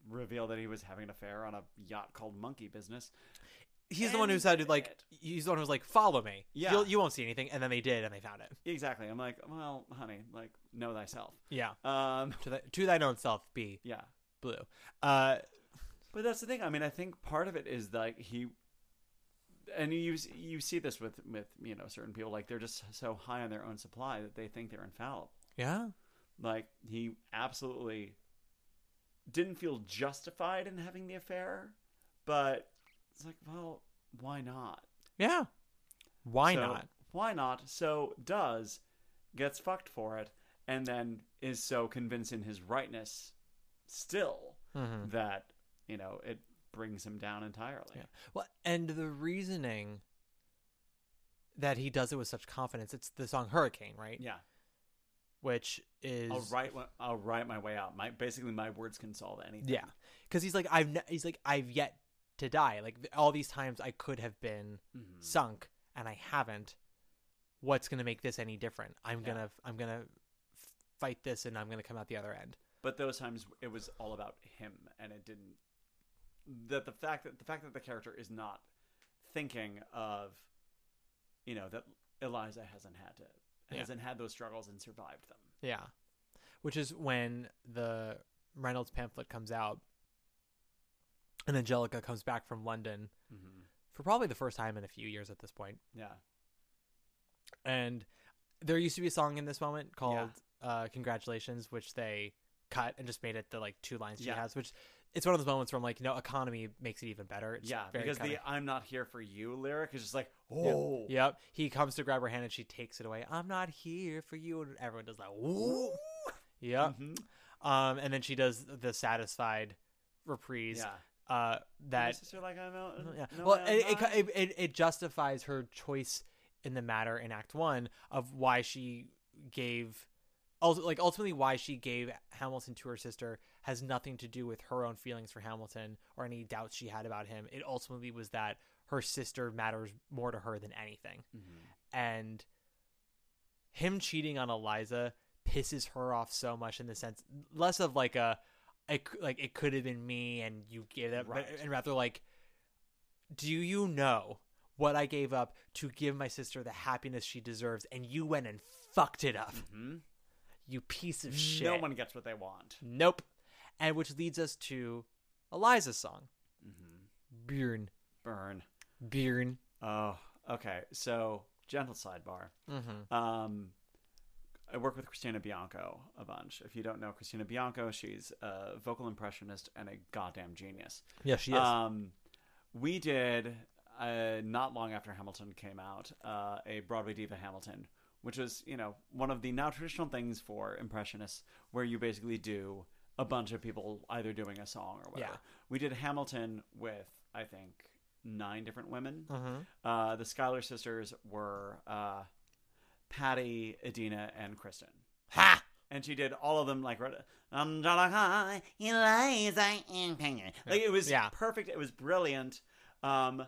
reveal that he was having an affair on a yacht called Monkey Business. He's the one who said like he's the one who's like follow me Yeah. You'll, you won't see anything and then they did and they found it Exactly. I'm like, well, honey, like, know thyself. yeah Um, to, th- to thine own self be yeah. blue uh But that's the thing. I mean, I think part of it is like he, and you you see this with with you know certain people like they're just so high on their own supply that they think they're infallible. yeah Like he absolutely didn't feel justified in having the affair, but it's like, well, why not? yeah why So, not Why not? So does gets fucked for it, and then is so convinced in his rightness still Mhm. that you know it brings him down entirely. Yeah. Well, and the reasoning that he does it with such confidence, it's the song Hurricane, right? Yeah. Which is I'll write. one- I'll write my way out. My basically my words can solve anything. Yeah. Cuz he's like I've ne- he's like I've yet to die. Like all these times I could have been Mhm. sunk and I haven't. What's going to make this any different? I'm Yeah. going to I'm going to fight this and I'm going to come out the other end. But those times it was all about him, and it didn't. That the fact that the fact that the character is not thinking of, you know, that Eliza hasn't had to Yeah. hasn't had those struggles and survived them. Yeah. Which is when the Reynolds pamphlet comes out and Angelica comes back from London Mhm. for probably the first time in a few years at this point. Yeah. And there used to be a song in this moment called uh, Congratulations, which they cut and just made it the like two lines she Yeah. has, which it's one of those moments where I'm like, no, economy makes it even better. It's yeah, because kinda- the "I'm not here for you" lyric is just like, Yep. oh, Yep. He comes to grab her hand and she takes it away. I'm not here for you. And everyone does that. woo. Yep. Mm-hmm. Um, and then she does the satisfied reprise. Yeah. Uh, that sister like I'm out. yeah. no, well, it, it, it, it, justifies her choice in the matter in Act One of why she gave, like ultimately why she gave Hamilton to her sister has nothing to do with her own feelings for Hamilton or any doubts she had about him. It ultimately was that her sister matters more to her than anything, Mm-hmm. and him cheating on Eliza pisses her off so much in the sense less of like a it, like it could have been me and you gave but- Right. and rather like do you know what I gave up to give my sister the happiness she deserves and you went and fucked it up Mhm. you piece of shit No one gets what they want. nope and which leads us to Eliza's song Mm-hmm. Bjorn Burn. Bjorn Oh, okay. So gentle sidebar. Mhm. Um, I work with Christina Bianco a bunch. If you don't know Christina Bianco, she's a vocal impressionist and a goddamn genius. Yeah, she is. Um, we did uh, not long after Hamilton came out uh, a Broadway diva Hamilton, which was you know one of the now traditional things for impressionists, where you basically do a bunch of people either doing a song or whatever. Yeah. We did Hamilton with I think nine different women. Mhm. Uh, the Schuyler sisters were uh, Patti, Idina, and Kristin. Ha! And she did all of them like um, Eliza and Penguin. Like it was Yeah. perfect. It was brilliant. Um,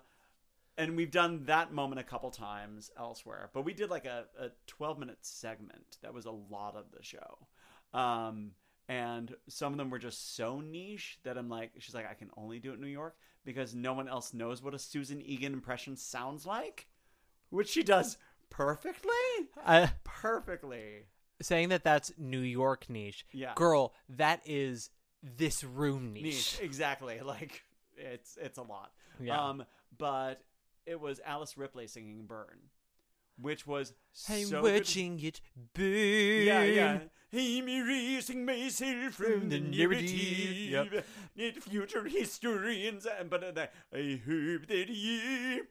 and we've done that moment a couple times elsewhere, but we did like a, a 12 minute segment that was a lot of the show. Um, and some of them were just so niche that I'm like, she's like, I can only do it in New York because no one else knows what a Susan Egan impression sounds like, which she does perfectly. Uh, perfectly. saying that that's New York niche. Yeah. Girl, that is this room niche. niche exactly like it's it's a lot Yeah. um but it was alice ripley singing burn which was I'm so good. watching it burn. yeah yeah I'm erasing myself from the narrative. Yep. Need future historians and but uh, I hope that you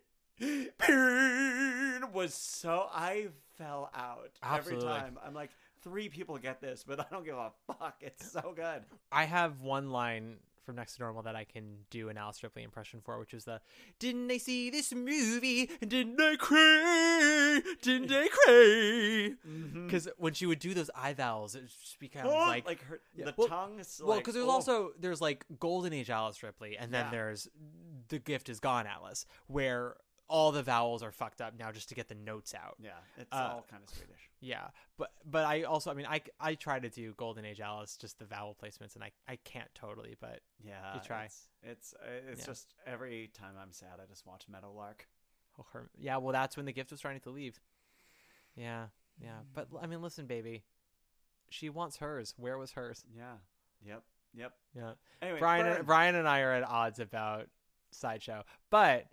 was so I fell out Absolutely. every time I'm like three people get this but I don't give a fuck it's so good I have one line from Next to Normal that I can do an Alice Ripley impression for, which is the Didn't I see this movie? Didn't I cry? Didn't I cry? Mm-hmm. Because when she would do those eye vowels, it just becomes Oh, like like her Yeah, the well- tongue Well, like, because there's oh. also there's like Golden Age Alice Ripley, and then Yeah. there's The Gift Is Gone Alice, where all the vowels are fucked up now just to get the notes out. Yeah, it's Uh, all kind of Swedish. Yeah, but but I also I mean I I try to do Golden Age Alice just the vowel placements, and I I can't totally, but Yeah, you try. It's it's, uh, it's Yeah. just every time I'm sad, I just watch Meadowlark. Oh, her, yeah, well, that's when the gift was trying to leave. Yeah, yeah. But I mean, listen, baby, she wants hers. Where was hers? Yeah. Yep. Yep. Yeah. Anyway, Brian. Brian and I are at odds about sideshow, but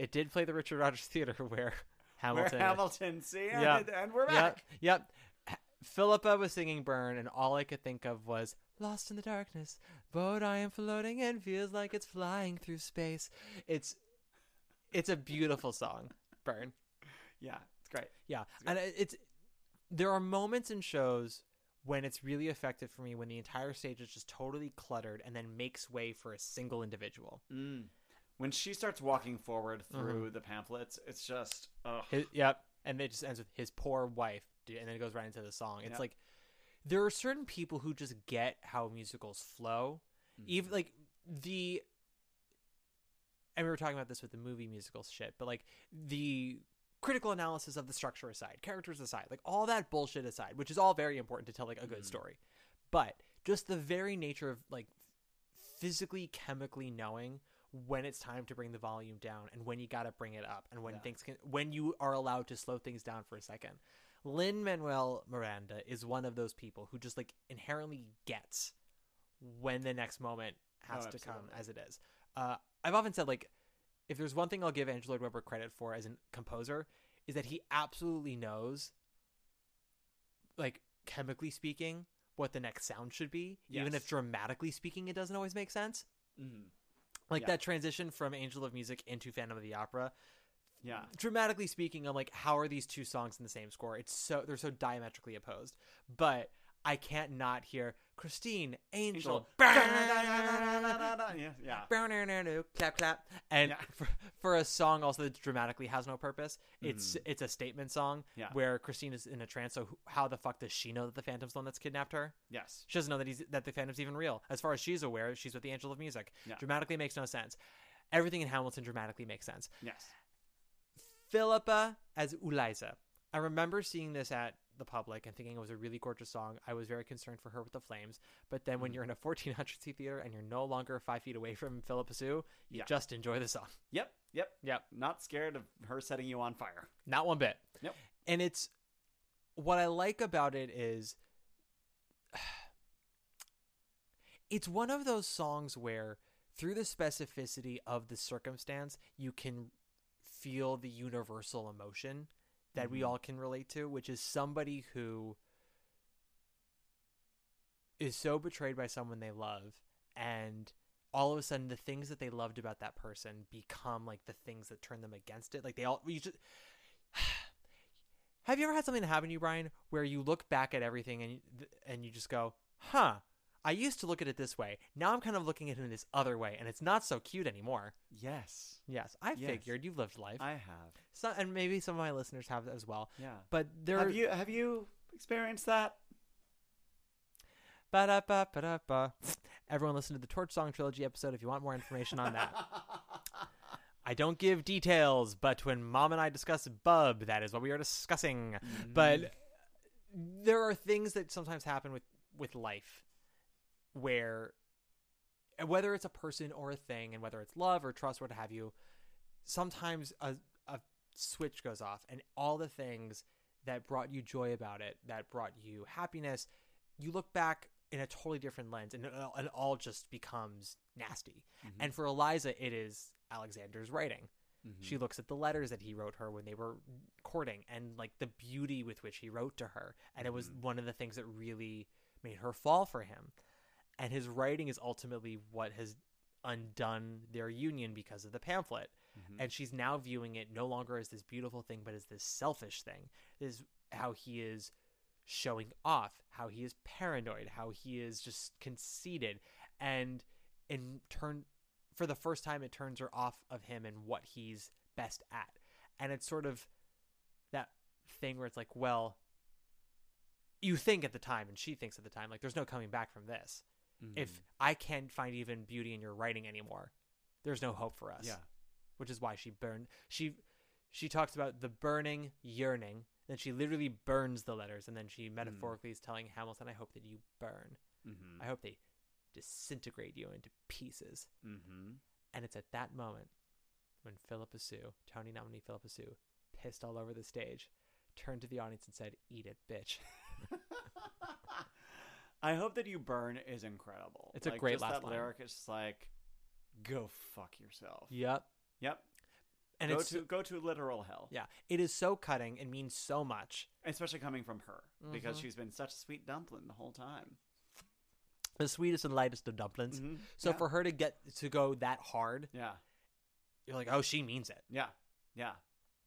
it did play the Richard Rodgers Theater where Hamilton. Where Hamilton, see, and, Yep. and we're back. Yep. H- Phillipa was singing "Burn," and all I could think of was "Lost in the darkness, boat I am floating and feels like it's flying through space." It's it's a beautiful song, "Burn." Yeah, it's great. Yeah, and it's there are moments in shows when it's really effective for me when the entire stage is just totally cluttered and then makes way for a single individual. Mm. When she starts walking forward Mm-hmm. through the pamphlets, it's just ugh. His, yep, and it just ends with his poor wife, and then it goes right into the song. It's Yep. like there are certain people who just get how musicals flow, Mm-hmm. even like the. And we were talking about this with the movie musical shit, but like the critical analysis of the structure aside, characters aside, like all that bullshit aside, which is all very important to tell like a good story, but just the very nature of like physically, chemically knowing when it's time to bring the volume down and when you got to bring it up and when Yeah. things can when you are allowed to slow things down for a second. Lin Manuel Miranda is one of those people who just like inherently gets when the next moment has Oh, to come as it is. Uh, I've often said like if there's one thing I'll give Andrew Lloyd Webber credit for as a composer is that he absolutely knows like chemically speaking what the next sound should be even if dramatically speaking it doesn't always make sense Mhm. Like Yeah. that transition from angel of music into phantom of the opera Yeah. dramatically speaking i'm like how are these two songs in the same score it's so they're so diametrically opposed but i can't not hear christine angel, Yeah, yeah. clap clap and Yeah. for, for a song also that dramatically has no purpose it's mm. it's a statement song. Yeah. where christine is in a trance so how the fuck does she know that the phantom's the one that's kidnapped her Yes. she doesn't know that he's that the phantom's even real as far as she's aware she's with the angel of music Yeah. dramatically makes no sense everything in hamilton dramatically makes sense Yes. Phillipa as Eliza. I remember seeing this at the public and thinking it was a really gorgeous song. I was very concerned for her with the flames. But then when mm-hmm. you're in a 1400 seat theater and you're no longer five feet away from Phillipa Soo, you Yeah. just enjoy the song. Yep. Yep. Yep. Not scared of her setting you on fire. Not one bit. Yep. And it's what I like about it is it's one of those songs where through the specificity of the circumstance, you can feel the universal emotion that we Mhm. all can relate to, which is somebody who is so betrayed by someone they love and all of a sudden the things that they loved about that person become like the things that turn them against it like they all you just have you ever had something happen to you brian where you look back at everything and and you just go huh I used to look at it this way. Now I'm kind of looking at it in this other way, and it's not so cute anymore. Yes. Yes, I Yes. figured you've lived life. I have. So, and maybe some of my listeners have as well. Yeah. But there Have you have you experienced that? Ba-da-ba, ba-da-ba. Everyone listen to the Torch Song Trilogy episode if you want more information on that. I don't give details, but when Mom and I discuss Bub, that is what we are discussing. But mm. there are things that sometimes happen with, with life where, uh, whether it's a person or a thing, and whether it's love or trust, or what have you, sometimes a, a switch goes off, and all the things that brought you joy about it, that brought you happiness, you look back in a totally different lens, and it, all- all just becomes nasty. Mm-hmm. And for Eliza, it is Alexander's writing. Mm-hmm. She looks at the letters that he wrote her when they were courting, and like the beauty with which he wrote to her, and it was mm-hmm. one of the things that really made her fall for him. And his writing is ultimately what has undone their union because of the pamphlet. Mm-hmm. And she's now viewing it no longer as this beautiful thing, but as this selfish thing. This is how he is showing off, how he is paranoid, how he is just conceited. And in turn, for the first time, it turns her off of him and what he's best at. And it's sort of that thing where it's like, well, you think at the time, and she thinks at the time, like, there's no coming back from this. If I can't find even beauty in your writing anymore, there's no hope for us. Yeah. Which is why she burned. She she talks about the burning yearning. Then she literally burns the letters, and then she metaphorically is telling Hamilton, "I hope that you burn. Mhm. I hope they disintegrate you into pieces." Mm-hmm. And it's at that moment when Phillipa Soo, Tony nominee Phillipa Soo, pissed all over the stage, turned to the audience and said, "Eat it, bitch." I hope that you burn is incredible. It's a Like, great just last that line. lyric It's just like, go fuck yourself. Yep. Yep. And go it's to go to literal hell. Yeah, it is so cutting and means so much. Especially coming from her because Mhm. she's been such a sweet dumpling the whole time. The sweetest and lightest of dumplings. Mhm. So for her to get to go that hard, Yeah. you're like, oh, she means it. Yeah. Yeah.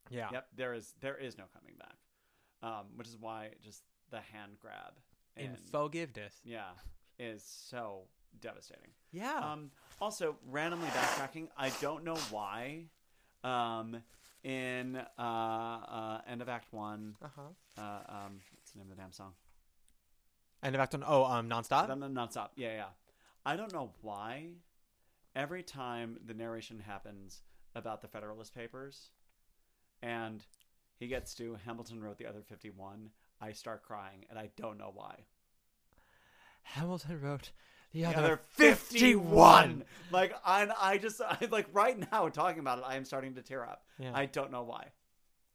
Yeah. Yep. There is there is no coming back. Um, which is why just the hand grab In and forgiveness. yeah is so devastating. Yeah. Um, also, randomly backtracking, I don't know why. Um, in uh, uh, end of Act One, Uh-huh. uh, um, what's the name of the damn song? End of act one. Oh, um, nonstop. No, no, nonstop. Yeah, yeah. I don't know why. Every time the narration happens about the Federalist Papers, and he gets to Hamilton wrote the other fifty-one, I start crying, and I don't know why. Hamilton wrote the The other, other 51. Like I, I just I, like right now talking about it, I am starting to tear up. Yeah. I don't know why.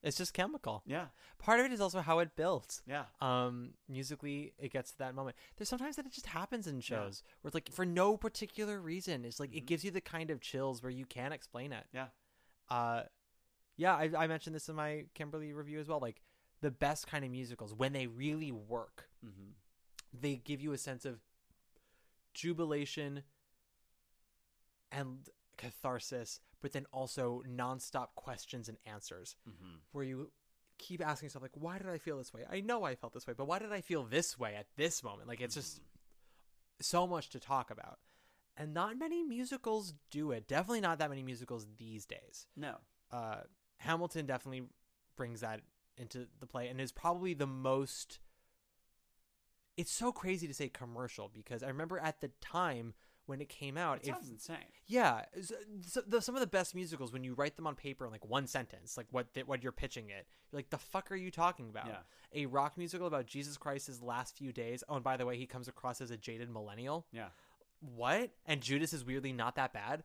It's just chemical. Yeah. Part of it is also how it builds. Yeah. Um, musically, it gets to that moment. There's sometimes that it just happens in shows where it's like for no particular reason. It's like it gives you the kind of chills where you can't explain it. Mm-hmm. Yeah. Uh, yeah. I, I mentioned this in my Kimberly review as well. Like the best kind of musicals when they really work, Mhm. they give you a sense of jubilation and catharsis, but then also nonstop questions and answers Mhm. where you keep asking yourself like why did i feel this way i know i felt this way but why did i feel this way at this moment like it's just so much to talk about and not many musicals do it definitely not that many musicals these days No. uh hamilton definitely brings that into the play and is probably the most it's so crazy to say commercial because i remember at the time when it came out It sounds insane. yeah, so the, some of the best musicals when you write them on paper in like one sentence, like what th- what you're pitching it, you're like the fuck are you talking about? Yeah. A rock musical about Jesus Christ's last few days. Oh, and by the way, he comes across as a jaded millennial. Yeah. What? And Judas is weirdly not that bad.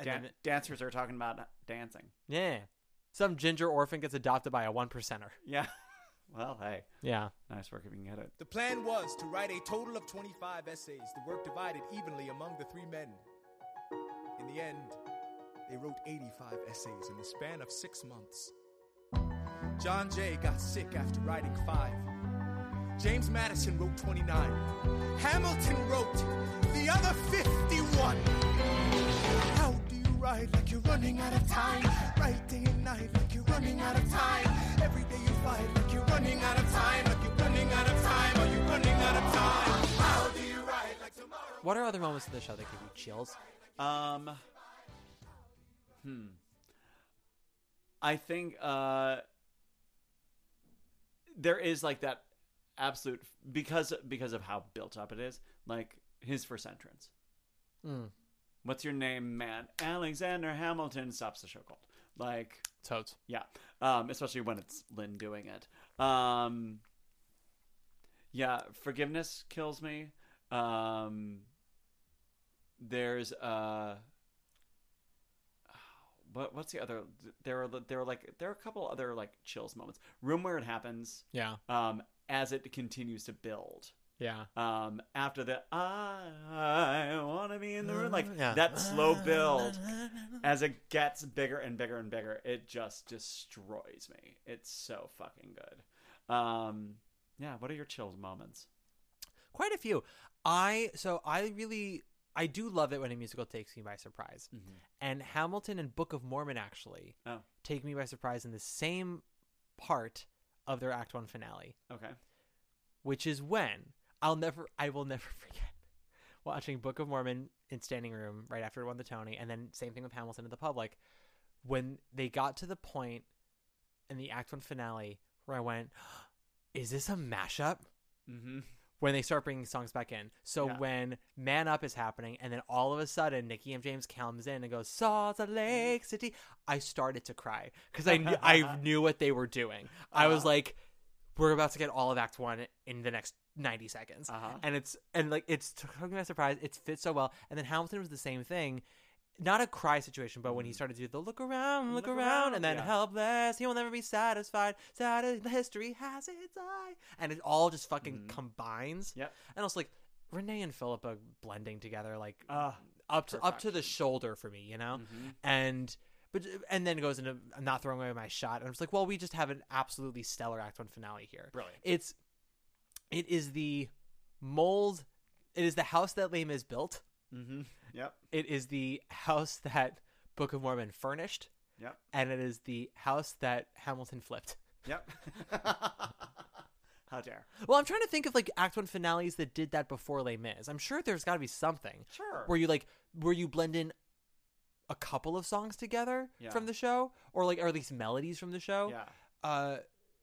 And Dan- then, dancers are talking about dancing. yeah, some ginger orphan gets adopted by a one percenter. Yeah. Well, hey. Yeah. Nice work if you can get it. The plan was to write a total of 25 essays, the work divided evenly among the three men. In the end, they wrote 85 essays in the span of six months. John Jay got sick after writing five. James Madison wrote 29. Hamilton wrote the other 51. How do you write like you're running out of time? Write day and night like you're running out of time. Every day you fight like you're running out of time. Like you're running out of time. Are you running out of time? How do you write like What are other moments in the show that give you chills? Um. Hmm. I think uh, there is like that absolute because because of how built up it is. Like his first entrance. Mm. What's your name, man? Alexander Hamilton stops the show cold. Like totes. Yeah. Um, especially when it's Lin doing it. Um, yeah, forgiveness kills me. Um, there's uh, what what's the other? There are there are like there are a couple other like chills moments. Room where it happens. Yeah. Um, as it continues to build. Yeah. Um, after the I want to be in the room, like Yeah. that slow build, as it gets bigger and bigger and bigger, it just destroys me. It's so fucking good. Um, yeah. What are your chills moments? Quite a few. I so I really I do love it when a musical takes me by surprise. And Hamilton and Book of Mormon actually Oh. take me by surprise in the same part of their Act One finale. Okay. Which is when I'll never I will never forget watching Book of Mormon in standing room right after it won the Tony, and then same thing with Hamilton in the public. When they got to the point in the Act One finale where I went, Is this a mashup? Mm-hmm. when they start bringing songs back in. So Yeah. when Man Up is happening, and then all of a sudden Nikki M. James comes in and goes Salt Lake City, I started to cry because I knew, I knew what they were doing. I was Uh-huh. like, we're about to get all of Act One in the next ninety seconds, Uh-huh. and it's and like it's took me by surprise. It fits so well, and then Hamilton was the same thing. Not a cry situation, but when he started to do the look around, look, Mm. Look around, around, and then yeah. helpless, he will never be satisfied. Sad history has its eye, and it all just fucking combines. Mm-hmm. Yep. And also like Renee and Phillipa blending together, like Ah, up to up to the shoulder for me, you know. Mm-hmm. And but and then it goes into I'm not throwing away my shot. And I'm just like, well, we just have an absolutely stellar Act One finale here. Brilliant. It's it is the mold. It is the house that Les Mis built. Mm-hmm. Yep. It is the house that Book of Mormon furnished. Yep. And it is the house that Hamilton flipped. Yep. How dare? Well, I'm trying to think of like Act One finales that did that before Les Mis. I'm sure there's got to be something. Sure. Where you like, where you blend in a couple of songs together Yeah. from the show, or like, or at least melodies from the show. Yeah. Uh,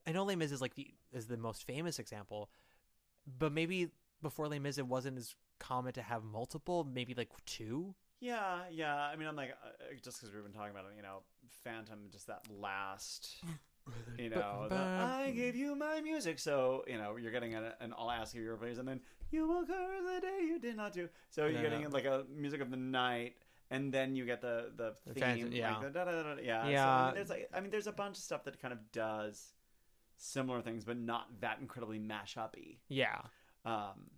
I know Les Mis is like the is the most famous example, but maybe before Les Mis it wasn't as common to have multiple. Maybe like two. Yeah, yeah. I mean, I'm like, uh, just because we've been talking about it, you know, Phantom, just that last, you know, the, I gave you my music. So, you know, you're getting an, an I'll ask you your place, and then you will curse the day you did not do. So you're Yeah. getting like a music of the night, and then you get the the The theme, yeah. like the da, da, da, da, yeah. So, I Yeah. mean, there's like, I mean, there's a bunch of stuff that kind of does similar things, but not that incredibly mash uppy. Yeah. Um,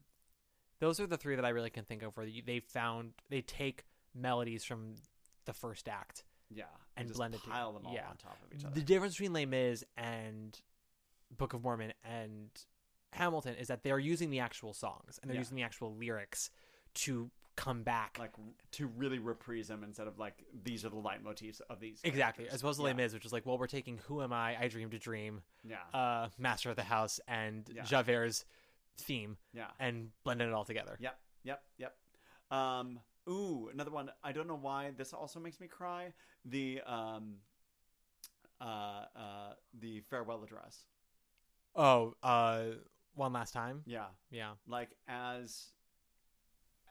Those are the three that I really can think of where they found they take melodies from the first act. Yeah, and, and blend it pile them all yeah. on top of each other. The difference between Les Mis and Book of Mormon and Hamilton is that they're using the actual songs and they're Yeah. using the actual lyrics to come back. like to really reprise them instead of like these are the leitmotifs of these Exactly, characters. as opposed to yeah. Les Mis, which is like, well, we're taking "Who Am I?" "I Dream to Dream," Yeah. uh, "Master of the House," and Yeah. Javert's theme, Yeah. and blending it all together. Yep, yep, yep. Um, ooh, another one. I don't know why this also makes me cry. The um, uh, uh, the farewell address. Oh, uh, one last time. Yeah, Yeah, like as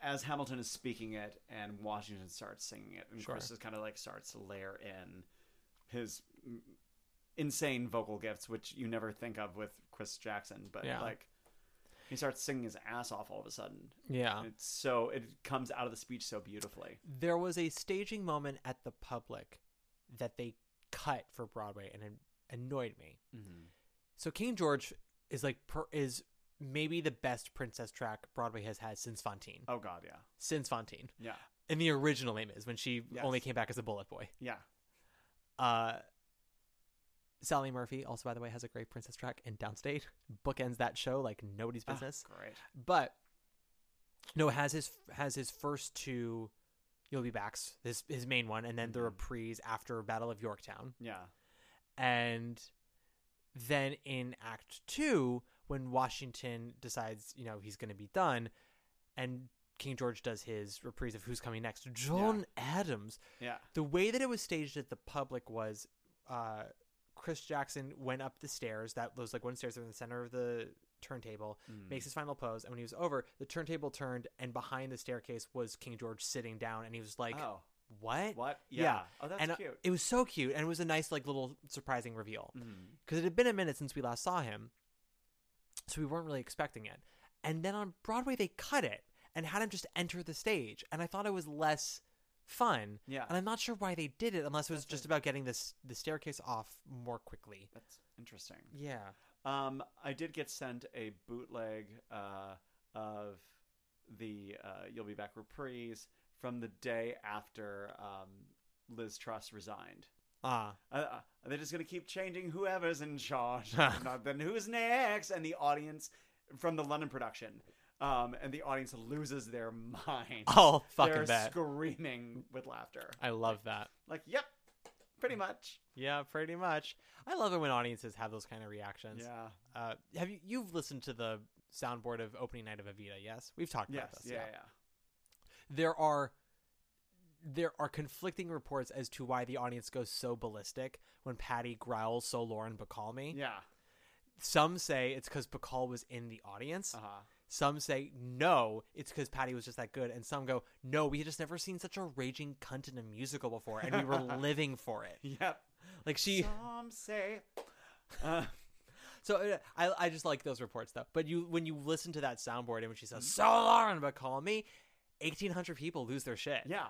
as Hamilton is speaking it and Washington starts singing it, and Sure. Chris is kind of like starts to layer in his insane vocal gifts, which you never think of with Chris Jackson, but Yeah. like he starts singing his ass off all of a sudden. Yeah. it's so it comes out of the speech so beautifully. there was a staging moment at the public that they cut for Broadway, and it annoyed me. Mm-hmm. So King George is like per, is maybe the best princess track Broadway has had since Fantine. Oh God, yeah, Since Fantine. yeah, In the original name is when she Yes. only came back as a bullet boy. yeah. Uh Sally Murphy also by the way has a great princess track in Downstate. Bookends that show like nobody's Ah, business. great. But no, has his has his first two You'll Be Backs, his his main one, and then the reprise after Battle of Yorktown. Yeah. And then in Act Two, when Washington decides, you know, he's going to be done, and King George does his reprise of Who's Coming Next, John Adams. Yeah. The way that it was staged at the public was uh, Chris Jackson went up the stairs, that those like one stairs in the center of the turntable, Mm. makes his final pose, and when he was over, the turntable turned, and behind the staircase was King George sitting down, and he was like, Oh. "What? What? Yeah. Oh, that's and, uh, cute. It was so cute, and it was a nice like little surprising reveal because it had been a minute since we last saw him, so we weren't really expecting it. And then on Broadway, they cut it and had him just enter the stage, and I thought it was less fun. Yeah. and I'm not sure why they did it, unless it was just about getting this the staircase off more quickly. That's interesting. Yeah. Um, I did get sent a bootleg uh, of the uh, "You'll Be Back" reprise from the day after um, Liz Truss resigned. Ah. Uh, uh, they're just gonna keep changing whoever's in charge. Not then who's next? And the audience from the London production. Um, and the audience loses their mind. Oh, fucking They're bet. screaming with laughter. I love that. Like, yep, pretty much. Yeah, pretty much. I love it when audiences have those kind of reactions. Yeah. Uh, have you you've listened to the soundboard of opening night of Evita? Yes, we've talked Yes, about this. yeah, yeah. There are there are conflicting reports as to why the audience goes so ballistic when Patti growls so Lauren Bacall me. Yeah. Some say it's because Bacall was in the audience. Uh-huh. Some say no, it's because Patti was just that good, and some go no, we had just never seen such a raging cunt in a musical before, and we were living for it. Yep. Like she. Some say. Uh, So uh, I I just like those reports though. But you when you listen to that soundboard and when she says "So Lauren, but call me," eighteen hundred people lose their shit. Yeah.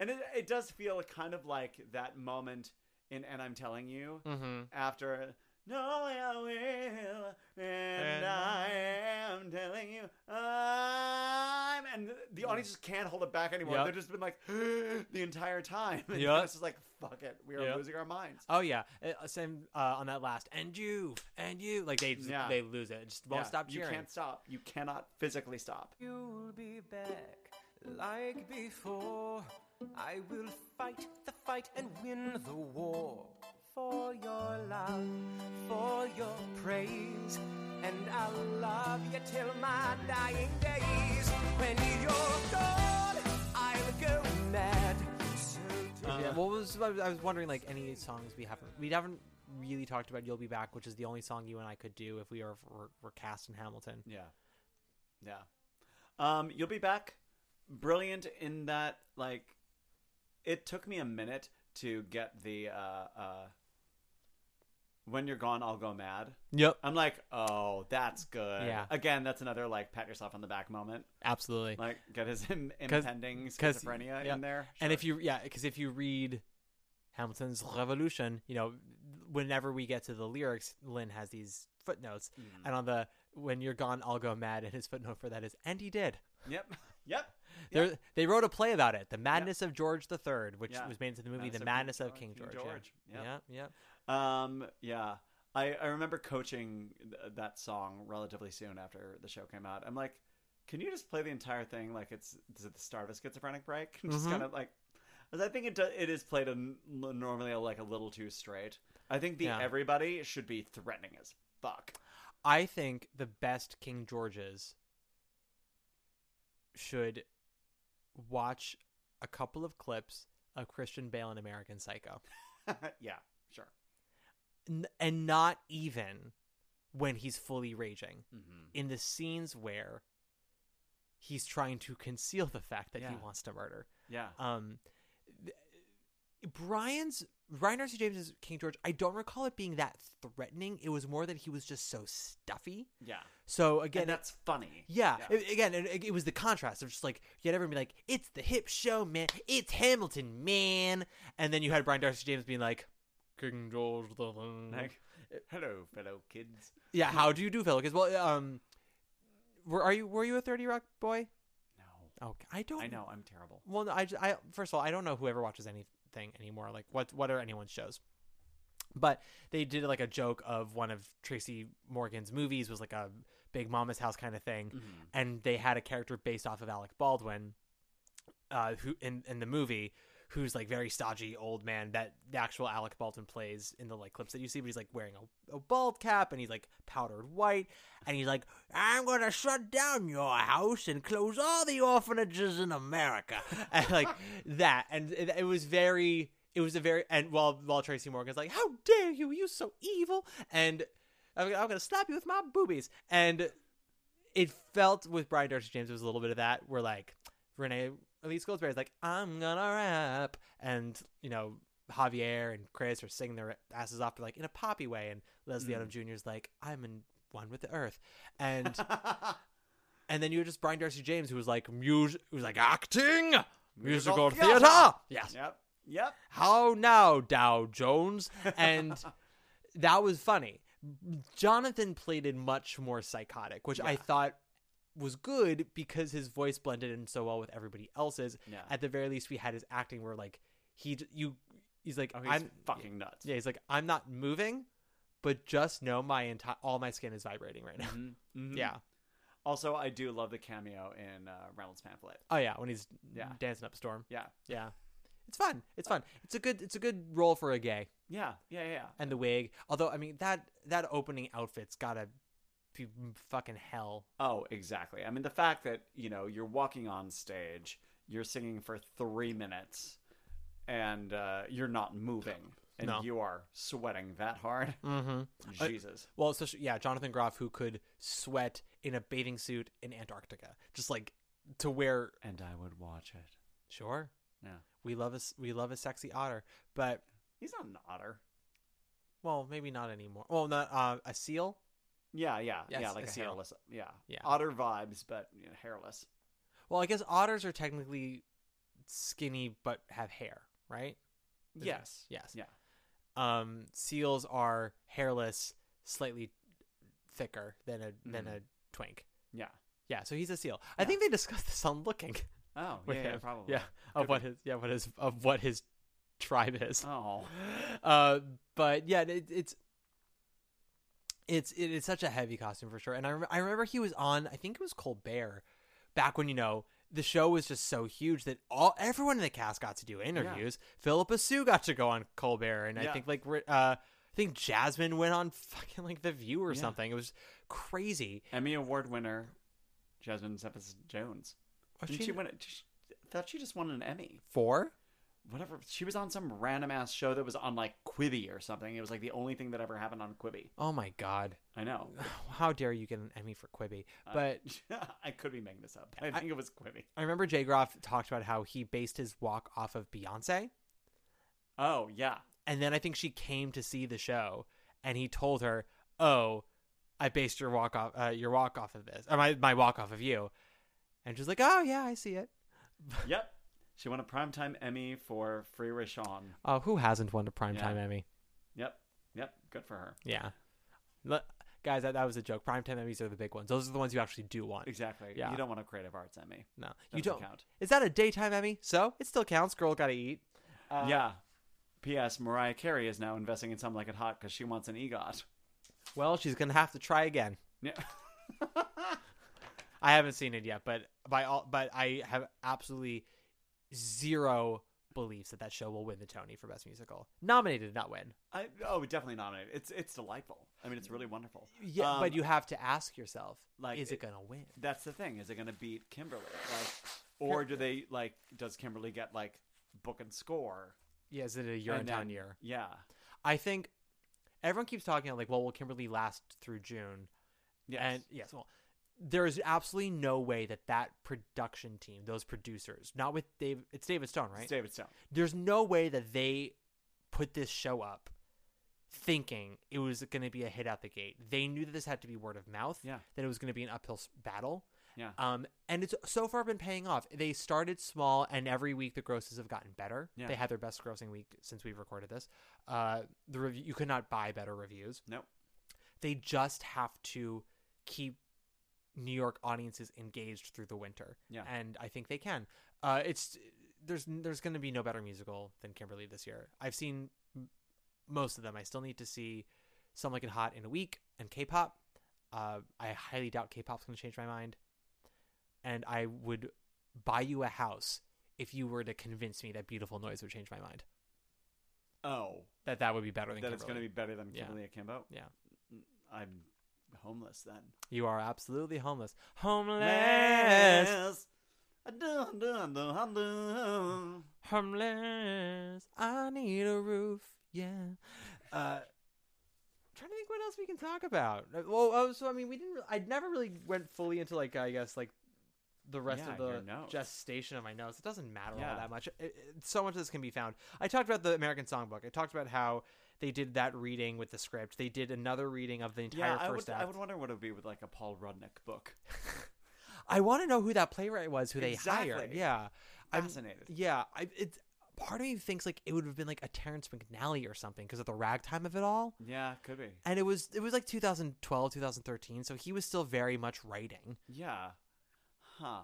And it, it does feel kind of like that moment in And I'm Telling You Mhm. after No, I will, and, I am telling you, I'm. And the audience just can't hold it back anymore. Yep. They've just been like the entire time. And Yep. it's just like, fuck it. We are Yep. losing our minds. Oh yeah, Uh, same uh, on that last and you and you like they just, Yeah. they lose it. Just won't Yeah, stop cheering. You can't stop. You cannot physically stop. You'll be back like before. I will fight the fight and win the war for your love, for your praise, and I'll love you till my dying days. When you're gone, I'll go mad. So Uh, yeah, what was I was- wondering like any songs we haven't we haven't really talked about "You'll Be Back," which is the only song you and I could do if we were were, were cast in Hamilton. Yeah. Yeah. Um, you'll be back. Brilliant in that, like, it took me a minute to get the uh, uh, when you're gone, I'll go mad. Yep. I'm like, oh, that's good. Yeah. Again, that's another like pat yourself on the back moment. Absolutely. Like get his Im- impending 'cause- schizophrenia yeah. in there. And if you yeah, because if you read Hamilton's Revolution, you know, whenever we get to the lyrics, Lin has these footnotes, Mhm. and on the "When you're gone, I'll go mad," and his footnote for that is, "And he did." Yep. Yep. They they wrote a play about it, "The Madness of George III," which Yeah. was made into the movie Madness "The of Madness King of King George, George." King George. Yeah, yeah, yeah. Um, yeah. I, I remember coaching th- that song relatively soon after the show came out. I'm like, can you just play the entire thing like it's is it the start of a schizophrenic break? just Mhm. kind of like, 'cause I think it do, it is played a, normally like a little too straight. I think the Yeah. everybody should be threatening as fuck. I think the best King Georges should watch a couple of clips of Christian Bale in American Psycho. yeah, sure. N- and not even when he's fully raging. Mhm. In the scenes where he's trying to conceal the fact that he wants to murder. Yeah. Um, Brian's Brian d'Arcy James's King George. I don't recall it being that threatening. It was more that he was just so stuffy. Yeah. So again, And that's funny. Yeah. Yeah. a- Again, it, it was the contrast of just like you had everyone be like, "It's the hip show, man. It's Hamilton, man," and then you had Brian d'Arcy James being like, "King George the Like, hello, fellow kids. Yeah, how do you do, fellow? Because well, um, were are you were you a Thirty Rock boy? No. Okay, I don't. I know I'm terrible. Well, no, I, just, I first of all, I don't know whoever watches anything anymore. Like, what what are anyone's shows? But they did like a joke of one of Tracy Morgan's movies was like a Big Mama's House kind of thing, Mhm. and they had a character based off of Alec Baldwin, uh, who in in the movie, who's like very stodgy old man that the actual Alec Baldwin plays in the like clips that you see, but he's like wearing a, a bald cap and he's like powdered white, and he's like, "I'm gonna shut down your house and close all the orphanages in America," and like that, and it, it was very. It was a very and while while Tracy Morgan's like, "How dare you? You so evil!" and I'm, I'm gonna slap you with my boobies, and it felt with Brian d'Arcy James, it was a little bit of that where like Renee Elise Goldsberry's like, I'm gonna rap and you know, Javier and Chris are singing their asses off but like in a poppy way and Leslie Mm. Odom Jr. is like, I'm in one with the earth. And and then you had just Brian d'Arcy James who was like music who was like acting musical theater. Yes. Yep. Yep. How now, Dow Jones? And that was funny. Jonathan played it much more psychotic, which I thought was good because his voice blended in so well with everybody else's. Yeah. At the very least, we had his acting where like he you he's like Oh, he's I'm fucking nuts. Yeah, he's like I'm not moving, but just know my entire all my skin is vibrating right now. Mhm. Yeah. Also, I do love the cameo in uh, Reynolds pamphlet. Oh yeah, when he's Yeah. dancing up a storm. Yeah. Yeah. It's fun. It's fun. It's a good it's a good role for a gay. Yeah. Yeah. Yeah. and the wig. Although I mean that that opening outfit's gotta fucking hell. Oh, exactly. I mean, the fact that you know you're walking on stage, you're singing for three minutes, and uh, you're not moving, and No. you are sweating that hard. Mm-hmm. Jesus. well, especially yeah, Jonathan Groff who could sweat in a bathing suit in Antarctica, just like to wear. And I would watch it. Sure. Yeah. We love a s- we love a sexy otter, but He's not an otter. well, maybe not anymore. Well, not uh, a seal. Yeah. Yeah. Yes, yeah. Like a a, hairless. Yeah. Yeah. Otter vibes, but you know, hairless. Well, I guess otters are technically skinny but have hair, right? It- Yes. Yes. Yeah. Um, seals are hairless, slightly thicker than a than Mhm. a twink. Yeah. Yeah, so he's a seal. I think they discussed this on Looking. Oh, yeah, yeah, probably. Yeah, of Could what be. his yeah what his of what his tribe is. Oh. Uh, but yeah, it, it's it's it is such a heavy costume for sure. And I rem- I remember he was on I think it was Colbert back when you know the show was just so huge that all everyone in the cast got to do interviews. Phillipa Soo got to go on Colbert, and I think like uh, I think Jasmine went on fucking like The View or Yeah. something. It was crazy. Emmy Award winner, Jasmine Cephas Jones. Oh, Didn't she- she win it? She, I thought she just won an Emmy. Four? Whatever. She was on some random ass show that was on like Quibi or something. It was like the only thing that ever happened on Quibi. Oh my god! I know. How dare you get an Emmy for Quibi? But I could be making this up. I think it was Quibi. I remember Jay Groff talked about how he based his walk off of Beyonce. Oh yeah. And then I think she came to see the show, and he told her, "Oh, I based your walk off uh, your walk off of this, or my my walk off of you." And she's like, "Oh yeah, I see it." yep. She won a primetime Emmy for Free Rayshawn. Oh, who hasn't won a primetime Yeah. Emmy? Yep. Yep. Good for her. Yeah, Le- guys, that, that was a joke. Primetime Emmys are the big ones. Those are the ones you actually do want. Exactly. Yeah. You don't want a Creative Arts Emmy. No, you Doesn't don't. count. Is that a daytime Emmy? So it still counts. Girl got to eat. Uh, yeah. P.S. Mariah Carey is now investing in Something Like It Hot because she wants an EGOT. Well, she's gonna have to try again. Yeah. I haven't seen it yet, but by all, but I have absolutely zero beliefs that that show will win the Tony for Best Musical. Nominated, not win. I, oh, definitely nominated. It's it's delightful. I mean, it's really wonderful. Yeah, Um, but you have to ask yourself, like, is it gonna win? That's the thing. Is it going to beat Kimberly? Like, or do they like? Does Kimberly get like book and score? Yeah, is it a year And then- year? Yeah. I think everyone keeps talking about like, well, will Kimberly last through June? Yes. And yes, well, there is absolutely no way that that production team, those producers, not with Dave, it's David Stone, right? It's David Stone. There's no way that they put this show up thinking it was going to be a hit out the gate. They knew that this had to be word of mouth. Yeah. That it was going to be an uphill battle. Yeah. Um, and it's so far been paying off. They started small, and every week the grosses have gotten better. Yeah. They had their best grossing week since we've recorded this. Uh, the review you could not buy better reviews. Nope. They just have to keep New York audiences engaged through the winter. Yeah. and I think they can. Uh, it's there's there's going to be no better musical than Kimberly this year. I've seen m- most of them. I still need to see some like it hot in a week and K-pop. Uh, I highly doubt K-pop's going to change my mind. And I would buy you a house if you were to convince me that Beautiful Noise would change my mind. Oh, That that would be better than that it's going to be better than Yeah. Kimberly Akimbo. Yeah. I'm homeless then. You are absolutely homeless. Homeless. Homeless. I need a roof. Yeah. Uh, trying to think what else we can talk about. Uh, Well, oh, so I mean, we didn't. I never really went fully into like I guess like the rest Yeah, of the gestation of my notes. It doesn't matter Yeah. all that much. It, it- so much of this can be found. I talked about the American Songbook. I talked about how they did that reading with the script. They did another reading of the entire Yeah, I first would, act. I would wonder what it would be with like a Paul Rudnick book. I want to know who that playwright was who they hired. Exactly. Yeah, I'm- Fascinated. yeah, I, it's part of me thinks like it would have been like a Terrence McNally or something because of the ragtime of it all. Yeah, could be. And it was it was like 2012, 2013, so he was still very much writing. Yeah. Huh.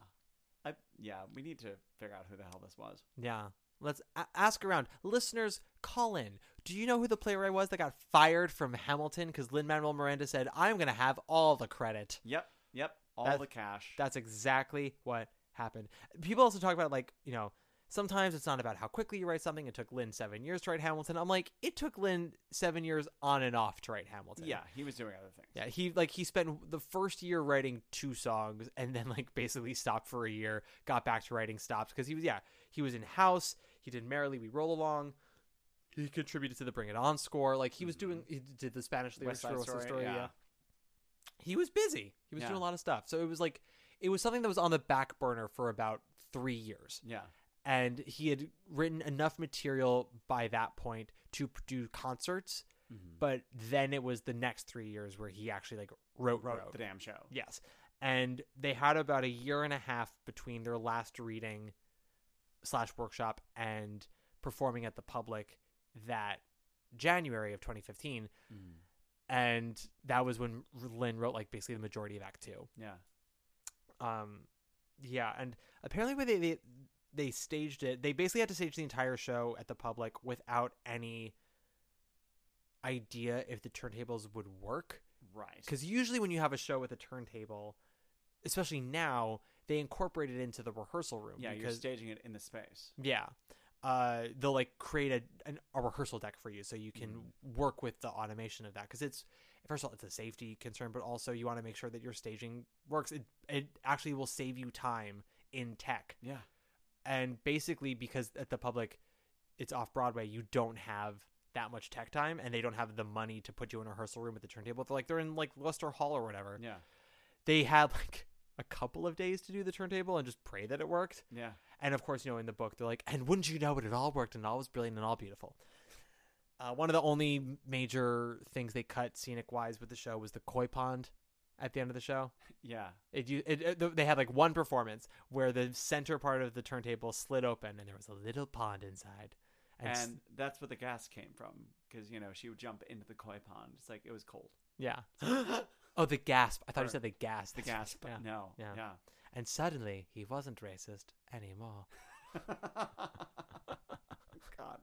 I yeah, we need to figure out who the hell this was. Yeah. Let's a- ask around. Listeners, call in. Do you know who the playwright was that got fired from Hamilton because Lin Manuel Miranda said, "I'm going to have all the credit." Yep. Yep. All That- the cash. That's exactly what happened. People also talk about like, you know, sometimes it's not about how quickly you write something. It took Lin seven years to write Hamilton. I'm like, it took Lin seven years on and off to write Hamilton. yeah, he was doing other things. Yeah, he like he spent the first year writing two songs and then like basically stopped for a year, got back to writing, stops because he was yeah, he was in House, he did Merrily We Roll Along. He contributed to the Bring It On score. Like he was doing he did the Spanish lyrics West Side for West Side Story, Story, yeah. yeah. He was busy. He was Yeah. doing a lot of stuff. So it was like it was something that was on the back burner for about 3 years Yeah. and he had written enough material by that point to do concerts Mm-hmm. but then it was the next three years where he actually like wrote Wrote wrote the damn show. yes and they had about a year and a half between their last reading slash workshop and performing at the public that january of 2015 Mm. and that was when lin wrote like basically the majority of act two Yeah. um yeah and apparently when they, they they staged it they basically had to stage the entire show at the public without any idea if the turntables would work Right. because usually when you have a show with a turntable especially now they incorporate it into the rehearsal room Yeah, you're because staging it in the space. yeah uh they'll like create a an, a rehearsal deck for you so you can Mm. work with the automation of that because it's first of all it's a safety concern but also you want to make sure that your staging works it it actually will save you time in tech Yeah. and basically because at the public it's off broadway you don't have that much tech time and they don't have the money to put you in a rehearsal room with the turntable they're like they're in like Leicester Hall or whatever Yeah. they have like a couple of days to do the turntable and just pray that it worked Yeah. and of course, you know, in the book, they're like, and wouldn't you know it, it all worked and all was brilliant and all beautiful. Uh, one of the only major things they cut scenic wise with the show was the koi pond at the end of the show. Yeah. It, it, it they had like one performance where the center part of the turntable slid open and there was a little pond inside. And, s- that's where the gas came from because you know she would jump into the koi pond. It's like it was cold. yeah. oh, the gasp! I thought Or you said the gasp. The gasp. Yeah. No. Yeah. Yeah. And suddenly he wasn't racist anymore. God.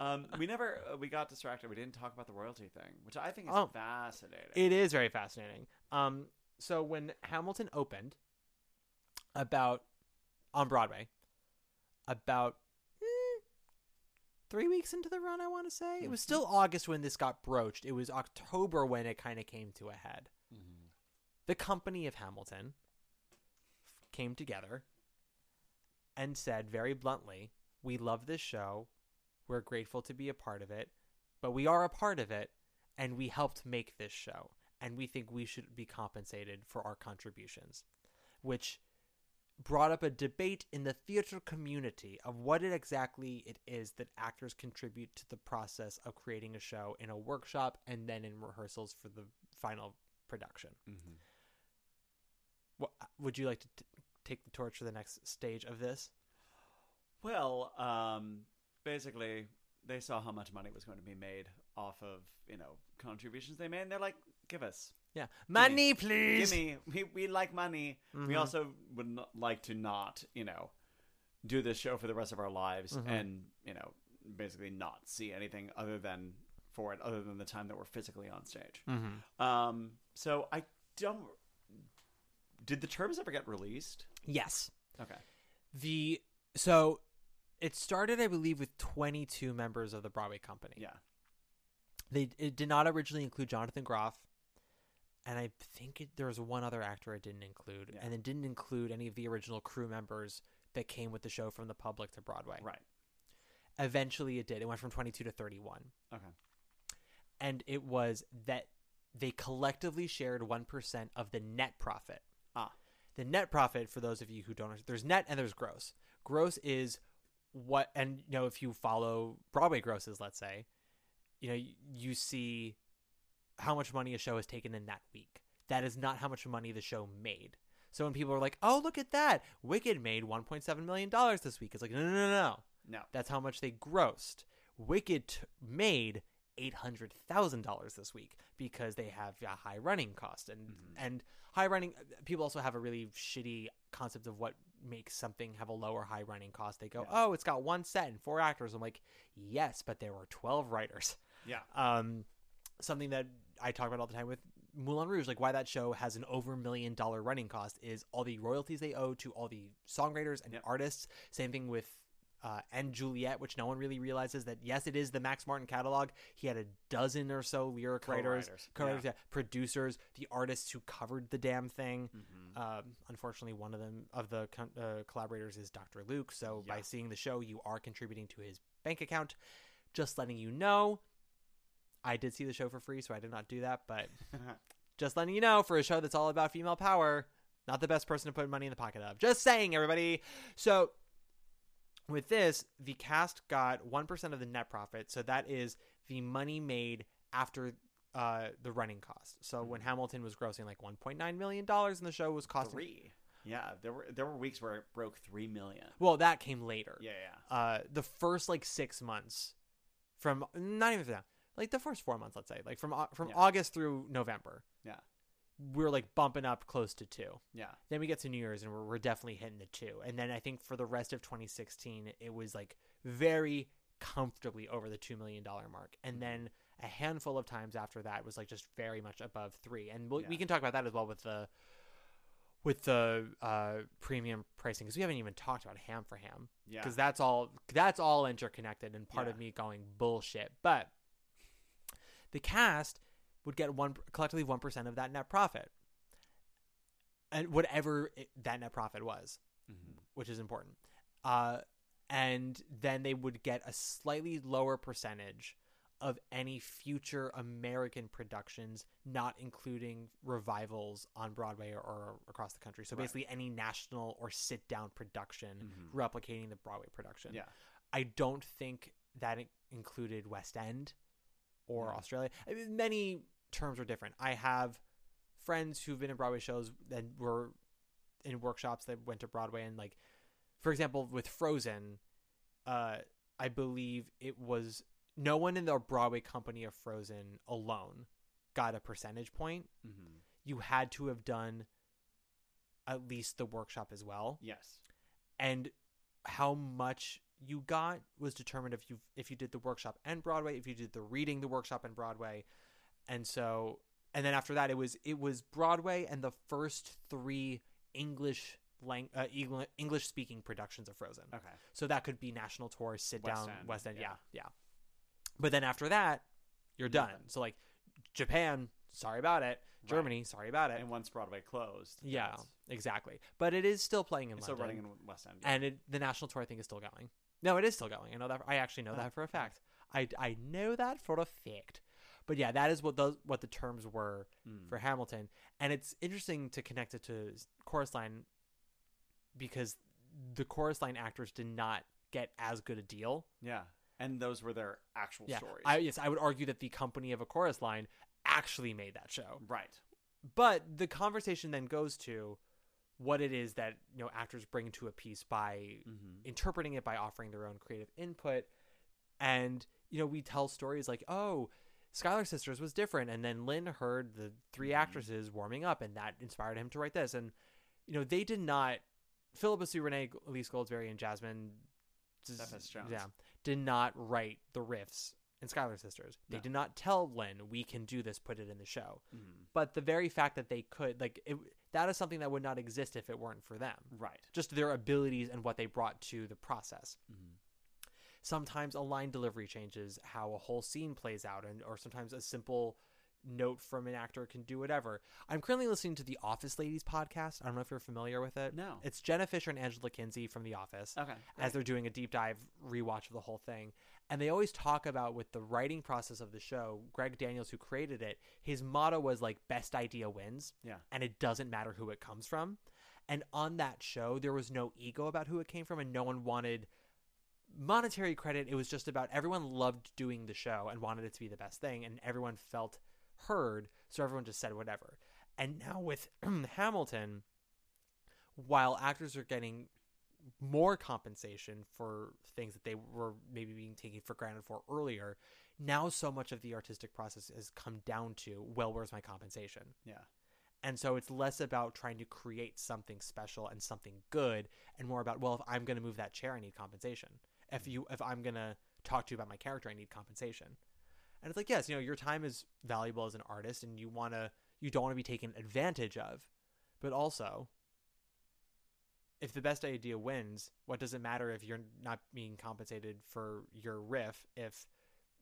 Um, we never uh, we got distracted. We didn't talk about the royalty thing, which I think is Oh. fascinating. It is very fascinating. Um, so when Hamilton opened, about on Broadway, about three weeks into the run, I want to say it was mm-hmm. still August when this got broached. It was October when it kind of came to a head. Mm-hmm. The company of Hamilton came together and said very bluntly, "We love this show. We're grateful to be a part of it, but we are a part of it, and we helped make this show, and we think we should be compensated for our contributions." Which brought up a debate in the theater community of what it exactly it is that actors contribute to the process of creating a show in a workshop and then in rehearsals for the final production. Mhm. What, would you like to t- take the torch for the next stage of this? Well, um, basically, they saw how much money was going to be made off of you know contributions they made, and they're like, "Give us, Yeah, money, me- please. Give me. We we like money. We Mhm. also would not like to not you know do this show for the rest of our lives, Mhm. and you know basically not see anything other than for it, other than the time that we're physically on stage. Mhm. Um, so I don't. Did the terms ever get released? Yes. Okay. The So it started, I believe, with 22 members of the Broadway company. Yeah. They it did not originally include Jonathan Groff, and I think it, there was one other actor it didn't include, Yeah. and it didn't include any of the original crew members that came with the show from the public to Broadway. Right. Eventually, it did. It went from 22 to 31, Okay. and it was that they collectively shared one percent of the net profit. Ah. The net profit, for those of you who don't, know, there's net and there's gross. Gross is what, and you know, if you follow Broadway grosses, let's say, you know, you, you see how much money a show has taken in that week. That is not how much money the show made. So when people are like, "Oh, look at that! Wicked made 1.7 million dollars this week," it's like, no, no, no, no. No. That's how much they grossed. Wicked t- made eight hundred thousand dollars this week because they have a high running cost and and high running. People also have a really shitty concept of what makes something have a lower high running cost. They go, "Oh, it's got one set and four actors." I'm like, "Yes, but there were twelve writers." Yeah. Um, something that I talk about all the time with Moulin Rouge, like why that show has an over million dollar running cost, is all the royalties they owe to all the songwriters and artists. Same thing with uh, and Juliet, which no one really realizes that yes, it is the Max Martin catalog. He had a dozen or so lyric writers, Co-writers, co-writers, yeah. yeah, producers, the artists who covered the damn thing. Mm-hmm. Um, unfortunately, one of them of the con- uh, collaborators is Dr. Luke. So by seeing the show, you are contributing to his bank account. Just letting you know, I did see the show for free, so I did not do that. But just letting you know, for a show that's all about female power, not the best person to put money in the pocket of. Just saying, everybody. So with this, the cast got 1% of the net profit. So that is the money made after uh, the running cost. So when Hamilton was grossing like $1.9 million and the show was costing. Three. Yeah, there were there were weeks where it broke three million. Well, that came later. Yeah, yeah. Uh, the first like six months from not even that, like the first four months, let's say, like from from Yeah. August through November, Yeah. we're like bumping up close to two. Yeah. Then we get to New Year's and we're, we're definitely hitting the two. And then I think for the rest of 2016, it was like very comfortably over the $2 million mark. And then a handful of times after that was like just very much above three. And we'll, we can talk about that as well with the with the uh, premium pricing because we haven't even talked about ham for ham Yeah. because that's all that's all interconnected and part Yeah. of me going bullshit but the cast would get one collectively 1% of that net profit and whatever it, that net profit was Mm-hmm. which is important uh, and then they would get a slightly lower percentage of any future American productions, not including revivals on Broadway or, or across the country. So Right. basically, any national or sit down production Mhm. replicating the Broadway production. Yeah. I don't think that in- included West End or No. Australia. I mean, many terms are different. I have friends who've been in Broadway shows that were in workshops that went to Broadway and like, for example, with Frozen, uh, I believe it was no one in the Broadway company of Frozen alone got a percentage point. Mm-hmm. You had to have done at least the workshop as well Yes. and how much you got was determined if you if you did the workshop and Broadway, if you did the reading the workshop and Broadway, and so and then after that it was it was Broadway and the first three English lang- uh, English speaking productions of Frozen. Okay. So that could be national tour, sit West down, End, West End, yeah. yeah. yeah, But then after that, you're done. Nothing. So like Japan, sorry about it. Germany, sorry about it. And once Broadway closed, yeah, exactly. But it is still playing in It's still London. running in West End, yeah. And it, the national tour I think is still going. No, it is still going. I know that. I actually know Oh, that for a fact. I, I know that for a fact. But yeah, that is what those what the terms were Mm. for Hamilton, and it's interesting to connect it to chorus line because the chorus line actors did not get as good a deal. Yeah. And those were their actual Yeah, stories. I, yes, I would argue that the company of a chorus line actually made that show. Right. But the conversation then goes to what it is that you know actors bring to a piece by Mm-hmm. interpreting it by offering their own creative input and you know we tell stories like oh Schuyler Sisters was different and then Lin heard the 3 Mm-hmm. actresses warming up and that inspired him to write this and you know they did not Phillipa Soo Renee Elise Goldsberry and Jasmine yeah did not write the riffs in Schuyler Sisters they No. did not tell Lin we can do this put it in the show Mhm. but the very fact that they could like it, that is something that would not exist if it weren't for them. Right. Just their abilities and what they brought to the process. Mm-hmm. Sometimes a line delivery changes how a whole scene plays out, and or sometimes a simple note from an actor can do whatever. I'm currently listening to the Office Ladies podcast. I don't know if you're familiar with it. No. It's Jenna Fischer and Angela Kinsey from The Office. Okay, As they're doing a deep dive rewatch of the whole thing. And they always talk about with the writing process of the show, Greg Daniels, who created it, his motto was like best idea wins. Yeah. And it doesn't matter who it comes from. And on that show, there was no ego about who it came from, and no one wanted monetary credit. It was just about everyone loved doing the show and wanted it to be the best thing, and everyone felt heard, so everyone just said whatever. And now with Hamilton, while actors are getting more compensation for things that they were maybe being taken for granted for earlier, now so much of the artistic process has come down to, well, where's my compensation? Yeah. And so it's less about trying to create something special and something good and more about, well, if I'm going to move that chair, I need compensation. If mm. you if I'm going to talk to you about my character, I need compensation. And it's like, yes, you know, your time is valuable as an artist and you want to you don't want to be taken advantage of. But also, if the best idea wins, what does it matter if you're not being compensated for your riff if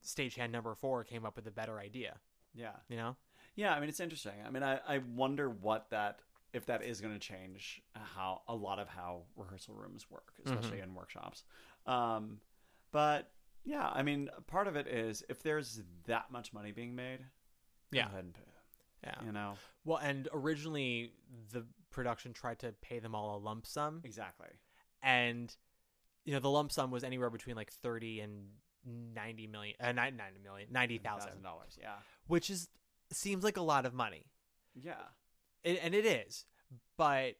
stagehand number 4 came up with a better idea? Yeah. You know? Yeah, I mean it's interesting. I mean I, I wonder what that if that is going to change how a lot of how rehearsal rooms work, especially Mhm. in workshops. Um, but yeah, I mean part of it is if there's that much money being made, go Yeah. ahead and pay. Yeah. You know. Well, and originally the production tried to pay them all a lump sum. Exactly. And you know, the lump sum was anywhere between like 30 and 90 million uh, not 90 million, 90,000 dollars, yeah. Which is seems like a lot of money. Yeah. It, and it is. But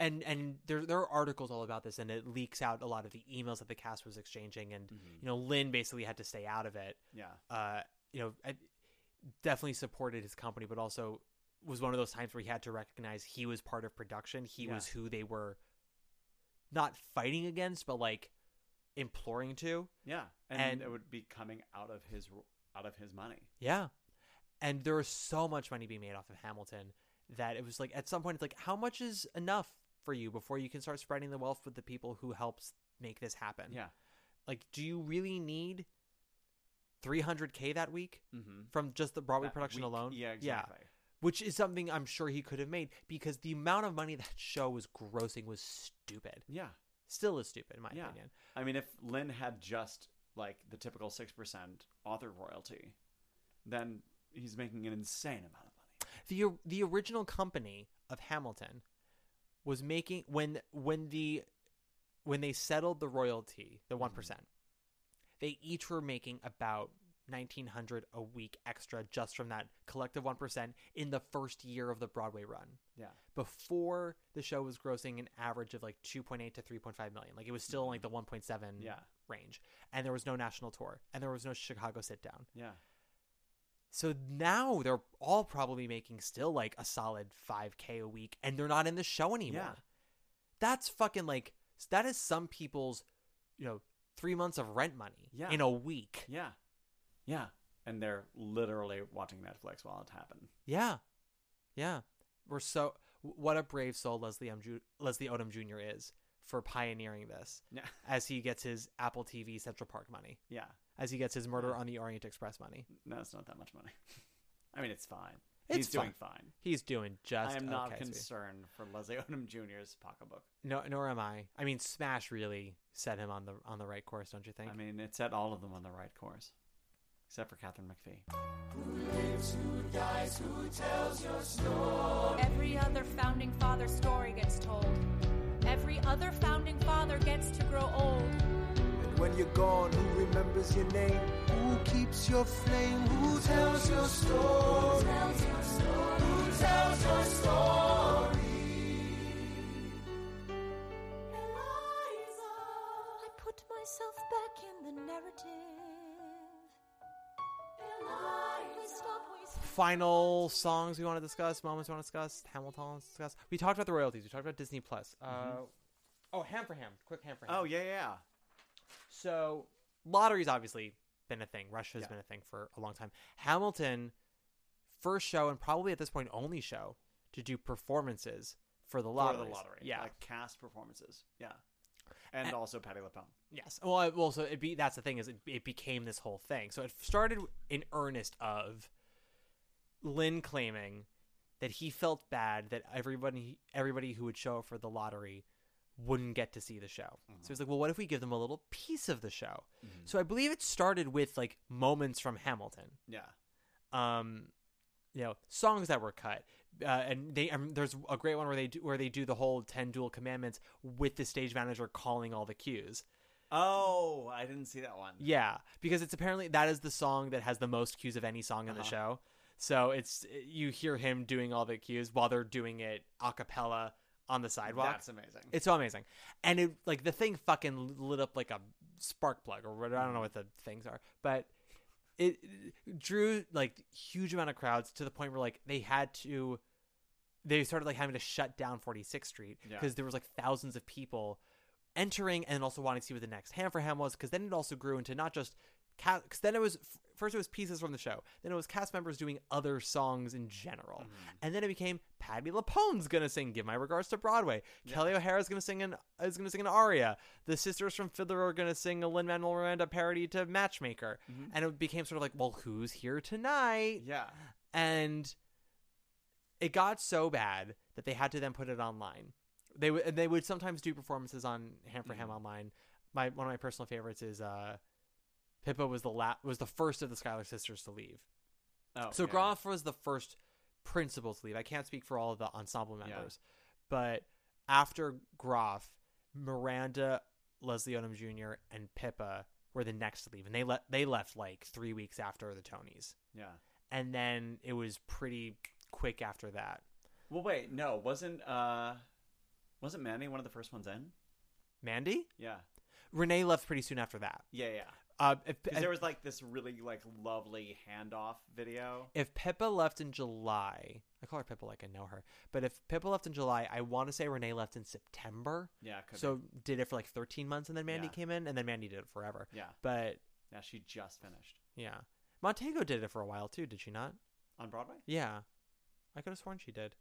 and and there there are articles all about this and it leaks out a lot of the emails that the cast was exchanging and you know, Lin basically had to stay out of it. Yeah. Uh, you know, I definitely supported his company but also was one of those times where he had to recognize he was part of production. He Yeah. was who they were not fighting against, but like imploring to. Yeah. And, And- it would be coming out of his out of his money. Yeah. And there was so much money being made off of Hamilton that it was like at some point it's like how much is enough for you before you can start spreading the wealth with the people who helps make this happen. Yeah. Like do you really need 300k that week Mhm. from just the Broadway That production week, alone? yeah, exactly. Which is something I'm sure he could have made because the amount of money that show was grossing was stupid. Yeah. Still is stupid in my yeah. opinion. I mean, if Lin had just like the typical six percent author royalty, then he's making an insane amount of money. the the original company of Hamilton was making when when the when they settled the royalty, the one mm-hmm. they each were making about nineteen hundred a week extra just from that collective one percent in the first year of the Broadway run. Yeah. Before the show was grossing an average of like two point eight to three point five million. Like it was still in like mm-hmm. the one point seven Yeah. range. And there was no national tour. And there was no Chicago sit down. Yeah. So now they're all probably making still like a solid 5k a week and they're not in the show anymore. Yeah. That's fucking like that is some people's, you know, 3 months of rent money Yeah. in a week. Yeah. Yeah. And they're literally watching Netflix while it happened. Yeah. Yeah. We're so what a brave soul Leslie M. Ju- Leslie Odom Jr. is for pioneering this. Yeah. As he gets his Apple TV Central Park money. Yeah. As he gets his Murder on the Orient Express money. No, it's not that much money. I mean, it's fine. It's he's doing fine. fine. He's doing just I am not okay, sweet. concerned for Leslie Odom Jr.'s pocketbook. No, nor am I. I mean, Smash really set him on the on the right course, don't you think? I mean, it set all of them on the right course, except for Katharine McPhee. Every other founding father story gets told. Every other founding father gets to grow old. And when you're gone, who remembers your name? Who keeps your flame? Who tells your story? Who tells your story? Who tells your story? I put myself back in the narrative. Eliza. Stop Final songs we want to discuss, moments we want to discuss, Hamilton discuss. We talked about the royalties. We talked about Disney Plus. Uh, oh, ham for ham. Quick ham for ham. Oh yeah, yeah. So lottery's obviously been a thing. Rush has Yeah. been a thing for a long time. Hamilton, first show and probably at this point only show to do performances for the For lottery. the lottery. Yeah. Like cast performances. Yeah. And, And- also Patti LuPone. Yes. Well, I- well, so it be that's the thing is it, it became this whole thing. So it started in earnest of Lin claiming that he felt bad that everybody everybody who would show up for the lottery wouldn't get to see the show. So he's like, well, what if we give them a little piece of the show? So I believe it started with like moments from Hamilton. Yeah. Um, you know, songs that were cut. Uh, and they um, there's a great one where they do where they do the whole ten duel commandments with the stage manager calling all the cues. Oh, I didn't see that one. Yeah, because it's apparently that is the song that has the most cues of any song in the Uh-huh. show. So it's you hear him doing all the cues while they're doing it a cappella on the sidewalk. That's amazing. It's so amazing, and it like the thing fucking lit up like a spark plug or what I don't know what the things are, but it drew like huge amount of crowds to the point where like they had to they started like having to shut down 46th Street Yeah. because there was like thousands of people entering and also wanting to see what the next Ham for Ham was because then it also grew into not just because then it was first it was pieces from the show then it was cast members doing other songs in general Mm-hmm. and then it became Patti LuPone's gonna sing "Give My Regards to Broadway." Kelli O'Hara's gonna sing an is gonna sing an aria. The sisters from Fiddler are gonna sing a Lin Manuel Miranda parody to "Matchmaker," Mhm. and it became sort of like, well, who's here tonight? Yeah. and it got so bad that they had to then put it online. They would they would sometimes do performances on Ham for Ham Mm-hmm. online. My one of my personal favorites is uh, Pippa was the la- was the first of the Schuyler sisters to leave. Oh, so yeah. Groff was the first principal to leave. I can't speak for all of the ensemble Yeah. members, but after Groff, Miranda, Leslie Odom Jr., and Pippa were the next to leave, and they let they left like three weeks after the Tonys, Yeah. and then it was pretty quick after that. Well, wait, no, wasn't uh, wasn't Mandy one of the first ones in? Mandy, Yeah. Renee left pretty soon after that. Yeah, yeah. Uh, if, if, there was like this really like lovely handoff video. if Pippa left in July, I call her Pippa like I know her, but if Pippa left in July, I want to say Renee left in September. Yeah, could so did it for like 13 months, and then Mandy Yeah. came in, and then Mandy did it forever. Yeah. but Yeah, she just finished yeah, Montego did it for a while too, did she not? on Broadway. Yeah, I could have sworn she did.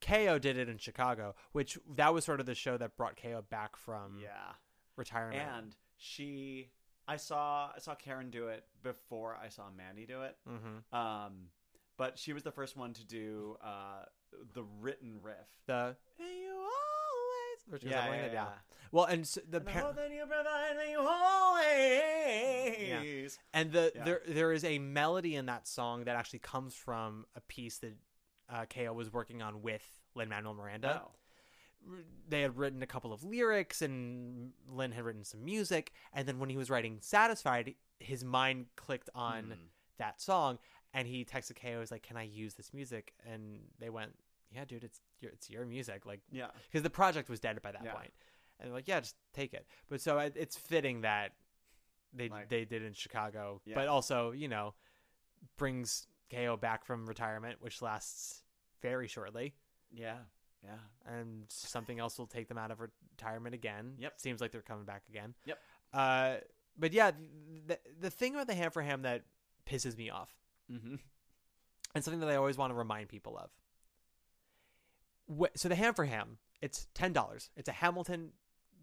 Ko did it in Chicago, which that was sort of the show that brought Ko back from Yeah. retirement. And she, I saw, I saw Karen do it before I saw Mandy do it. Mhm. Um, but she was the first one to do uh the written riff. the "And you always she goes Yeah, yeah, yeah. Well, and so the And par- hope you provide me always. And the Yeah. there there is a melody in that song that actually comes from a piece that uh, Ko was working on with Lin Manuel Miranda. Oh. They had written a couple of lyrics, and Lin had written some music. And then when he was writing "Satisfied," his mind clicked on Hmm. that song, and he texted Ko. Was like, "Can I use this music?" And they went, "Yeah, dude, it's your, it's your music." Like, Yeah. because the project was dead by that Yeah. point. And they're like, "Yeah, just take it." But so it's fitting that they Like- they did in Chicago, Yeah. but also you know brings KO back from retirement, which lasts very shortly, Yeah. Yeah. and something else will take them out of retirement again. Yep. seems like they're coming back again. Yep. Uh, but yeah, the the thing about the ham for ham that pisses me off, Mm-hmm. and something that I always want to remind people of. Wh- So the ham for ham, it's ten dollars. It's a Hamilton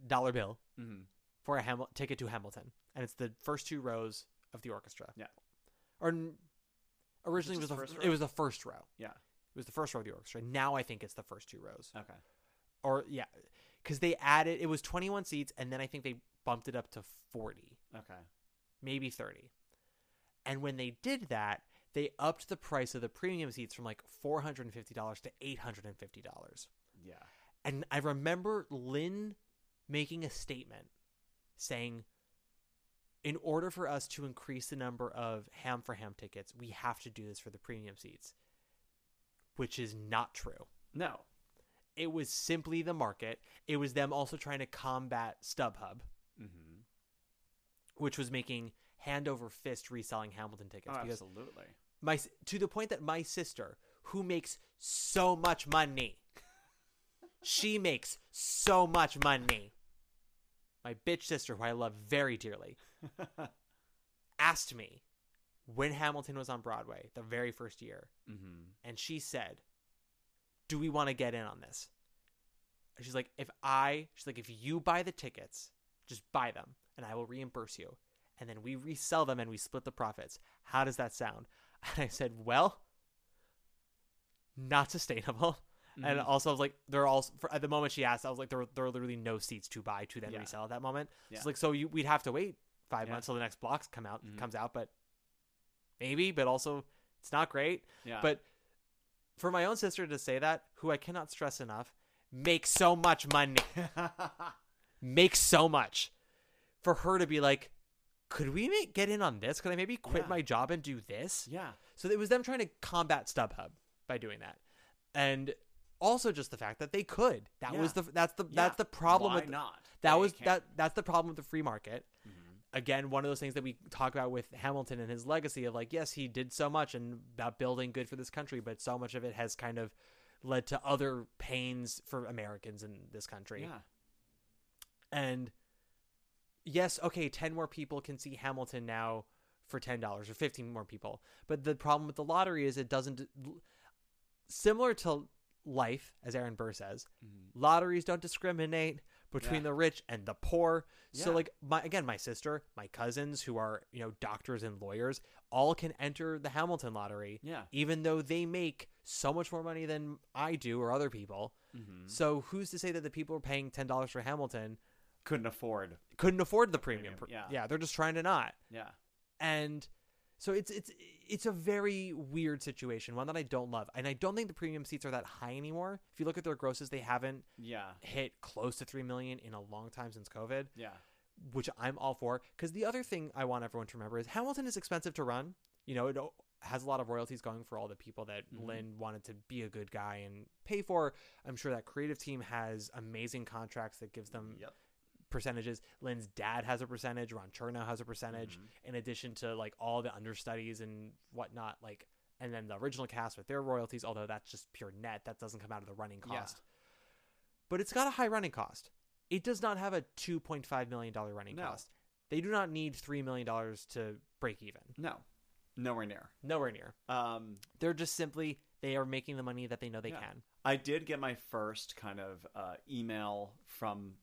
dollar bill Mm-hmm. for a Hamil- ticket to Hamilton, and it's the first two rows of the orchestra. Yeah. Or originally it was the first it row? was the first row. Yeah. It was the first row of the orchestra. Now I think it's the first two rows. Okay. Or yeah, because they added it was twenty one seats, and then I think they bumped it up to forty, Okay. maybe thirty. And when they did that, they upped the price of the premium seats from like four hundred and fifty dollars to eight hundred and fifty dollars. Yeah. And I remember Lin making a statement saying, in order for us to increase the number of ham for ham tickets, we have to do this for the premium seats, which is not true. No. It was simply the market. It was them also trying to combat StubHub, Mm-hmm. which was making hand over fist reselling Hamilton tickets. Oh, absolutely. my to the point that my sister, who makes so much money, she makes so much money. My bitch sister, who I love very dearly, asked me when Hamilton was on Broadway, the very first year, Mm-hmm. and she said, do we want to get in on this? She's like, if I, she's like, if you buy the tickets, just buy them and I will reimburse you. And then we resell them and we split the profits. How does that sound? And I said, well, not sustainable. And Mhm. also, I was like, there are also, for, at the moment she asked, I was like, there, were- there are literally no seats to buy to then Yeah. resell at that moment. So Yeah. it's like, so you, we'd have to wait five Yeah. months till the next blocks come out, Mhm. comes out, but maybe, but also it's not great. Yeah. But for my own sister to say that, who I cannot stress enough, makes so much money. makes so much. For her to be like, could we make, get in on this? Could I maybe quit Yeah. my job and do this? Yeah. So it was them trying to combat StubHub by doing that. And also just the fact that they could. That was the that's the Yeah. that's the problem Why with not? That They was can't. that that's the problem with the free market. Mm-hmm. Again, one of those things that we talk about with Hamilton and his legacy of like, yes, he did so much and about building good for this country, but so much of it has kind of led to other pains for Americans in this country. Yeah. And yes, okay, 10 more people can see Hamilton now for $10 or 15 more people. But the problem with the lottery is it doesn't similar to life as Aaron Burr says, mm-hmm. lotteries don't discriminate between Mm-hmm. Yeah. the rich and the poor. So like my again, my sister, my cousins who are, you know, doctors and lawyers all can enter the Hamilton lottery. Yeah. Even though they make so much more money than I do or other people. Mhm. So who's to say that the people who are paying ten dollars for Hamilton couldn't afford couldn't afford the premium? premium, yeah. yeah, they're just trying to not. Yeah. And so it's it's it's a very weird situation, one that I don't love. And I don't think the premium seats are that high anymore. If you look at their grosses, they haven't Yeah. hit close to 3 million in a long time since COVID. Yeah. Which I'm all for cuz the other thing I want everyone to remember is Hamilton is expensive to run. You know, it has a lot of royalties going for all the people that Mhm. Lin wanted to be a good guy and pay for. I'm sure that creative team has amazing contracts that gives them Yep. Percentages. Lin's dad has a percentage. Ron Chernow has a percentage. Mhm. In addition to like all the understudies and whatnot, like and then the original cast with their royalties. Although that's just pure net, that doesn't come out of the running Yeah. cost. But it's got a high running cost. It does not have a two point five million dollar running No. cost. They do not need three million dollars to break even. No. Nowhere near. Nowhere near. Um, They're just simply they are making the money that they know they Yeah. can. I did get my first kind of uh, email from,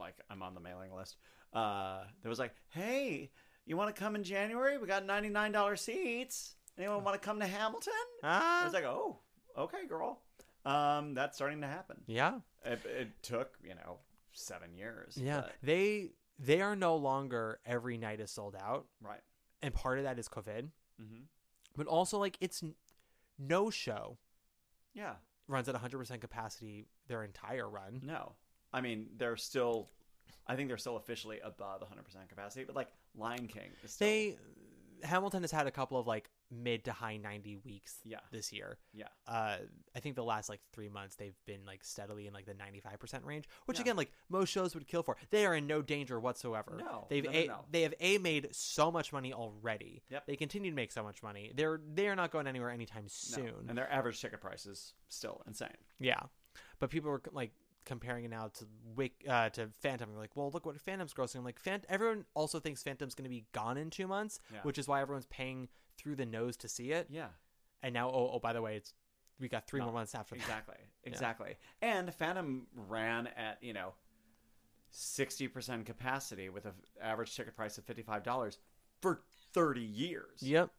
like, I'm on the mailing list. Uh, that was like, "Hey, you want to come in January? We got ninety nine dollar seats. Anyone want to come to Hamilton?" Ah. I was like, "Oh, okay, girl." Um, that's starting to happen. Yeah. It, it took you know seven years. Yeah, but- they they are no longer every night is sold out, right. and part of that is COVID, Mm-hmm. but also like it's no show Yeah. runs at 100% capacity their entire run. No, I mean they're still. I think they're still officially above 100 percent capacity, but like Lion King is still. They Hamilton has had a couple of like mid to high 90 weeks Yeah. this year. Yeah. Uh, I think the last like three months they've been like steadily in like the 95% range, which Yeah. again, like most shows would kill for. They are in no danger whatsoever. No, they've no, no, a, no. they have a made so much money already. Yep. They continue to make so much money. They're they are not going anywhere anytime soon. and their average ticket price is still insane. Yeah, but people were like comparing it now to Wick uh, to Phantom. They're like, well, look what Phantom's grossing. I'm like, Phant- everyone also thinks Phantom's going to be gone in two months, Yeah. which is why everyone's paying through the nose to see it. Yeah. And now, oh, oh by the way, it's we got three No, more months after that. Exactly. Yeah. Exactly. And Phantom ran at, you know, 60% capacity with an average ticket price of $55 for 30 years. Yep.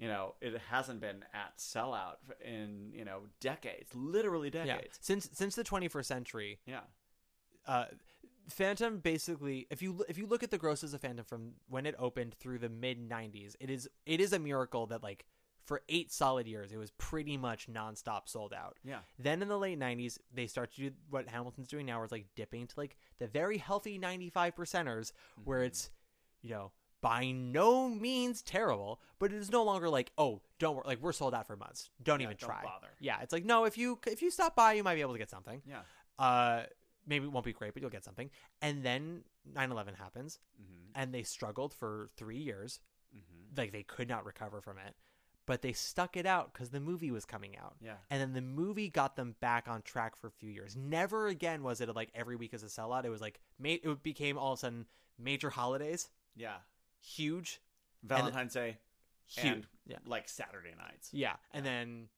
You know, it hasn't been at sellout in, you know, decades, literally Yeah. decades. Since since the 21st century, Yeah. uh, Phantom basically, if you if you look at the grosses of Phantom from when it opened through the mid '90s, it is it is a miracle that like for eight solid years it was pretty much nonstop sold out. Yeah. Then in the late '90s, they start to do what Hamilton's doing now, where it's like dipping to like the very healthy 95 percenters, where Mm-hmm. it's you know by no means terrible, but it is no longer like oh don't worry, like we're sold out for months, don't Yeah, even don't try. bother. Yeah, it's like no, if you if you stop by, you might be able to get something. Yeah. Uh, maybe it won't be great, but you'll get something. And then 9/11 happens, Mhm. and they struggled for three years. Mhm. Like they could not recover from it, but they stuck it out because the movie was coming out. Yeah. And then the movie got them back on track for a few years. Never again was it like every week as a sellout. It was like it became all of a sudden major holidays, Yeah. Huge, Valentine's Day huge, and yeah. like Saturday nights. Yeah, and then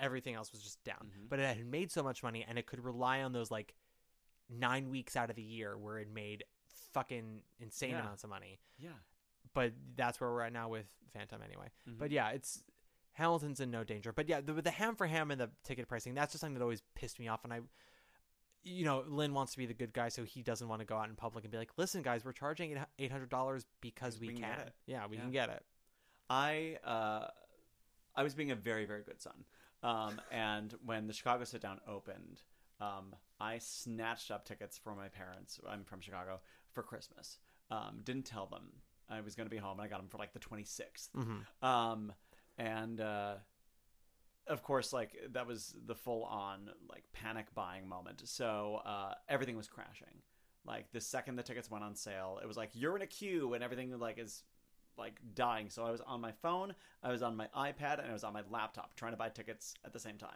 everything else was just down. Mm-hmm. But it had made so much money, and it could rely on those like nine weeks out of the year where it made fucking insane Yeah. amounts of money. Yeah. But that's where we're at now with Phantom anyway. Mhm. But yeah, it's Hamilton's in no danger. But yeah, the, the ham for ham and the ticket pricing, that's just something that always pissed me off. And I, you know, Lin wants to be the good guy, so he doesn't want to go out in public and be like, listen, guys, we're charging eight hundred dollars because we, we can. can get it. Yeah, we Yeah. can get it. I uh, I was being a very very good son, um, and when the Chicago Sit Down opened, um, I snatched up tickets for my parents. I'm from Chicago for Christmas. Um, didn't tell them I was going to be home, and I got them for like the 26th. Mhm. Um, and uh, of course, like that was the full on like panic buying moment. So uh, everything was crashing. Like the second the tickets went on sale, it was like you're in a queue, and everything like is like dying. So I was on my phone, I was on my iPad, and I was on my laptop trying to buy tickets at the same time.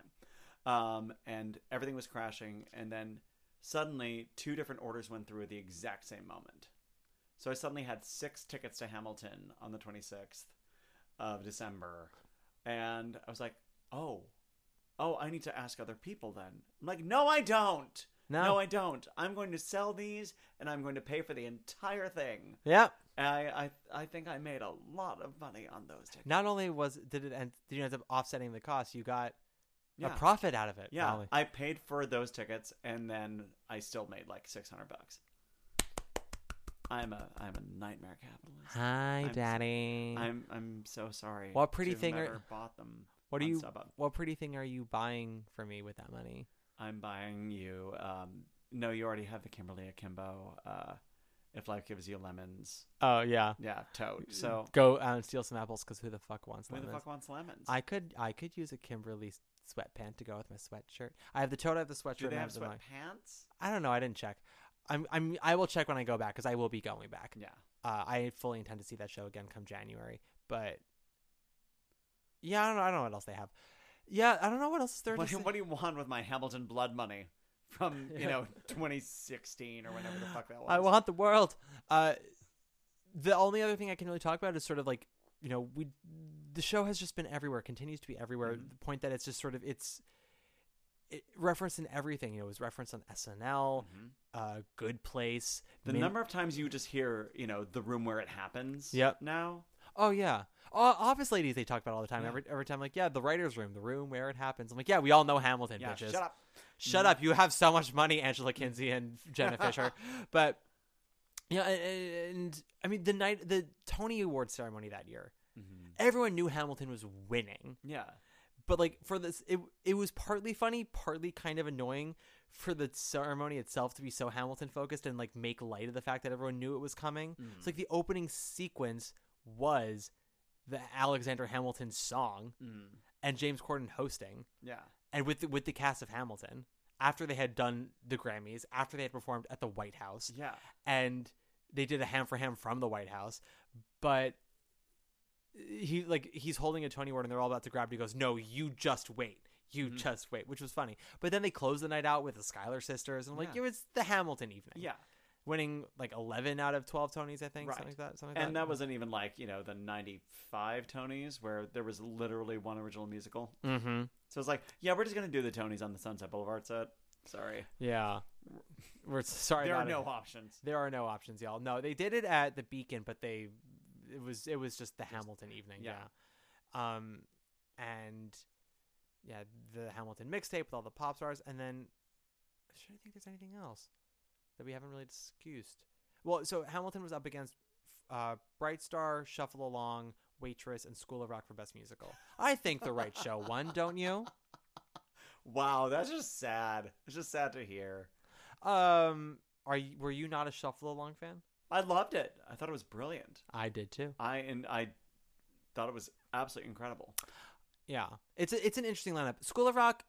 Um, and everything was crashing. And then suddenly, two different orders went through at the exact same moment. So I suddenly had six tickets to Hamilton on the 26th of December. And I was like, oh, oh, I need to ask other people then. I'm like, no, I don't. No. no, I don't. I'm going to sell these and I'm going to pay for the entire thing. Yep. And I, I, I think I made a lot of money on those tickets. Not only was did it end, did you end up offsetting the cost, you got Yeah. a profit out of it. Yeah, probably. I paid for those tickets, and then I still made like six hundred bucks. I'm a I'm a nightmare capitalist. Hi, I'm so- Daddy. I'm I'm so sorry. What pretty thing are- bought them? What are you? What pretty thing are you buying for me with that money? I'm buying you. Um, no, you already have the Kimberly Akimbo. Uh, if life gives you lemons. Oh yeah, Yeah, tote. So go out and steal some apples because who the fuck wants Who the lemons? fuck wants lemons? I could I could use a Kimberly sweatpant to go with my sweatshirt. I have the tote, I have the sweatshirt. do they I have sweatpants? I don't know. I didn't check. I'm I'm I will check when I go back because I will be going back. Yeah. Uh, I fully intend to see that show again come January. But yeah, I don't know. I don't know what else they have. Yeah, I don't know what else is there. to What, say. what do you want with my Hamilton blood money from you know 2016 or whenever the fuck that was? I want the world. Uh, the only other thing I can really talk about is sort of like you know we the show has just been everywhere, continues to be everywhere. Mm-hmm. The point that it's just sort of it's it, referenced in everything. You know, it was referenced on SNL, uh, Good Place. Mm-hmm. The Min- number of times you just hear, you know, the room where it happens. Yep. Now. Oh yeah, uh, Office Ladies they talk about all the time. Yeah. Every every time, like yeah, the writers' room, the room where it happens. I'm like, yeah, we all know Hamilton, Yeah, bitches. shut up. Shut up. You have so much money, Angela Kinsey and Jenna Fischer. But yeah, and, and I mean the night the Tony Award ceremony that year, everyone knew Hamilton was winning. Yeah. But like for this, it it was partly funny, partly kind of annoying for the ceremony itself to be so Hamilton focused and like make light of the fact that everyone knew it was coming. It's like the opening sequence was the Alexander Hamilton song Mm. and James Corden hosting Yeah. and with the, with the cast of Hamilton after they had done the Grammys, after they had performed at the White House. Yeah. And they did a ham for ham from the White House, but he like he's holding a Tony Award and they're all about to grab it. He goes, "No, you just wait. You Mm-hmm. just wait," which was funny. But then they closed the night out with the Schuyler sisters, and I'm like, Yeah. "Yeah, it's the Hamilton evening." Yeah. Winning like 11 out of 12 Tonys, I think, Right. something like that. Something like and that. that wasn't even like you know the '95 Tonys where there was literally one original musical. Mm-hmm. So it's like, yeah, we're just gonna do the Tonys on the Sunset Boulevard set. Sorry. Yeah. We're sorry. There are no it. options. There are no options, y'all. No, they did it at the Beacon, but they it was it was just the Hamilton evening. Yeah. yeah. Um, and yeah, the Hamilton mixtape with all the pop stars, and then should I think there's anything else that we haven't really discussed. Well, so Hamilton was up against uh, Bright Star, Shuffle Along, Waitress, and School of Rock for Best Musical. I think the right show won, don't you? Wow, that's just sad. It's just sad to hear. Um, are you, were you not a Shuffle Along fan? I loved it. I thought it was brilliant. I did too. I and I thought it was absolutely incredible. Yeah, it's a, it's an interesting lineup. School of Rock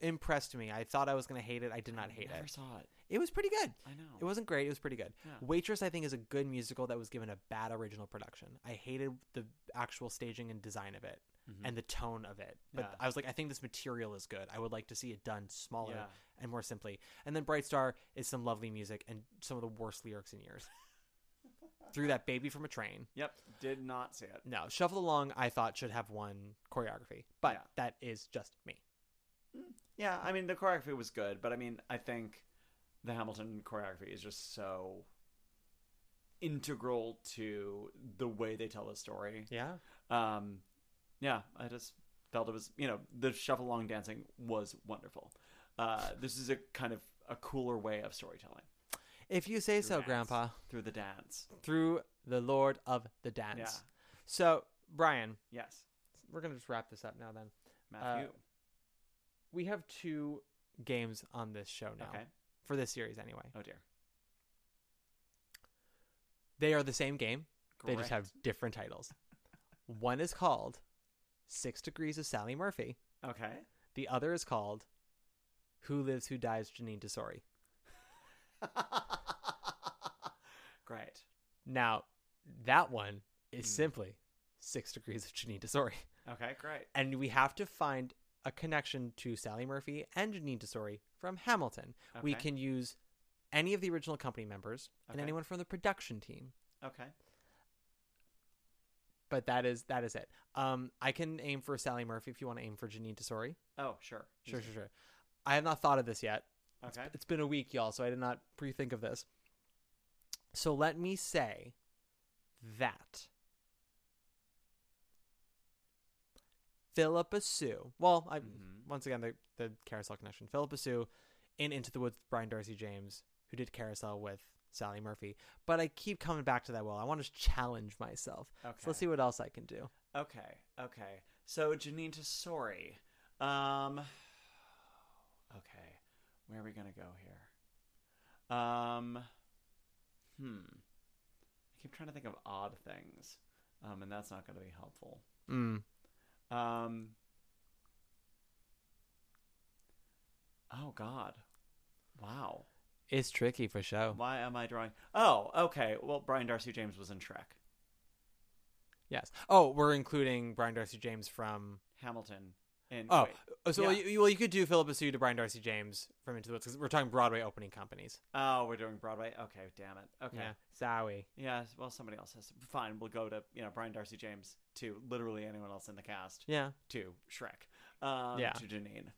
impressed me. I thought I was gonna hate it. I did not hate Never it. saw it. It was pretty good. I know. It wasn't great. It was pretty good. Yeah. Waitress, I think, is a good musical that was given a bad original production. I hated the actual staging and design of it Mhm. and the tone of it. But Yeah. I was like, I think this material is good. I would like to see it done smaller Yeah. and more simply. And then Bright Star is some lovely music and some of the worst lyrics in years. threw that baby from a train. Yep, did not see it. No, Shuffle Along I thought should have won choreography, but that is just me. Yeah, I mean the choreography was good, but I mean I think the Hamilton choreography is just so integral to the way they tell the story. Yeah. Um, yeah, I just felt it was you know the shuffle along dancing was wonderful. Uh, this is a kind of a cooler way of storytelling If you say Through so, dance. Grandpa. through the dance. Through the Lord of the Dance. Yeah. So, Brian, Yes, we're gonna just wrap this up now. Then Matthew. Uh, we have two games on this show now. Okay. For this series, anyway. oh dear. They are the same game. They just have different titles. One is called Six Degrees of Sally Murphy. Okay. The other is called Who Lives, Who Dies, Jeanine Tesori. Great. Now, that one is Hmm. simply Six Degrees of Jeanine Tesori. Okay, great. And we have to find a connection to Sally Murphy and Jeanine Tesori from Hamilton. We can use any of the original company members and Okay. anyone from the production team. Okay. But that is that is it. Um, I can aim for Sally Murphy if you want to aim for Jeanine Tesori. Oh, sure. Sure, Easy. sure, sure. I have not thought of this yet. Okay. it's been a week, y'all, so I did not pre-think of this. So let me say that Phillipa Soo. Well, I Mm-hmm. once again the the carousel connection. Phillipa Soo in Into the Woods with Brian d'Arcy James, who did carousel with Sally Murphy. But I keep coming back to that. Well, I want to challenge myself. Okay. So let's see what else I can do. Okay, okay. So Jeanine Tesori. Um Okay. Where are we gonna go here? Um Hmm. I keep trying to think of odd things. Um, and that's not gonna be helpful. Mm. Um Oh god. Wow. It's tricky for show. Why am I drawing Oh, okay. Well Brian d'Arcy James was in Shrek. Yes. Oh, we're including Brian d'Arcy James from Hamilton in Oh, wait. oh, so Yeah. well, you, well, you could do Phillipa Soo to Brian d'Arcy James from Into the Woods because we're talking Broadway opening companies. Oh, we're doing Broadway? Okay, damn it. Okay. Yeah, Zowie. Yeah, well, somebody else has. Fine, we'll go to you know Brian d'Arcy James to literally anyone else in the cast. Yeah. To Shrek. Um, Yeah. To Jeanine.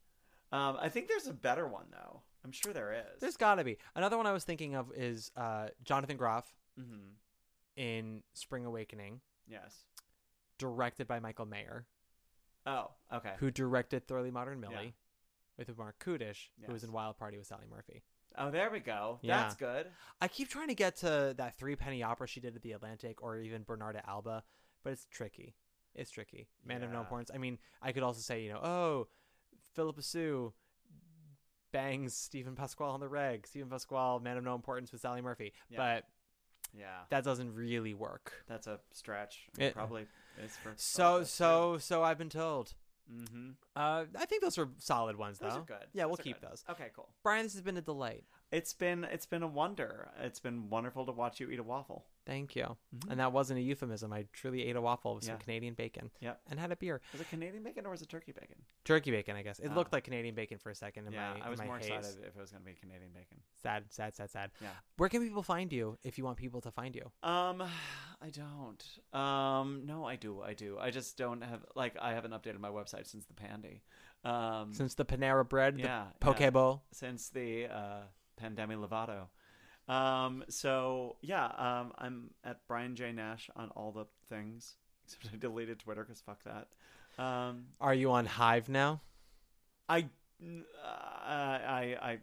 Um, I think there's a better one though. I'm sure there is. There's got to be another one. I was thinking of is uh, Jonathan Groff Mhm. in Spring Awakening, Yes. directed by Michael Mayer, Oh, okay. who directed Thoroughly Modern Millie, Yeah. with Marc Kudisch, who was in Wild Party with Sally Murphy. Oh, there we go. Yeah. That's good. I keep trying to get to that three penny opera she did at the Atlantic, or even Bernarda Alba, but it's tricky. It's tricky. Man of no importance. I mean, I could also say, you know, oh, Phillipa Soo bangs Steven Pasquale on the reg. Steven Pasquale, man of no importance with Sally Murphy, Yeah. but Yeah. that doesn't really work. That's a stretch. It- Probably is for. So so so I've been told. Mm-hmm. Uh, I think those are solid ones, Those though. are good. Yeah, we'll keep good. those. Okay, cool. Brian, this has been a delight. It's been it's been a wonder. It's been wonderful to watch you eat a waffle. Thank you. Mhm. And that wasn't a euphemism. I truly ate a waffle with some Canadian bacon. Yep. And had a beer. Was it Canadian bacon or was it turkey bacon? Turkey bacon, I guess. It looked like Canadian bacon for a second in yeah, my I was more haze. excited if it was going to be Canadian bacon. Sad, sad, sad, sad. Yeah. Where can people find you if you want people to find you? Um, I don't. Um, no, I do. I do. I just don't have like I haven't updated my website since the Pandy. Um, Since the Panera Bread, the yeah, Poke yeah. Bowl. since the uh, Pandemi Lovato. Um, so yeah, um, I'm at Brian J Nash on all the things. Except I deleted Twitter because fuck that. Um, Are you on Hive now? I, uh, I, I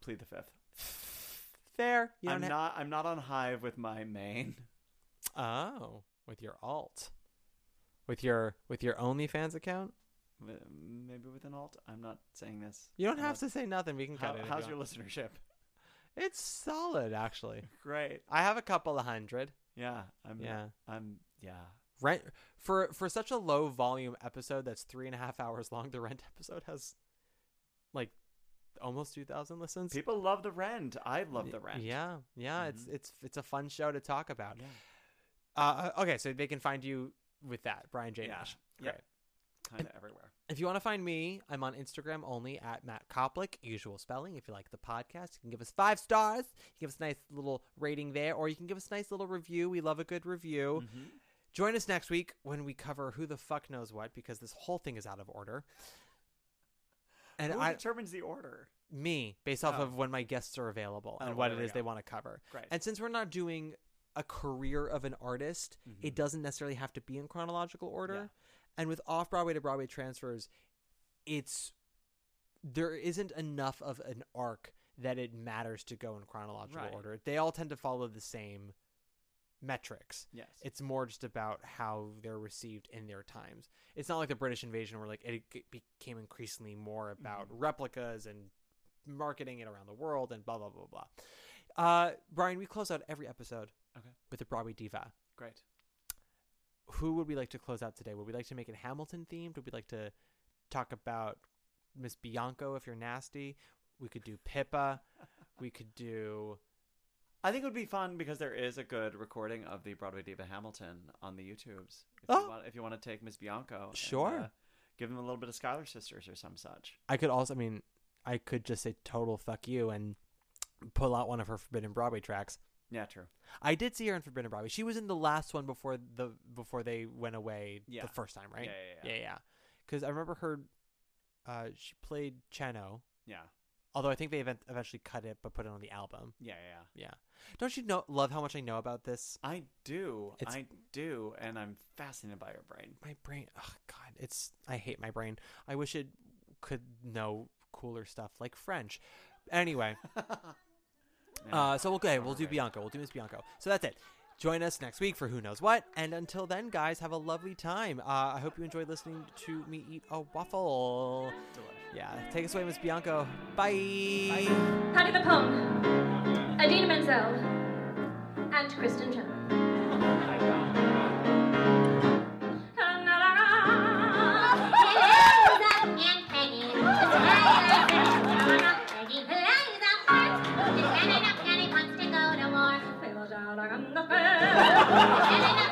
plead the fifth. Fair. You I'm not. I'm not on Hive with my main. Oh, with your alt, with your with your OnlyFans account. Maybe with an alt. I'm not saying this. You don't I'm have not- to say nothing. We can How, cut it. how's you your want. listenership? It's solid, actually. Great. I have a couple of hundred. Yeah. I'm. Yeah. I'm. Yeah. Rent for for such a low volume episode that's three and a half hours long. The Rent episode has like almost two thousand listens. People love the rent. I love the rent. Yeah, yeah. It's it's it's a fun show to talk about. Yeah. Uh, okay, so they can find you with that, Brian J. Yeah. Nash. Yep. Kind of everywhere. If you want to find me, I'm on Instagram only at Matt Koplik, usual spelling. If you like the podcast, you can give us five stars. You can give us a nice little rating there, or you can give us a nice little review. We love a good review. Mm-hmm. Join us next week when we cover who the fuck knows what, because this whole thing is out of order. And Who I determines the order? me based off Oh. of when my guests are available Oh, and what it is is they want to cover. Great. And since we're not doing a career of an artist, Mm-hmm. it doesn't necessarily have to be in chronological order. And with off Broadway to Broadway transfers, it's there isn't enough of an arc that it matters to go in chronological Right. order. They all tend to follow the same metrics. Yes. It's more just about how they're received in their times. It's not like the British invasion where like it became increasingly more about Mm-hmm. replicas and marketing it around the world and blah blah blah blah. Uh, Brian, we close out every episode Okay. with a Broadway diva. Great. Who would we like to close out today? Would we like to make it Hamilton themed? Would we like to talk about Miss Bianco if you're nasty? We could do Pippa. we could do I think it would be fun because there is a good recording of the Broadway diva Hamilton on the YouTubes. If Oh. you want, if you want to take Miss Bianco, and, Sure. uh, give them a little bit of Schuyler Sisters or some such. I could also, I mean, I could just say total fuck you and pull out one of her Forbidden Broadway tracks. Yeah, true. I did see her in Forbidden Broadway. She was in the last one before the before they went away Yeah. the first time, right? Yeah, yeah, yeah. yeah. Because I remember her. Uh, she played Cheno. Yeah. Although I think they event- eventually cut it, but put it on the album. Yeah, yeah, yeah. Yeah. Don't you know? Love how much I know about this. I do. It's- I do, and I'm fascinated by your brain. My brain. Oh God, it's. I hate my brain. I wish it could know cooler stuff like French. Anyway. Uh, so okay, we'll do Bianco. We'll do Miss Bianco. So that's it. Join us next week for who knows what. And until then, guys, have a lovely time. Uh, I hope you enjoyed listening to me eat a waffle. Yeah, take us away, Miss Bianco. Bye. Patty the Pum, Idina Menzel, and Kristin Chenoweth.